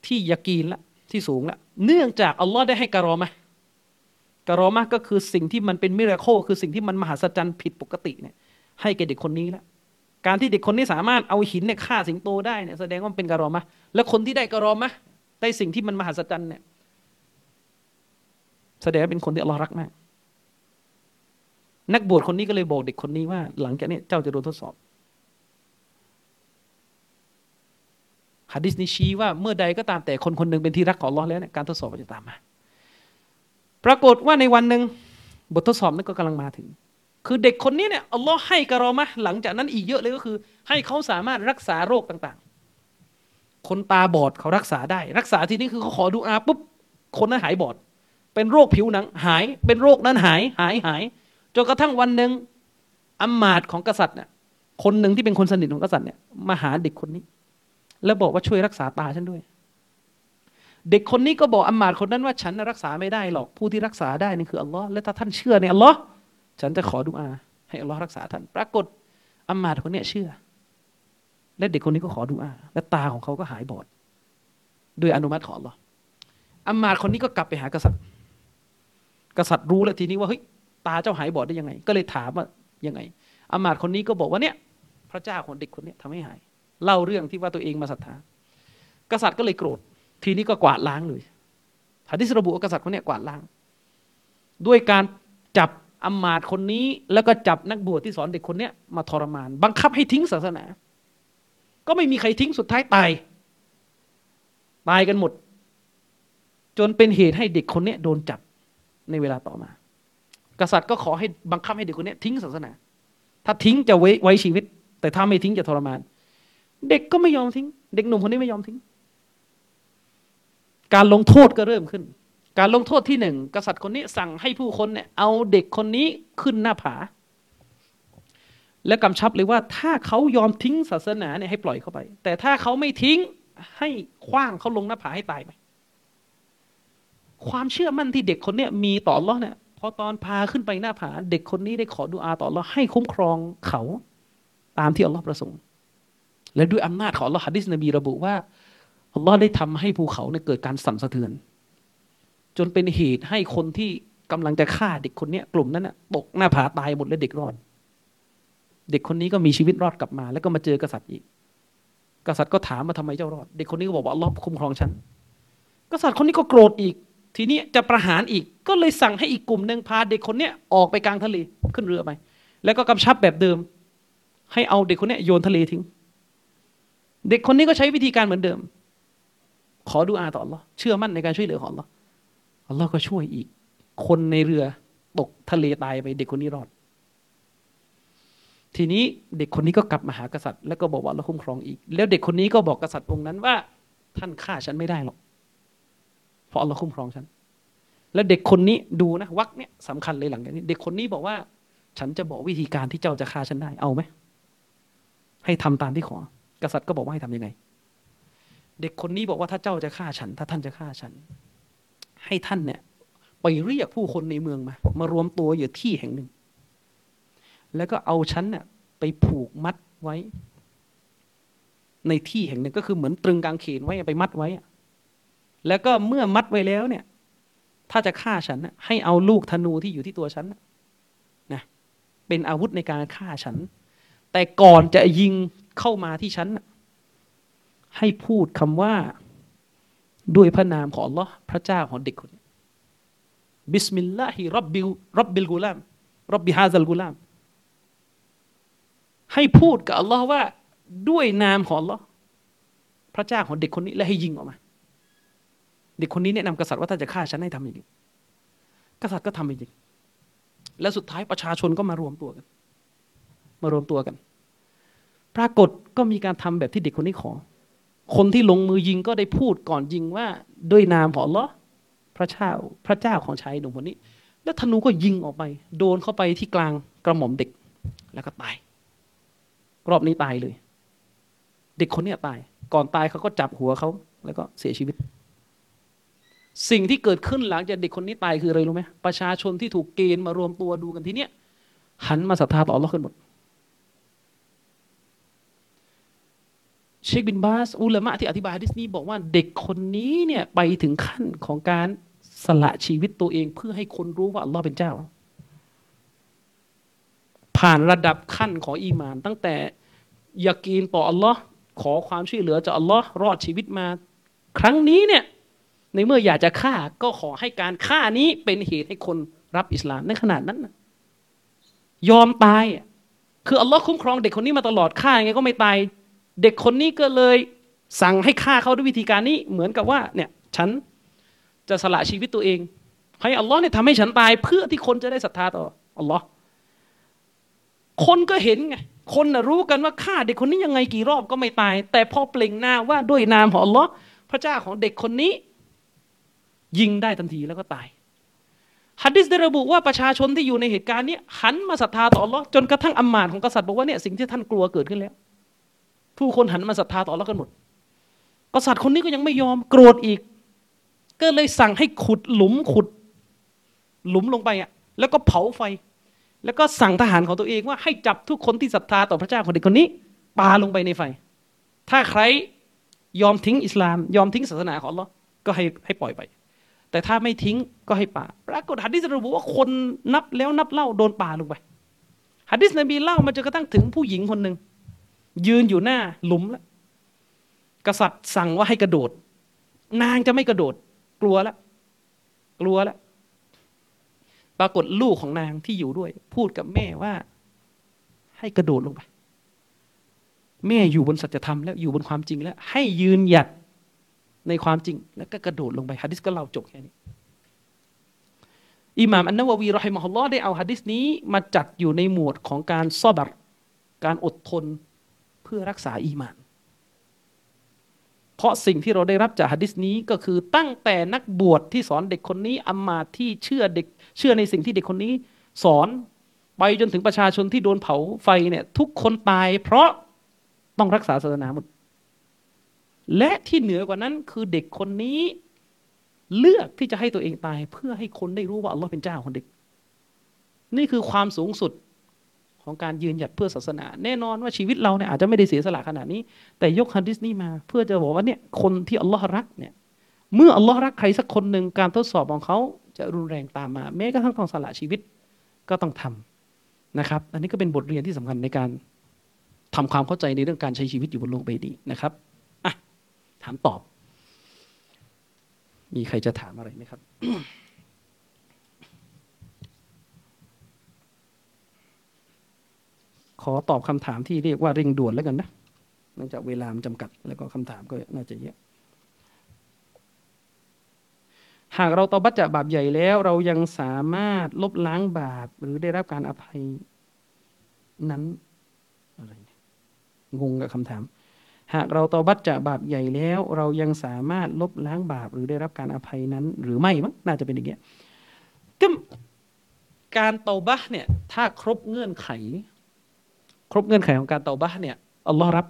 ที่ยากีนละที่สูงละเนื่องจากอัลลอฮ์ได้ให้การอมะการอมะก็คือสิ่งที่มันเป็นมิราโคคือสิ่งที่มันมหัศจรรย์ผิดปกติเนี่ย ให้แก่เด็กคนนี้ละการที่เด็กคนนี้สามารถเอาหินเนี่ยฆ่าสิงโตได้เนี่ยแสดงว่าเป็นการอมะและคนที่ได้การอมะได้สิ่งที่มันมหัศจรรย์เนี่ย แสดงว่าเป็นคนที่อัลลอฮ์รักมาก นักบวชคนนี้ก็เลยบอกเด็กคนนี้ว่า หลังจากนี้เจ้าจะโดนทดสอบฮะดิษนี้ชี้ว่าเมื่อใดก็ตามแต่คนคนหนึ่งเป็นที่รักของอัลลอฮ์แล้วเนี่ยการทดสอบจะตามมา ปรากฏว่าในวันหนึ่งบททดสอบนั้นก็กำลังมาถึง คือเด็กคนนี้เนี่ยอัลลอฮ์ให้กระรอมะหลังจากนั้นอีกเยอะเลยก็คือ ให้เขาสามารถรักษาโรคต่างๆ คนตาบอดเขารักษาได้ รักษาที่นี้คือเขาขอดูอาปุ๊บคนนั้นหายบอด เป็นโรคผิวหนังหาย เป็นโรคนั้นหาย หายหายจนกระทั่งวันหนึ่งอำมาตย์ของกษัตริย์เนี่ยคนหนึ่งที่เป็นคนสนิทของกษัตริย์เนี่ยมาหาเด็กคนนี้ แล้วบอกว่าช่วยรักษาตาฉันด้วย เด็กคนนี้ก็บอกอำมาตย์คนนั้นว่าฉันรักษาไม่ได้หรอกผู้ที่รักษาได้นี่คืออัลลอฮ์และถ้าท่านเชื่อในอัลลอฮ์ฉันจะขอดุอา ให้อัลลอฮ์รักษาท่าน ปรากฏอำมาตย์คนนี้เชื่อ และเด็กคนนี้ก็ขอดุอา และตาของเขาก็หายบอด ด้วยอนุมัติของอัลลอฮ์อำมาตย์คนนี้ก็กลับไปหากษัตริย์ กษัตริย์รู้แล้วทีนี้ว่าเฮ้ยตาเจ้าหายบอดได้ยังไง ก็เลยถามว่ายังไงอามาตคนนี้ก็บอกว่าเนี่ย พระเจ้าของเด็กคนนี้ทำให้หาย เล่าเรื่องที่ว่าตัวเองมาศรัทธากษัตริย์ก็เลยโกรธ ทีนี้ก็กวาดล้างเลยหะดิษระบุว่ากษัตริย์คนนี้กวาดล้าง ด้วยการจับอามาตคนนี้ แล้วก็จับนักบวชที่สอนเด็กคนนี้มาทรมาน บังคับให้ทิ้งศาสนา ก็ไม่มีใครทิ้งสุดท้ายตาย ตายกันหมด จนเป็นเหตุให้เด็กคนนี้โดนจับ ในเวลาต่อมา กษัตริย์ก็ขอให้บังคับให้เด็กคนนี้ทิ้งศาสนา ถ้าทิ้งจะไว้ไว้ชีวิต แต่ถ้าไม่ทิ้งจะทรมาน เด็กก็ไม่ยอมทิ้ง เด็กหนุ่มคนนี้ไม่ยอมทิ้ง การลงโทษก็เริ่มขึ้น การลงโทษที่หนึ่งกษัตริย์คนนี้สั่งให้ผู้คนเนี่ยเอาเด็กคนนี้ขึ้นหน้าผา และกำชับเลยว่าถ้าเขายอมทิ้งศาสนาเนี่ยให้ปล่อยเข้าไป แต่ถ้าเขาไม่ทิ้งให้คว้างเขาลงหน้าผาให้ตายไป ความเชื่อมั่นที่เด็กคนเนี้ยมีต่อรอดเนี่ยพอตอนพาขึ้นไปหน้าผา เด็กคนนี้ได้ขอดุอาต่อเราให้คุ้มครองเขาตามที่อัลลอฮ์ประสงค์ และด้วยอำนาจของอัลลอฮ์ฮะดิษนบีระบุว่าอัลลอฮ์ได้ทำให้ภูเขาเนี่ยเกิดการสั่นสะเทือน จนเป็นเหตุให้คนที่กำลังจะฆ่าเด็กคนเนี้ยกลุ่มนั้นน่ะตกหน้าผาตายหมดและเด็กรอด เด็กคนนี้ก็มีชีวิตรอดกลับมา แล้วก็มาเจอกษัตริย์อีก กษัตริย์ก็ถามมาทำไมเจ้ารอด เด็กคนนี้ก็บอกว่าอัลลอฮ์คุ้มครองฉัน กษัตริย์คนนี้ก็โกรธอีก ทีนี้จะประหารอีกก็เลยสั่งให้อีกกลุ่มหนึ่งพาเด็กคนเนี้ยออกไปกลางทะเลขึ้นเรือไป แล้วก็กำชับแบบเดิม ให้เอาเด็กคนเนี้ยโยนทะเลทิ้ง เด็กคนนี้ก็ใช้วิธีการเหมือนเดิม ขอดูอาต่อ Allah เชื่อมั่นในการช่วยเหลือของ Allah Allah ก็ช่วยอีก คนในเรือตกทะเลตายไปเด็กคนนี้รอด ทีนี้เด็กคนนี้ก็กลับมาหากษัตริย์ แล้วก็บอกว่าเราคุ้มครองอีก แล้วเด็กคนนี้ก็บอกกษัตริย์องค์นั้นว่า ท่านฆ่าฉันไม่ได้หรอก เพราะอัลลอฮ์คุ้มครองฉัน แล้วเด็กคนนี้ดูนะวักเนี่ยสำคัญเลยหลังจากนี้ เด็กคนนี้บอกว่า ฉันจะบอกวิธีการที่เจ้าจะฆ่าฉันได้เอาไหมให้ทำตามที่ขอ กษัตริย์ก็บอกว่าให้ทํำยังไง เด็กคนนี้บอกว่าถ้าเจ้าจะฆ่าฉัน ถ้าท่านจะฆ่าฉัน ให้ท่านเนี่ยไปเรียกผู้คนในเมืองมา มารวมตัวอยู่ที่แห่งหนึ่ง แล้วก็เอาฉันเนี่ยไปผูกมัดไว้ ในที่แห่งหนึ่งก็คือเหมือนตรึงกางเขนไว้ไปมัดไว้ แล้วก็เมื่อมัดไว้แล้วเนี่ย ถ้าจะฆ่าฉันให้เอาลูกธนูที่อยู่ที่ตัวฉันนะเป็นอาวุธในการฆ่าฉัน แต่ก่อนจะยิงเข้ามาที่ฉันให้พูดคำว่าด้วยพระนามของ Allah พระเจ้าของเด็กคนนี้بسم الله رب رب الغلام رب هذا الغلام ให้พูดกับ Allah ว่าด้วยนามของ Allah พระเจ้าของเด็กคนนี้และให้ยิงออกมา เด็กคนนี้แนะนำกษัตริย์ว่าถ้าจะฆ่าฉันให้ทำอย่างนี้กษัตริย์ก็ทำจริงและสุดท้ายประชาชนก็มารวมตัวกัน มารวมตัวกัน ปรากฏก็มีการทำแบบที่เด็กคนนี้ขอ คนที่ลงมือยิงก็ได้พูดก่อนยิงว่า ด้วยนามของลอพระเจ้าพระเจ้าของชายหนุ่มคนนี้ แล้วธนูก็ยิงออกไป โดนเข้าไปที่กลางกระหม่อมเด็กแล้วก็ตาย รอบนี้ตายเลย เด็กคนนี้ตาย ก่อนตายเขาก็จับหัวเขาแล้วก็เสียชีวิต สิ่งที่เกิดขึ้นหลังจากเด็กคนนี้ตายคืออะไรรู้ไหมประชาชนที่ถูกเกณฑ์มารวมตัวดูกันทีเนี้ยหันมาศรัทธาต่ออัลลอฮ์ขึ้นหมด เชคบินบาส อุลามะที่อธิบายฮะดิษนี้บอกว่าเด็กคนนี้เนี่ยไปถึงขั้นของการสละชีวิตตัวเองเพื่อให้คนรู้ว่าอัลลอฮ์เป็นเจ้า ผ่านระดับขั้นของอีมาน ตั้งแต่ยากีนต่ออัลลอฮ์ขอความช่วยเหลือจากอัลลอฮ์รอดชีวิตมา ครั้งนี้เนี่ย ในเมื่ออยากจะฆ่าก็ขอให้การฆ่านี้เป็นเหตุให้คนรับอิสลามในขนาดนั้นนะยอมตาย คืออัลลอฮ์คุ้มครองเด็กคนนี้มาตลอดฆ่ายังไงก็ไม่ตาย เด็กคนนี้ก็เลยสั่งให้ฆ่าเขาด้วยวิธีการนี้เหมือนกับว่าเนี่ยฉันจะสละชีวิตตัวเอง ให้อัลลอฮ์เนี่ยทำให้ฉันตาย เพื่อที่คนจะได้ศรัทธาต่ออัลลอฮ์คนก็เห็นไงคนนะรู้กันว่าฆ่าเด็กคนนี้ยังไงกี่รอบก็ไม่ตาย แต่พอเปล่งหน้าว่าด้วยนามของอัลลอฮ์พระเจ้าของเด็กคนนี้ ยิงได้ทันทีแล้วก็ตายฮัดดิสได้ระบุว่าประชาชนที่อยู่ในเหตุการณ์นี้หันมาศรัทธาต่อลอจนกระทั่งอัมมาตของกษัตริย์บอกว่าเนี่ยสิ่งที่ท่านกลัวเกิดขึ้นแล้ว ผู้คนหันมาศรัทธาต่อลอกันหมด กษัตริย์คนนี้ก็ยังไม่ยอมโกรธอีก ก็เลยสั่งให้ขุดหลุมขุด หลุมลงไปอะแล้วก็เผาไฟ แล้วก็สั่งทหารของตัวเองว่าให้จับทุกคนที่ศรัทธาต่อพระเจ้าของเด็กคนนี้ปาลงไปในไฟ ถ้าใครยอมทิ้งอิสลาม ยอมทิ้งศาสนาของลอก็ให้ให้ปล่อยไป แต่ถ้าไม่ทิ้งก็ให้ป่า ปรากฏหัดดิษระบุว่าคนนับแล้วนับเล่าโดนป่าลงไปหัดดิษนบีเล่ามาจนกระทั่งถึงผู้หญิงคนหนึ่งยืนอยู่หน้าหลุมแล้วกษัตริย์สั่งว่าให้กระโดด นางจะไม่กระโดด กลัวแล้วกลัวแล้วปรากฏลูกของนางที่อยู่ด้วย พูดกับแม่ว่า ให้กระโดดลงไป แม่อยู่บนสัจธรรมแล้วอยู่บนความจริงแล้ว ให้ยืนหยัด ในความจริง แล้วก็กระโดดลงไปฮะดิษก็เล่าจบแค่นี้อิหม่ามอันนาววีรอฮิมฮุลลอฮ์ได้เอาฮะดิษนี้มาจัดอยู่ในหมวดของการซอบัรการอดทนเพื่อรักษาอีมาน เพราะสิ่งที่เราได้รับจากฮะดิษนี้ก็คือตั้งแต่นักบวชที่สอนเด็กคนนี้อัมมาที่เชื่อเด็กเชื่อในสิ่งที่เด็กคนนี้ สอนไปจนถึงประชาชนที่โดนเผาไฟเนี่ยทุกคนตายเพราะต้องรักษาศาสนาหมด และที่เหนือกว่านั้นคือเด็กคนนี้ เลือกที่จะให้ตัวเองตาย เพื่อให้คนได้รู้ว่าอัลลอฮ์เป็นเจ้าของเด็ก นี่คือความสูงสุดของการยืนหยัดเพื่อศาสนา แน่นอนว่าชีวิตเราเนี่ยอาจจะไม่ได้เสียสละขนาดนี้ แต่ยกฮัดดิสนี้มา เพื่อจะบอกว่าเนี่ยคนที่อัลลอฮ์รักเนี่ยเมื่ออัลลอฮ์รักใครสักคนหนึ่งการทดสอบของเขาจะรุนแรงตามมา แม้กระทั่งต้องสละชีวิตก็ต้องทำนะครับ อันนี้ก็เป็นบทเรียนที่สำคัญในการทำความเข้าใจในเรื่องการใช้ชีวิตอยู่บนโลกใบนี้นะครับ ถามตอบ มีใครจะถามอะไรไหมครับขอตอบคำถามที่เรียกว่าเร่งด่วนแล้วกันนะเนื่องจากเวลามันจำกัด แล้วก็คำถามก็น่าจะเยอะ หากเราตอบัตจากบาปใหญ่แล้ว เรายังสามารถลบล้างบาปหรือได้รับการอภัยนั้นอะไรเนี่ยงงกับคำถาม หากเราตอบัตจากบาปใหญ่แล้ว เรายังสามารถลบล้างบาปหรือได้รับการอภัยนั้น หรือไม่มั้งน่าจะเป็นอย่างเงี้ยก็การตอบะเนี่ยถ้าครบเงื่อนไข ครบเงื่อนไขของการตอบะเนี่ยอัลลอฮ์รับ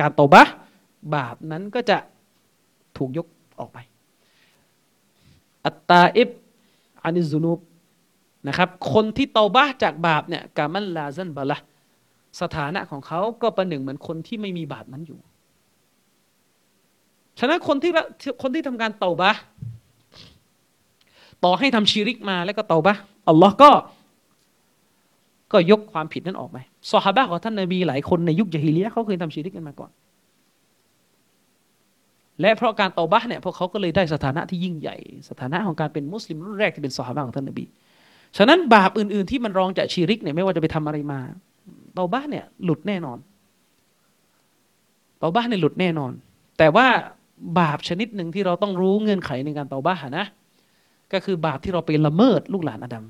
การตอบะบาปนั้นก็จะถูกยกออกไป อัตตาอิบอานิซุนูบนะครับ คนที่เตาบะจากบาปเนี่ยกามันลาซันบะละ สถานะของเขาก็ประหนึ่งเหมือนคนที่ไม่มีบาปนั้นอยู่ ฉะนั้นคนที่คนที่ทำการเตาบะต่อให้ทำชีริกมาแล้วก็เตาบะอัลลอฮ์ก็ ก็ยกความผิดนั้นออกไปซอฮาบะของท่านนบีหลายคนในยุคยะฮิเลียเขาเคยทำชีริกกันมาก่อน และเพราะการเตาบะเนี่ยพวกเขาก็เลยได้สถานะที่ยิ่งใหญ่ สถานะของการเป็นมุสลิมรุ่นแรกที่เป็นซอฮาบะของท่านนบี ฉะนั้นบาปอื่น ๆ ที่มันรองจากชีริกเนี่ยไม่ว่าจะไปทำอะไรมา เตาบ้าเนี่ยหลุดแน่นอนเตาบ้าเนี่ยหลุดแน่นอน แต่ว่าบาปชนิดหนึ่งที่เราต้องรู้เงื่อนไขในการเตาบ้านะก็คือบาปที่เราไปละเมิดลูกหลานอาดัม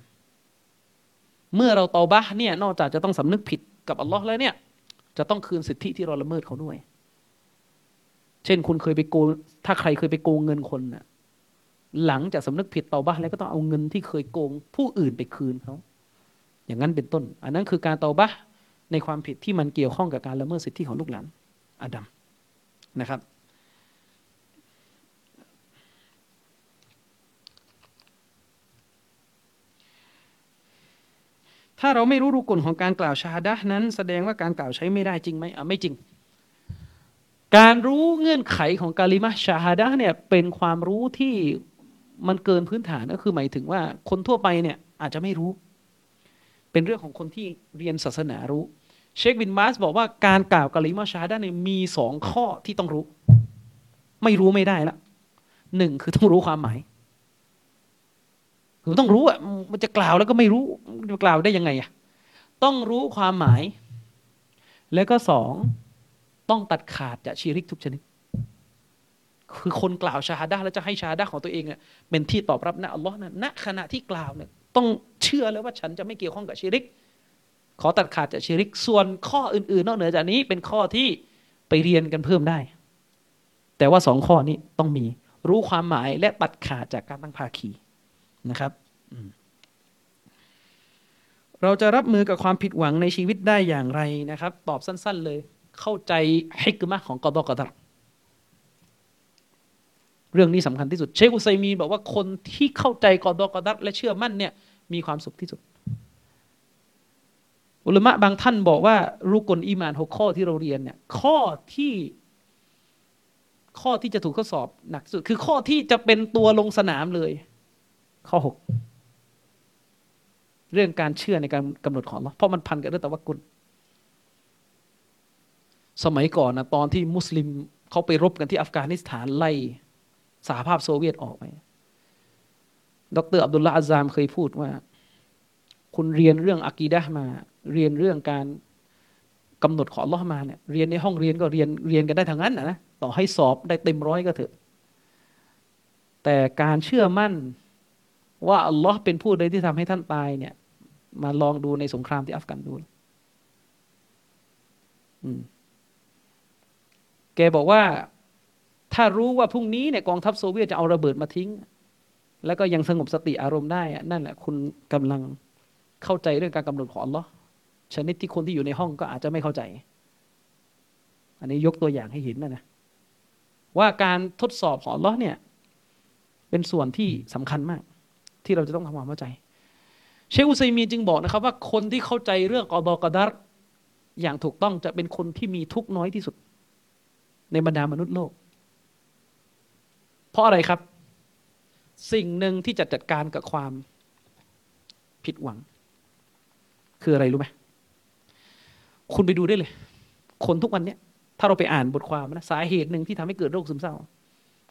เมื่อเราเตาบ้าเนี่ยนอกจากจะต้องสำนึกผิดกับอัลลอฮ์แล้วเนี่ยจะต้องคืนสิทธิที่เราละเมิดเขาด้วย เช่นคุณเคยไปโกงถ้าใครเคยไปโกงเงินคนน่ะหลังจากสำนึกผิดเตาบ้าแล้วก็ต้องเอาเงินที่เคยโกงผู้อื่นไปคืนเขาอย่างนั้นเป็นต้น อันนั้นคือการเตาบะ ในความผิดที่มันเกี่ยวข้องกับการละเมิดสิทธิของลูกหลานอาดัมนะครับ ถ้าเราไม่รู้รุกลของการกล่าวชาดะนั้น แสดงว่าการกล่าวใช้ไม่ได้จริงไหมอะไม่จริง การรู้เงื่อนไขของกาลิมะชาฮดะเนี่ยเป็นความรู้ที่มันเกินพื้นฐานก็คือหมายถึงว่าคนทั่วไปเนี่ยอาจจะไม่รู้ เป็นเรื่องของคนที่เรียนศาสนารู้ เชคบินมาสบอกว่าการกล่าวกะลิมาชาด้าเนี่ยมีสองข้อที่ต้องรู้ ไม่รู้ไม่ได้ละหนึ่งคือต้องรู้ความหมายคือต้องรู้อะมันจะกล่าวแล้วก็ไม่รู้จะกล่าวได้ยังไงอะต้องรู้ความหมาย แล้วก็สองต้องตัดขาดจากชีริกทุกชนิด คือคนกล่าวชาฮดาแล้วจะให้ชาฮดาของตัวเองเนี่ยเป็นที่ตอบรับนะอัลลอฮ์นะณขณะที่กล่าวเนี่ยต้องเชื่อเลยว่าฉันจะไม่เกี่ยวข้องกับชิริก ขอตัดขาดจากชิริก ส่วนข้ออื่น ๆ นอกเหนือจากนี้เป็นข้อที่ไปเรียนกันเพิ่มได้ แต่ว่าสองข้อนี้ต้องมีรู้ความหมายและตัดขาดจากการตั้งภาคีนะครับเราจะรับมือกับความผิดหวังในชีวิตได้อย่างไรนะครับ ตอบสั้น ๆ เลย เข้าใจฮิกมะของกอดอกอดัรเรื่องนี้สำคัญที่สุด เชคอุไซมีบอกว่าคนที่เข้าใจกอดอกอดัตและเชื่อมั่นเนี่ยมีความสุขที่สุด อุลมะบางท่านบอกว่ารุกลอีมานหกข้อที่เราเรียนเนี่ย ข้อที่ข้อที่จะถูกทดสอบหนักสุด คือข้อที่จะเป็นตัวลงสนามเลย ข้อหกเรื่องการเชื่อในการกำหนดของเราเพราะมันพันกับเรื่องตะวักุลสมัยก่อนนะตอนที่มุสลิมเขาไปรบกันที่อัฟกานิสถานไล่สหภาพโซเวียตออกไป ดรอับดุลลาอาซามเคยพูดว่า คุณเรียนเรื่องอากีดะมา เรียนเรื่องการกำหนดของลอมาเนี่ยเรียนในห้องเรียนก็เรียนเรียนกันได้ทั้งนั้นนะต่อให้สอบได้เต็มร้อยก็เถอะ แต่การเชื่อมั่นว่าอัลลอฮ์เป็นผู้ใดที่ทำให้ท่านตายเนี่ย มาลองดูในสงครามที่อัฟกันดูแกบอกว่าถ้ารู้ว่าพรุ่งนี้เนี่ยกองทัพโซเวียตจะเอาระเบิดมาทิ้ง แล้วก็ยังสงบสติอารมณ์ได้นั่นแหละคุณกำลัง เข้าใจเรื่องการกำหนดของอัลลอฮ์ชนิดที่คนที่อยู่ในห้องก็อาจจะไม่เข้าใจ อันนี้ยกตัวอย่างให้เห็นนะนะว่าการทดสอบของอัลลอฮ์เนี่ยเป็นส่วนที่สำคัญมาก ที่เราจะต้องทำความเข้าใจ เชคอุซัยมีจึงบอกนะครับ ว่าคนที่เข้าใจเรื่องกอดอกระดัรอย่างถูกต้องจะเป็นคนที่มีทุกน้อยที่สุด ในบรรดามนุษย์โลก เพราะอะไรครับ สิ่งหนึ่งที่จะจัดการกับความผิดหวัง คืออะไรรู้ไหมคุณไปดูได้เลย คนทุกวันเนี้ยถ้าเราไปอ่านบทความนะสาเหตุหนึ่งที่ทำให้เกิดโรคซึมเศร้า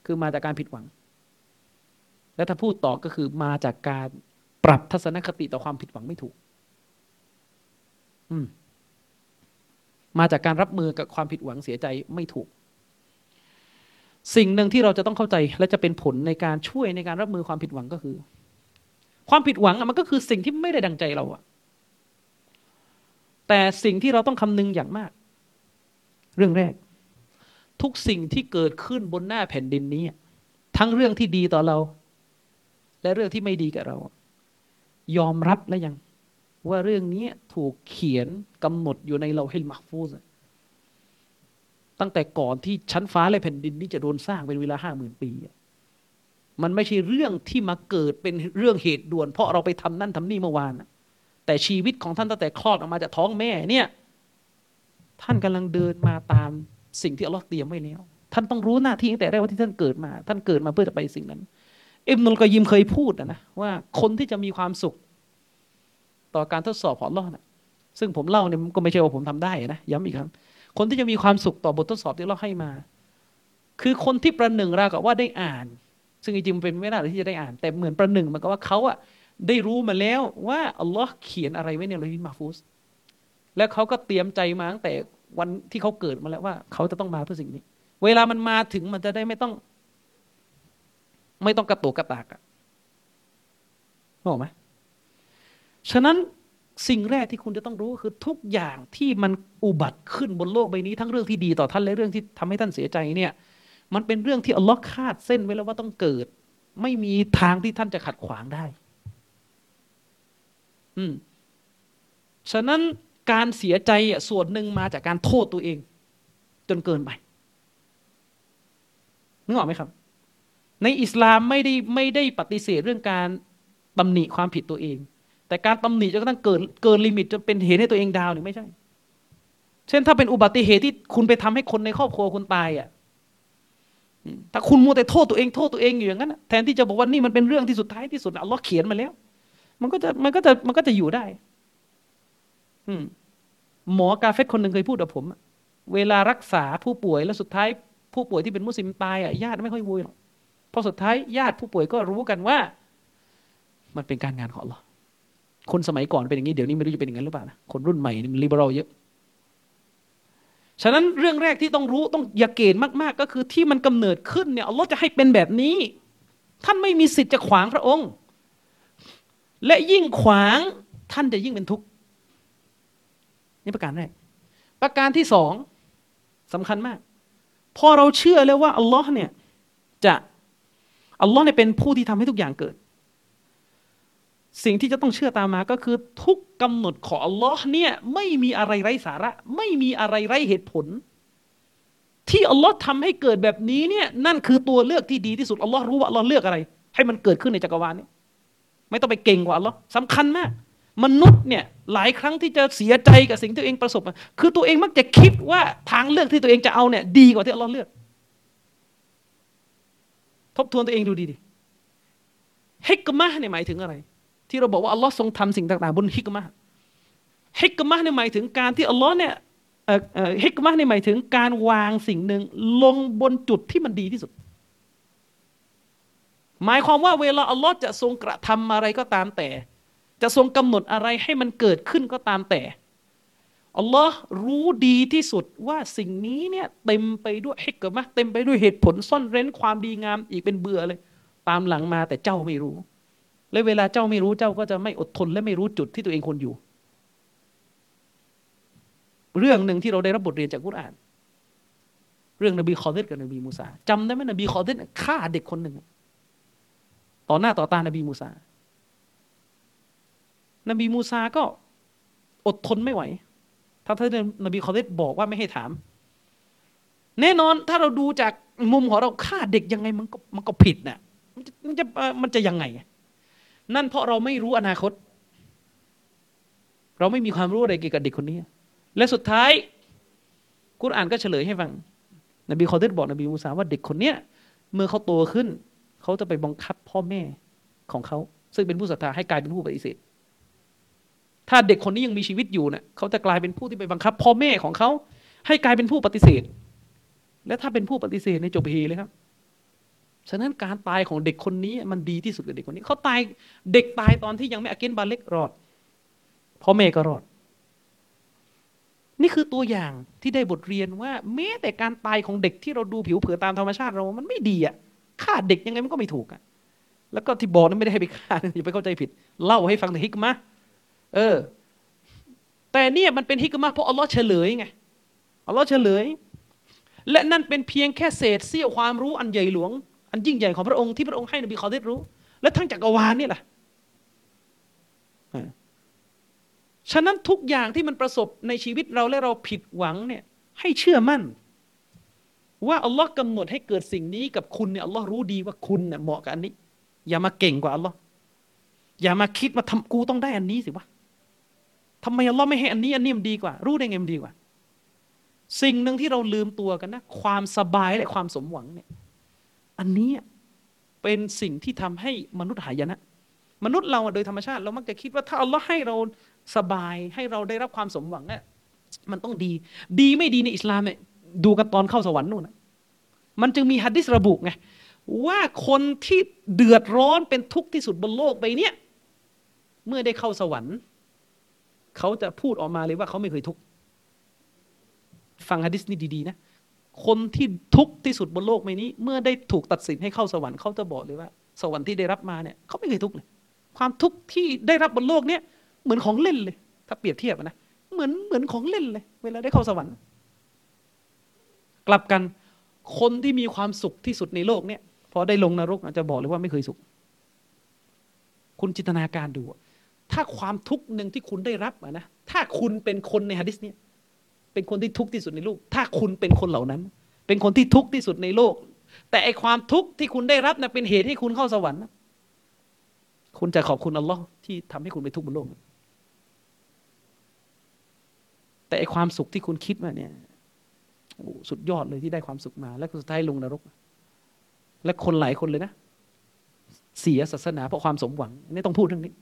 คือมาจากการผิดหวัง และถ้าพูดต่อก็คือมาจากการปรับทัศนคติต่อความผิดหวังไม่ถูก อืม มาจากการรับมือกับความผิดหวังเสียใจไม่ถูก สิ่งหนึ่งที่เราจะต้องเข้าใจ และจะเป็นผลในการช่วยในการรับมือความผิดหวังก็คือ ความผิดหวังมันก็คือสิ่งที่ไม่ได้ดังใจเราอะ แต่สิ่งที่เราต้องคำนึงอย่างมาก เรื่องแรก ทุกสิ่งที่เกิดขึ้นบนหน้าแผ่นดินนี้ ทั้งเรื่องที่ดีต่อเรา และเรื่องที่ไม่ดีกับเรา ยอมรับแล้วยัง ว่าเรื่องนี้ถูกเขียนกำหนดอยู่ในเราให้มักฟูซตั้งแต่ก่อนที่ชั้นฟ้าและแผ่นดินนี้จะโดนสร้างเป็นเวลาห้าหมื่นปีมันไม่ใช่เรื่องที่มาเกิดเป็นเรื่องเหตุด่วน เพราะเราไปทำนั่นทำนี่เมื่อวาน แต่ชีวิตของท่านตั้งแต่คลอดออกมาจากท้องแม่เนี่ย ท่านกำลังเดินมาตามสิ่งที่อัลลอฮ์เตรียมไว้แล้ว ท่านต้องรู้หน้าที่ตั้งแต่แรกว่าที่ท่านเกิดมา ท่านเกิดมาเพื่อจะไปสิ่งนั้นอิบนุลกอยิมเคยพูดนะว่าคนที่จะมีความสุข ต่อการทดสอบของอัลลอฮ์นะซึ่งผมเล่าเนี่ยก็ไม่ใช่ว่าผมทำได้นะย้ำอีกครั้งคนที่จะมีความสุขต่อบททดสอบที่เราให้มา คือคนที่ประหนึ่งราวกับว่าได้อ่าน ซึ่งจริงๆเป็นไม่ได้ที่จะได้อ่าน แต่เหมือนประหนึ่งมันก็ว่าเขาอะ ได้รู้มาแล้วว่าอัลลอฮ์เขียนอะไรไว้ในโลหิมาฟูสแล้วเขาก็เตรียมใจมาตั้งแต่วันที่เขาเกิดมาแล้วว่า เขาจะต้องมาเพื่อสิ่งนี้ เวลามันมาถึงมันจะได้ไม่ต้อง ไม่ต้องกระตุกกระตากอะบอกไหมฉะนั้นสิ่งแรกที่คุณจะต้องรู้คือทุกอย่างที่มันอุบัติขึ้นบนโลกใบนี้ทั้งเรื่องที่ดีต่อท่านและเรื่องที่ทำให้ท่านเสียใจเนี่ย มันเป็นเรื่องที่อัลลอฮ์คาดเส้นไว้แล้วว่าต้องเกิด ไม่มีทางที่ท่านจะขัดขวางได้ อืมฉะนั้นการเสียใจส่วนหนึ่งมาจากการโทษตัวเอง จนเกินไปนึกออกไหมครับ ในอิสลามไม่ได้ไม่ได้ปฏิเสธเรื่องการตำหนิความผิดตัวเอง แต่การตำหนิจนกระทั่งเกินเกิน limit จนเป็นเหตุให้ตัวเอง down นี่ไม่ใช่ เช่นถ้าเป็นอุบัติเหตุที่คุณไปทำให้คนในครอบครัวคุณตายอะถ้าคุณมัวแต่โทษตัวเองโทษตัวเองอยู่อย่างนั้นแทนที่จะบอกว่านี่มันเป็นเรื่องที่สุดท้ายที่สุดอัลลอฮ์เขียนมาแล้ว มันก็จะมันก็จะมันก็จะอยู่ได้ อืมหมอกาเฟตคนหนึ่งเคยพูดกับผม เวลารักษาผู้ป่วยแล้วสุดท้ายผู้ป่วยที่เป็นมุสลิมตายอะญาติไม่ค่อยวุยหรอกพอสุดท้ายญาติผู้ป่วยก็รู้กันว่า มันเป็นการงานของอัลลอคนสมัยก่อนเป็นอย่างนี้เดี๋ยวนี้ไม่รู้จะเป็นอย่างนั้นหรือเปล่านะคนรุ่นใหม่มันลิเบอรัลเยอะ ฉะนั้นเรื่องแรกที่ต้องรู้ต้องอย่าเกณฑ์มากๆ ก็คือที่มันกำเนิดขึ้นเนี่ยอัลลอฮ์จะให้เป็นแบบนี้ ท่านไม่มีสิทธิ์จะขวางพระองค์ และยิ่งขวางท่านจะยิ่งเป็นทุกข์นี่ประการแรกประการที่สองสำคัญมาก พอเราเชื่อแล้วว่าอัลลอฮ์เนี่ยจะอัลลอฮ์เนี่ยเป็นผู้ที่ทำให้ทุกอย่างเกิด สิ่งที่จะต้องเชื่อตามมาก็คือทุกกำหนดของอัลลอฮ์เนี่ยไม่มีอะไรไร้สาระ ไม่มีอะไรไร้เหตุผล ที่อัลลอฮ์ทำให้เกิดแบบนี้เนี่ยนั่นคือตัวเลือกที่ดีที่สุดอัลลอฮ์รู้ว่าอัลลอฮ์เลือกอะไร ให้มันเกิดขึ้นในจักรวาลนี้ ไม่ต้องไปเก่งกว่าอัลลอฮ์สำคัญมาก มนุษย์เนี่ยหลายครั้งที่จะเสียใจกับสิ่งที่ตัวเองประสบ คือตัวเองมักจะคิดว่าทางเลือกที่ตัวเองจะเอาเนี่ยดีกว่าที่อัลลอฮ์เลือก ทบทวนตัวเองดูดีดิฮิกมะเนี่ยหมายถึงอะไร ที่เราบอกว่าอัลลอฮ์ทรงทำสิ่งต่างๆ บนฮิกมะฮิกมะเนี่ยหมายถึงการที่อัลลอฮ์เนี่ยฮิกมะเนี่ยหมายถึงการวางสิ่งหนึ่งลงบนจุดที่มันดีที่สุด หมายความว่าเวลาอัลลอฮ์จะทรงกระทำอะไรก็ตามแต่ จะทรงกำหนดอะไรให้มันเกิดขึ้นก็ตามแต่อัลลอฮ์รู้ดีที่สุดว่าสิ่งนี้เนี่ยเต็มไปด้วยฮิกมะเต็มไปด้วยเหตุผลซ่อนเร้นความดีงามอีกเป็นเบื่อเลย ตามหลังมาแต่เจ้าไม่รู้ และเวลาเจ้าไม่รู้เจ้าก็จะไม่อดทนและไม่รู้จุดที่ตัวเองควรอยู่ เรื่องหนึ่งที่เราได้รับบทเรียนจากกุรอาน เรื่องนบีคอเดรกับนบีมูซาจำได้ไหมนบีคอเดรฆ่าเด็กคนหนึ่ง ต่อหน้าต่อตานบีมูซา นบีมูซาก็อดทนไม่ไหว ถ้าท่านนบีคอเดรบอกว่าไม่ให้ถาม แน่นอนถ้าเราดูจากมุมของเราฆ่าเด็กยังไงมันก็มันก็ผิดน่ะมันจะมันจะยังไง นั่นเพราะเราไม่รู้อนาคต เราไม่มีความรู้อะไรเกี่ยวกับเด็กคนนี้ และสุดท้ายกุรอ่านก็เฉลยให้ฟัง นบีคอเดตบอกนบีมูซาว่าเด็กคนเนี้ยเมื่อเขาโตขึ้น เขาจะไปบังคับพ่อแม่ของเขา ซึ่งเป็นผู้ศรัทธาให้กลายเป็นผู้ปฏิเสธถ้าเด็กคนนี้ยังมีชีวิตอยู่เนะ่ยเขาจะกลายเป็นผู้ที่ไปบังคับ พ่อแม่ของเขาให้กลายเป็นผู้ปฏิเสธ และถ้าเป็นผู้ปฏิเสธในจบเฮเลยครับฉะนั้นการตายของเด็กคนนี้มันดีที่สุดกับเด็กคนนี้เขาตายเด็กตายตอนที่ยังไม่อาเกนบาเล็กรอดพ่อแม่ก็รอด นี่คือตัวอย่างที่ได้บทเรียนว่าแม้แต่การตายของเด็กที่เราดูผิวเผินตามธรรมชาติเรา มันไม่ดีอะ ฆ่าเด็กยังไงมันก็ไม่ถูกอะ แล้วก็ที่บอกนั้นไม่ได้ให้ไปฆ่าอย่าไปเข้าใจผิด เล่าให้ฟังแต่ฮิกมะเออ แต่เนี่ยมันเป็นฮิกมะเพราะอัลลอฮ์เฉลยไงอัลลอฮ์เฉลย และนั่นเป็นเพียงแค่เศษเสี้ยวความรู้อันใหญ่หลวง อันยิ่งใหญ่ของพระองค์ที่พระองค์ให้นบีขอได้รู้ และทั้งจักรวาลนี่แหละฉะนั้นทุกอย่างที่มันประสบในชีวิตเราและเราผิดหวังเนี่ย ให้เชื่อมั่น ว่าอัลลอฮ์กำหนดให้เกิดสิ่งนี้กับคุณเนี่ยอัลลอฮ์รู้ดีว่าคุณเนี่ยเหมาะกับอันนี้ อย่ามาเก่งกว่าอัลลอฮ์อย่ามาคิดมาทำกูต้องได้อันนี้สิวะทำไมอัลลอฮ์ไม่ให้อันนี้อันนี้มันดีกว่า รู้ได้ไงมันดีกว่า สิ่งหนึ่งที่เราลืมตัวกันนะความสบายและความสมหวังเนี่ย อันนี้เป็นสิ่งที่ทำให้มนุษย์หายนะ มนุษย์เราโดยธรรมชาติเรามักจะคิดว่าถ้าอัลลอฮ์ให้เราสบายให้เราได้รับความสมหวังเนี่ยมันต้องดี ดีไม่ดีในอิสลามเนี่ย ดูกันตอนเข้าสวรรค์นู่นนะมันจึงมีฮัดดิสระบุไงว่าคนที่เดือดร้อนเป็นทุกข์ที่สุดบนโลกใบนี้เมื่อได้เข้าสวรรค์เขาจะพูดออกมาเลยว่าเขาไม่เคยทุกข์ฟังฮัดดิสนี่ดีๆนะคนที่ทุกข์ที่สุดบนโลกใบนี้ เมื่อได้ถูกตัดสินให้เข้าสวรรค์เขาจะบอกเลยว่า สวรรค์ที่ได้รับมาเนี่ยเขาไม่เคยทุกข์เลยความทุกข์ที่ได้รับบนโลกเนี่ยเหมือนของเล่นเลย ถ้าเปรียบเทียบนะเหมือนเหมือนของเล่นเลย เวลาได้เข้าสวรรค์ ลับกันคนที่มีความสุขที่สุดในโลกเนี่ยพอได้ลงนรกอาจจะบอกเลยว่าไม่เคยสุข คุณจินตนาการดู ถ้าความทุกข์หนึ่งที่คุณได้รับนะถ้าคุณเป็นคนในฮะดิษเนี่ยเป็นคนที่ทุกข์ที่สุดในโลก ถ้าคุณเป็นคนเหล่านั้น เป็นคนที่ทุกข์ที่สุดในโลก แต่ไอความทุกข์ที่คุณได้รับนะเป็นเหตุให้คุณเข้าสวรรค์คุณจะขอบคุณอัลลอฮ์ที่ทำให้คุณไปทุกข์บนโลก แต่ไอความสุขที่คุณคิดมาเนี่ย สุดยอดเลยที่ได้ความสุขมา แล้วสุดท้ายลงนรก และคนหลายคนเลยนะ เสียศาสนาเพราะความสมหวังนี่ต้องพูดเรื่องนี้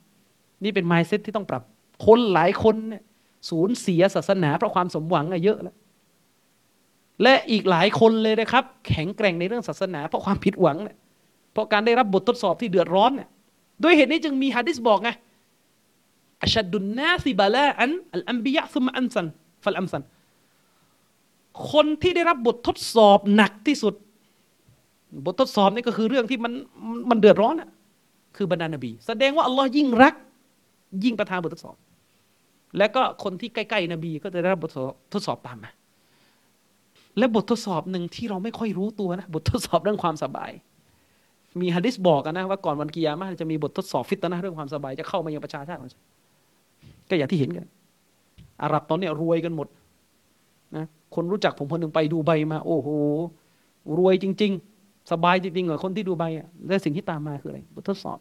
นี่เป็น mindset ที่ต้องปรับ คนหลายคนเนี่ยสูญเสียศาสนาเพราะความสมหวังอะเยอะแล้วและอีกหลายคนเลยนะครับ แข็งแกร่งในเรื่องศาสนา เพราะความผิดหวังเนี่ยเพราะการได้รับบททดสอบที่เดือดร้อนเนี่ยด้วยเหตุนี้จึงมีฮะดิษบอกไงأشد الناس بلاء الأنبياء ثم الأمثل فالأمثل คนที่ได้รับบททดสอบหนักที่สุด บททดสอบนี่ก็คือเรื่องที่มันมันเดือดร้อนอะคือบรรดานบี แสดงว่าอัลลอฮ์ยิ่งรัก ยิ่งประทานบททดสอบ แล้วก็คนที่ใกล้ๆนบีก็จะได้รับบททดสอบตามมาและบททดสอบหนึ่งที่เราไม่ค่อยรู้ตัวนะ บททดสอบเรื่องความสบาย มีฮะดิษบอกกันนะว่าก่อนวันกิยามะจะมีบททดสอบฟิตนะเรื่องความสบายจะเข้ามายังประชาชาติก็อย่างที่เห็นกันอาหรับตอนนี้รวยกันหมดนะ คนรู้จักผมคนหนึ่งไปดูใบมา โอ้โหรวยจริง ๆ สบายจริงๆเหรอคนที่ดูใบอะและสิ่งที่ตามมาคืออะไรบททดสอบ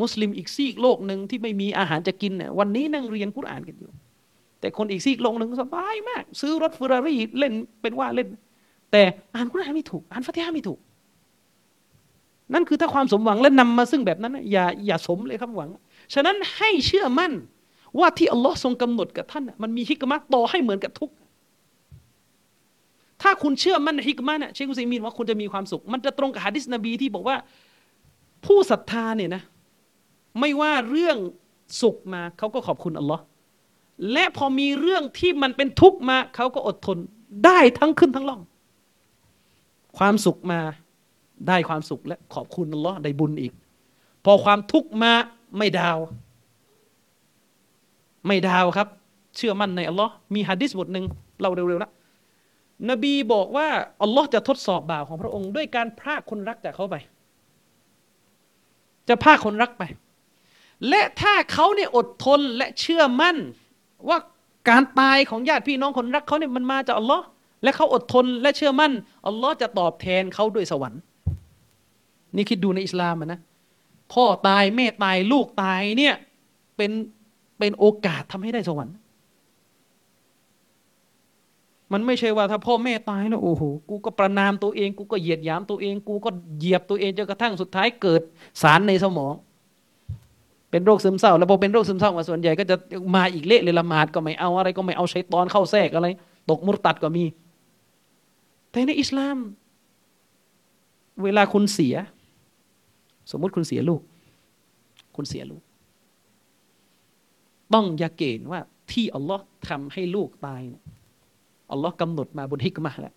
มุสลิมอีกซีกโลกหนึ่งที่ไม่มีอาหารจะกินเนี่ยวันนี้นั่งเรียนกุรอานกันอยู่ แต่คนอีกซีกโลกหนึ่งสบายมาก ซื้อรถเฟอร์รารี่เล่นเป็นว่าเล่น แต่อ่านกุรอานไม่ถูก อ่านฟัติฮะไม่ถูก นั่นคือถ้าความสมหวังและนำมาซึ่งแบบนั้นอย่าอย่าสมเลยครับหวัง ฉะนั้นให้เชื่อมั่นว่าที่อัลลอฮ์ทรงกำหนดกับท่านมันมีฮิกมัตต่อให้เหมือนกับทุก ถ้าคุณเชื่อมั่นในฮิกมัตเนี่ยเชคุซีมีนว่าคุณจะมีความสุข มันจะตรงกับฮะดิษนบีที่บอกว่า ผู้ศรัทธาเนี่ยนะ ไม่ว่าเรื่องสุขมาเขาก็ขอบคุณอัลลอฮ์และพอมีเรื่องที่มันเป็นทุกข์มาเขาก็อดทนได้ทั้งขึ้นทั้งล่อง ความสุขมาได้ความสุขและขอบคุณอัลลอฮ์ได้บุญอีก พอความทุกข์มาไม่ดาว ไม่ดาวครับ เชื่อมั่นในอัลลอฮ์มีฮะดิษบทหนึ่งเราเร็วๆนะ นบีบอกว่าอัลลอฮ์จะทดสอบบ่าวของพระองค์ ด้วยการพรากคนรักจากเขาไป จะพากคนรักไป และถ้าเขาเนี่ยอดทนและเชื่อมั่น ว่าการตายของญาติพี่น้องคนรักเขาเนี่ยมันมาจากอัลลอฮ์และเขาอดทนและเชื่อมั่นอัลลอฮ์จะตอบแทนเขาด้วยสวรรค์ นี่คิดดูในอิสลามนะพ่อตายแม่ตายลูกตายเนี่ยเป็นเป็นโอกาสทำให้ได้สวรรค์ มันไม่ใช่ว่าถ้าพ่อแม่ตายแล้วโอ้โหกูก็ประนามตัวเอง กูก็เหยียดหยามตัวเอง กูก็เหยียบตัวเองจนกระทั่งสุดท้ายเกิดสารในสมอง เป็นโรคซึมเศร้า แล้วพอเป็นโรคซึมเศร้ามาส่วนใหญ่ก็จะมาอีกเละเลยละหมาดก็ไม่เอาอะไร ก็ไม่เอาใช้ตอนเข้าแทรกอะไร ตกมุรตัดก็มี แต่ในอิสลาม เวลาคุณเสีย สมมุติคุณเสียลูก คุณเสียลูก ต้องยาเกณฑ์ว่าที่อัลลอฮ์ทำให้ลูกตายเนี่ย อัลลอฮ์กำหนดมาบนฮิกมาแล้ว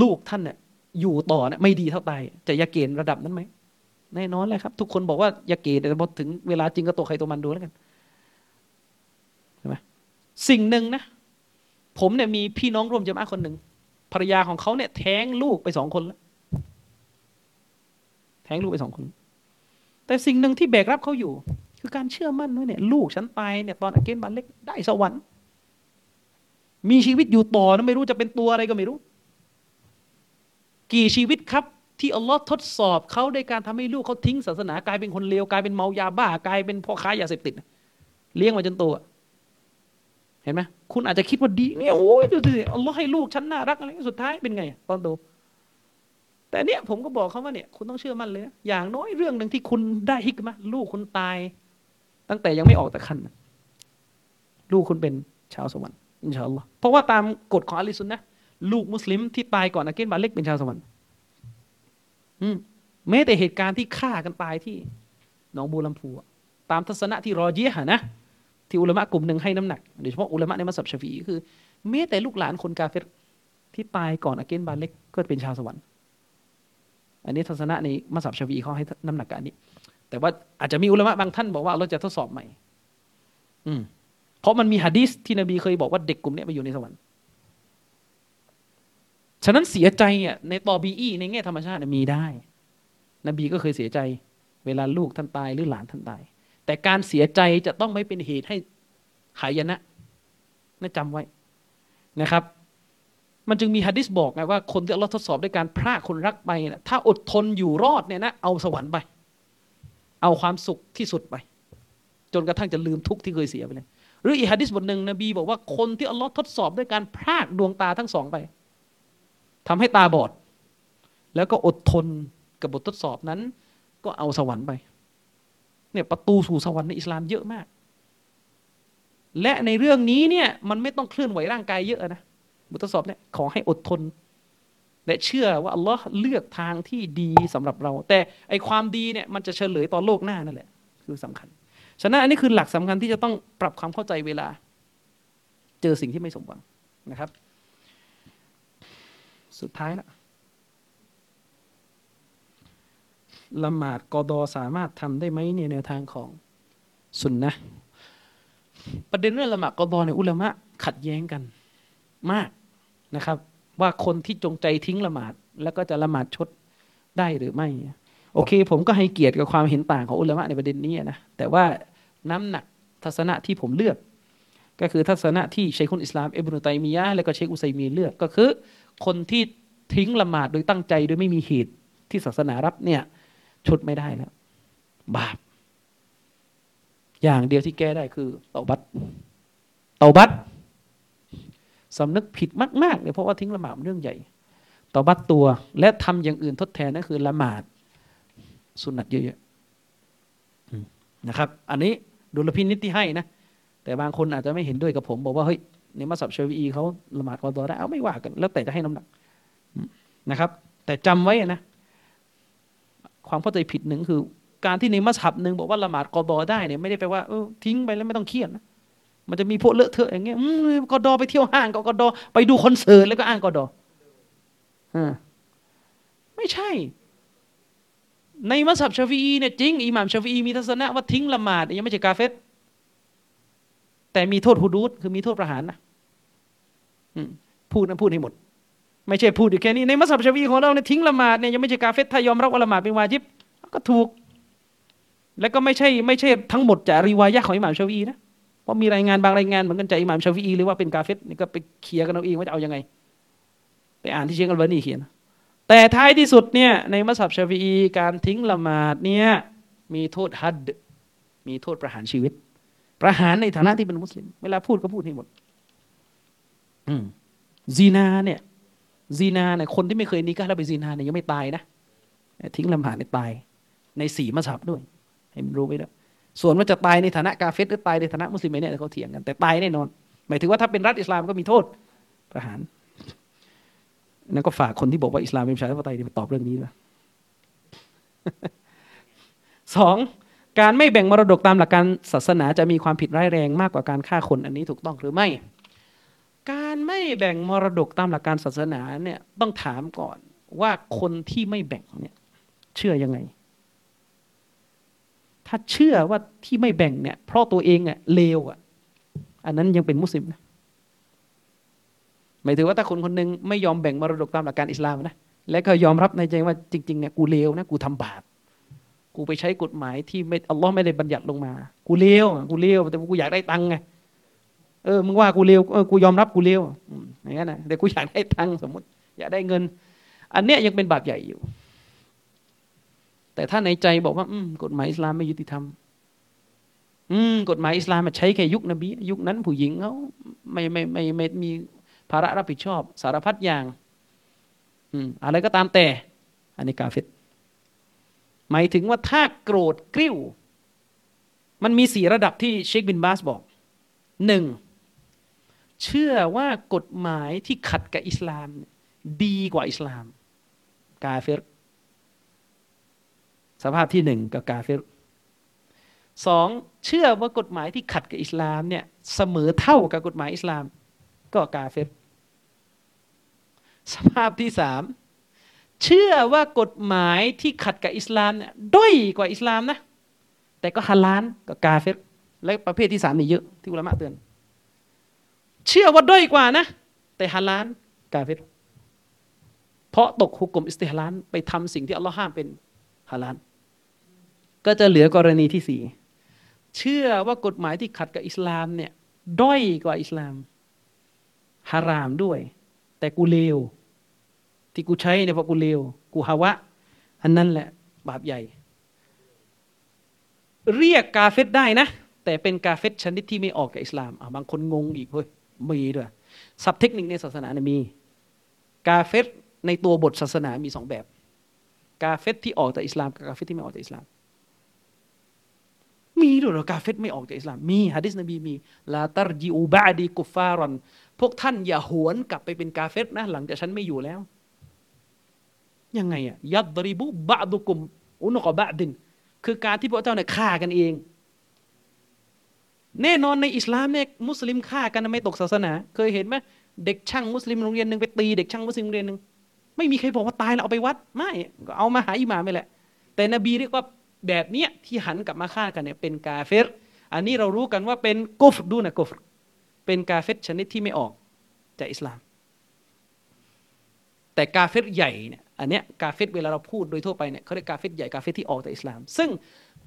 ลูกท่านเนี่ยอยู่ต่อเนี่ยไม่ดีเท่าตาย จะยาเกณฑ์ระดับนั้นไหมแน่นอนเลยครับ ทุกคนบอกว่ายาเกณฑ์แต่พอถึงเวลาจริงก็ตัวใครตัวมันดูแล้วกันใช่ไหมสิ่งหนึ่งนะ ผมเนี่ยมีพี่น้องร่วมจำอาคนหนึ่งภรรยาของเขาเนี่ย แท้งลูกไปสองคนแล้วแท้งลูกไปสองคน แต่สิ่งหนึ่งที่แบกรับเขาอยู่ คือการเชื่อมั่นว่าเนี่ย ลูกฉันตายเนี่ยตอนอาเกนบานเล็กได้สวรรค์ มีชีวิตอยู่ต่อนะไม่รู้จะเป็นตัวอะไรก็ไม่รู้ กี่ชีวิตครับ ที่อัลลอฮ์ทดสอบเขาในการทำให้ลูกเขาทิ้งศาสนากลายเป็นคนเลวกลายเป็นเมายาบ้ากลายเป็นพ่อค้ายาเสพติดเลี้ยงมาจนโตเห็นไหมคุณอาจจะคิดว่าดีเนี่ยโอ้ยดูสิอัลลอฮ์ให้ลูกฉันน่ารักอะไรสุดท้ายเป็นไง ตอนโตแต่เนี่ยผมก็บอกเขาว่าเนี่ยคุณต้องเชื่อมั่นเลยนะอย่างน้อยเรื่องหนึ่งที่คุณได้ฮิกมาลูกคุณตาย ตั้งแต่ยังไม่ออกแต่คันลูกคุณเป็นชาวสวรรค์ อินชาอัลลอฮ์เพราะว่าตามกฎของอะฮ์ลิสซุนนะฮ์ลูกมุสลิมที่ตายก่อนอากิลบาลิฆเป็นชาวสวรรค์อืมแม้แต่เหตุการณ์ที่ฆ่ากันตายที่หนองบัวลำพูตามทัศนะที่รอเญียะห์นะ ที่อุลามะกลุ่มหนึ่งให้น้ำหนักโดยเฉพาะอุลามะในมัซฮับชาฟีอีคือแม้แต่ลูกหลานคนกาเฟรที่ตายก่อนอากิลบาลิฆก็เป็นชาวสวรรค์ อันนี้ทัศนะในมัซฮับชาฟีอีเขาให้น้ำหนักกันนี้ แต่ว่าอาจจะมีอุลามะบางท่านบอกว่าเราจะทดสอบใหม่ อืม เพราะมันมีฮะดีษที่นบีเคยบอกว่าเด็กกลุ่มนี้ไปอยู่ในสวรรค์ ฉะนั้นเสียใจอะในตอบีอีในแง่ธรรมชาติมีได้ นบีก็เคยเสียใจ เวลาลูกท่านตายหรือหลานท่านตาย แต่การเสียใจจะต้องไม่เป็นเหตุให้หายนะนะจำไว้นะครับ มันจึงมีฮะดิษบอกไงว่าคนที่เราทดสอบด้วยการพรากคนรักไปนะถ้าอดทนอยู่รอดเนี่ยนะเอาสวรรค์ไป เอาความสุขที่สุดไป จนกระทั่งจะลืมทุกข์ที่เคยเสียไปเลย หรืออีฮะดิษบทหนึ่งนบีบอกว่าคนที่อัลลอฮ์ทดสอบด้วยการพรากดวงตาทั้งสองไปทำให้ตาบอด แล้วก็อดทนกับบททดสอบนั้น ก็เอาสวรรค์ไปเนี่ยประตูสู่สวรรค์ในอิสลามเยอะมาก และในเรื่องนี้เนี่ยมันไม่ต้องเคลื่อนไหวร่างกายเยอะนะบททดสอบเนี่ยขอให้อดทน และเชื่อว่าอัลลอฮ์เลือกทางที่ดีสำหรับเรา แต่ไอความดีเนี่ยมันจะเฉลยตอนโลกหน้านั่นแหละ คือสำคัญ ฉะนั้นอันนี้คือหลักสำคัญที่จะต้องปรับความเข้าใจเวลา เจอสิ่งที่ไม่สมหวังนะครับ สุดท้ายละละหมาดกอดอสามารถทำได้ไหมในแนวทางของสุนนะประเด็นเรื่องละหมาดกอดอในอุลามะขัดแย้งกันมากนะครับ ว่าคนที่จงใจทิ้งละหมาด แล้วก็จะละหมาดชดได้หรือไม่ โอเค ผมก็ให้เกียรติกับความเห็นต่างของอุลามะในประเด็นนี้นะแต่ว่าน้ำหนักทัศนะที่ผมเลือก ก็คือทัศนะที่เชคุนอิสลามเอบนุตัยมียะและก็เชคอุไซมีเลือกก็คือ คนที่ทิ้งละหมาดโดยตั้งใจโดยไม่มีเหตุที่ศาสนารับเนี่ยชดไม่ได้แล้วบาป อย่างเดียวที่แก้ได้คือเตาบัตเตาบัตสำนึกผิดมากๆเลยเพราะว่าทิ้งละหมาดเรื่องใหญ่เตาบัตตัวและทำอย่างอื่นทดแทนนั่นคือละหมาด สุนัตเยอะๆนะครับ อันนี้ดุลพินิจที่ให้นะ แต่บางคนอาจจะไม่เห็นด้วยกับผม บอกว่าเฮ้ยในมัสยิดชาวีเขาละหมาดกอดอได้เอาไม่ว่ากัน แล้วแต่จะให้น้ำหนักนะครับ แต่จำไว้นะ ความเข้าใจผิดหนึ่งคือ การที่ในมัสยิดหนึ่งบอกว่าละหมาดกอดอได้เนี่ยไม่ได้แปลว่าเออทิ้งไปแล้วไม่ต้องเครียดนะมันจะมีพวกเลอะเทอะอย่างเงี้ยกอดอไปเที่ยวห้างก็กอดอไปดูคอนเสิร์ตแล้วก็อ้างกอดออ่าไม่ใช่ ในมัสยิดชาฟีเนี่ยจริงอิหม่ามชาฟีมีทัศนะว่าทิ้งละหมาดยังไม่ใช่กาเฟตแต่มีโทษฮุดูดคือมีโทษประหารนะพูดนะพูดให้หมด ไม่ใช่พูดอยู่แค่นี้ในมัสยิดชาฟีของเราเนี่ยทิ้งละหมาดเนี่ยยังไม่ใช่กาเฟตถ้ายอมรับว่าละหมาดเป็นวาจิบก็ถูก แล้วก็ไม่ใช่ไม่ใช่ทั้งหมดจากริวายะของอิหม่ามชาฟีอีนะเพราะมีรายงานบางรายงานเหมือนกันจากอิหม่ามชาฟีอีหรือว่าเป็นกาเฟรนี่ก็ไปเคลียร์กันเอาเองว่าจะเอายังไง ไปอ่านที่เชคอัลบานีเขียน แต่ท้ายที่สุดเนี่ยในมัซฮับชาฟีอีการทิ้งละหมาดเนี่ยมีโทษฮัดมีโทษประหารชีวิต ประหารในฐานะที่เป็นมุสลิม เวลาพูดก็พูดให้หมดอืมซีนาเนี่ยซีนาเนี่ยคนที่ไม่เคยนิกะแล้วไปซีนาเนี่ยยังไม่ตายนะทิ้งละหมาดเนี่ตาย ในสี่มัสยิดด้วย ให้มันรู้ไว้ด้วยส่วนว่าจะตายในฐานะกาเฟตหรือตายในฐานะมุสลิมเนี่ยเขาเถียงกันแต่ตายแน่นอน หมายถึงว่าถ้าเป็นรัฐอิสลามก็มีโทษประหาร นั่นก็ฝากคนที่บอกว่าอิสลามเป็นประชาธิปไตยไปตอบเรื่องนี้ด้วยสองการไม่แบ่งมรดกตามหลักการศาสนาจะมีความผิดร้ายแรงมากกว่าการฆ่าคนอันนี้ถูกต้องหรือไม่ การไม่แบ่งมรดกตามหลักการศาสนาเนี่ยต้องถามก่อนว่าคนที่ไม่แบ่งเนี่ยเชื่อยังไง ถ้าเชื่อว่าที่ไม่แบ่งเนี่ย เพราะตัวเองอะเลวอะอันนั้นยังเป็นมุสลิมนะ หมายถึงว่าถ้าคนคนหนึ่งไม่ยอมแบ่งมรดกตามหลักการอิสลามนะและก็ยอมรับในใจว่าจริงๆเนี่ยกูเลวนะกูทำบาปกูไปใช้กฎหมายที่ไม่อัลลอฮ์ไม่ได้บัญญัติลงมา กูเลวกูเลวแต่กูอยากได้ตังค์ไงเออมึงว่ากูเลวเออกูยอมรับกูเลวอย่างนั้นนะแต่กูอยากได้ตังค์สมมติ อยากได้เงิน อันเนี้ยยังเป็นบาปใหญ่อยู่ แต่ถ้าในใจบอกว่าอืมกฎหมายอิสลามไม่ยุติธรรมอืมกฎหมายอิสลามมันใช้แค่ยุคนบียุคนั้นผู้หญิงเขาไม่ไม่ไม่ไม่มี ภาระรับผิดชอบ สารพัดอย่างอะไรก็ตามแต่ อันนี้กาเฟตหมายถึงว่าถ้าโกรธกริ้ว มันมีสี่ระดับที่เชคบินบาสบอกหนึ่งเชื่อว่ากฎหมายที่ขัดกับอิสลาม ดีกว่าอิสลาม กาเฟรสภาพที่หนึ่งกับกาเฟรสองเชื่อว่ากฎหมายที่ขัดกับอิสลามเนี่ยเสมอเท่ากับกฎหมายอิสลาม ก็กาเฟรสภาพที่สามเชื่อว่ากฎหมายที่ขัดกับอิสลามเนี่ยด้อยกว่าอิสลามนะแต่ก็ฮาลานกับกาเฟรและประเภทที่สามนี่เยอะที่อุลามะเตือน เชื่อว่าด้อยกว่านะ แต่ฮาลานกาเฟรเพราะตกหุกกลมอิสติฮลานไปทำสิ่งที่อัลลอฮ์ห้ามเป็นฮาลานก็จะเหลือกรณีที่สี่เชื่อว่ากฎหมายที่ขัดกับอิสลามเนี่ยด้อยกว่าอิสลาม ฮารามด้วย แต่กูเลวที่กูใช้เนี่ยเพราะกูเลวกูฮาวะ อันนั้นแหละ บาปใหญ่ เรียกกาเฟตได้นะ แต่เป็นกาเฟตชนิดที่ไม่ออกจากอิสลามอ่าบางคนงงอีกเฮ้ยมีด้วยศัพท์เทคนิคในศาสนาเนี่ยมี กาเฟตในตัวบทศาสนามีสองแบบ กาเฟตที่ออกจากอิสลามกับกาเฟตที่ไม่ออกจากอิสลาม มีด้วยหรอกาเฟตไม่ออกจากอิสลาม มีฮะดิษนบีมีลาตารจิอูบาดีกุฟารอน พวกท่านอย่าหวนกลับไปเป็นกาเฟตนะหลังจากฉันไม่อยู่แล้ว ยังไงอะยัดดริบุบะดุกุม อุนกบะดิน คือการที่พระเจ้าเนี่ยฆ่ากันเอง แน่นอนในอิสลามเนี่ยมุสลิมฆ่ากันไม่ตกศาสนา เคยเห็นไหมเด็กช่างมุสลิมโรงเรียนหนึ่งไปตีเด็กช่างมุสลิมโรงเรียนหนึ่งไม่มีใครบอกว่าตายแล้วเอาไปวัด ไม่ก็เอามาหาอิหม่ามไปแหละ แต่นบีเรียกว่าแบบเนี้ยที่หันกลับมาฆ่ากันเนี่ยเป็นกาเฟรอันนี้เรารู้กันว่าเป็นكفر دون كفر เป็นกาเฟรชนิดที่ไม่ออกจากอิสลาม แต่กาเฟรใหญ่เนี่ยอันเนี้ยกาเฟรเวลาเราพูดโดยทั่วไปเนี่ยเขาเรียกกาเฟรใหญ่กาเฟรที่ออกจากอิสลาม ซึ่ง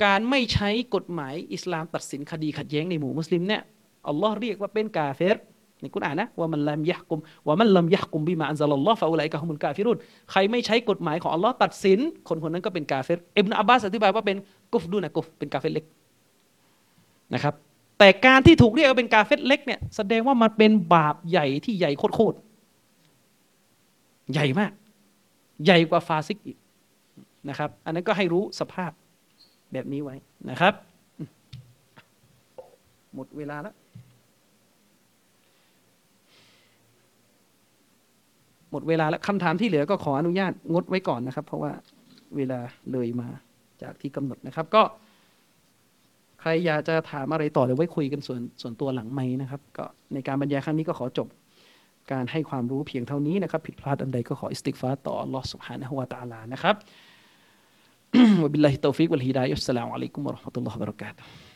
การไม่ใช้กฎหมายอิสลามตัดสินคดีขัดแย้งในหมู่มุสลิมเนี่ยอัลลอฮ์เรียกว่าเป็นกาเฟรในกุรอานนะومن لم يحكم ومن لم يحكم بما أنزل الله فأولئك هم الكافرونใครไม่ใช้กฎหมายของอัลลอฮ์ตัดสิน คนคนนั้นก็เป็นกาเฟตอิบนาอับบาสอธิบายว่าเป็นกุฟดูนะกุฟเป็นกาเฟตเล็กนะครับ แต่การที่ถูกเรียกว่าเป็นกาเฟตเล็กเนี่ยแสดงว่ามันเป็นบาปใหญ่ที่ใหญ่โคตรใหญ่มาก ใหญ่กว่าฟาซิกอีกนะครับ อันนั้นก็ให้รู้สภาพแบบนี้ไว้นะครับ หมดเวลาแล้วหมดเวลาแล้วคำถามที่เหลือก็ขออนุญาตงดไว้ก่อนนะครับ เพราะว่าเวลาเลยมาจากที่กำหนดนะครับก็ ใครอยากจะถามอะไรต่อเดี๋ยวไว้คุยกันส่วนส่วนตัวหลังไมค์นะครับ ก็ในการบรรยายครั้งนี้ก็ขอจบการให้ความรู้เพียงเท่านี้นะครับ ผิดพลาดอันใดก็ขออิสติกฟาต่อลอสุฮานะฮวาตาลานะครับวบิลลาฮิตอฟิกวัลฮิดายุสสลามุอะลัยกุมวะราะห์มะตุลลอฮ์วะบะเราะกาตุฮ์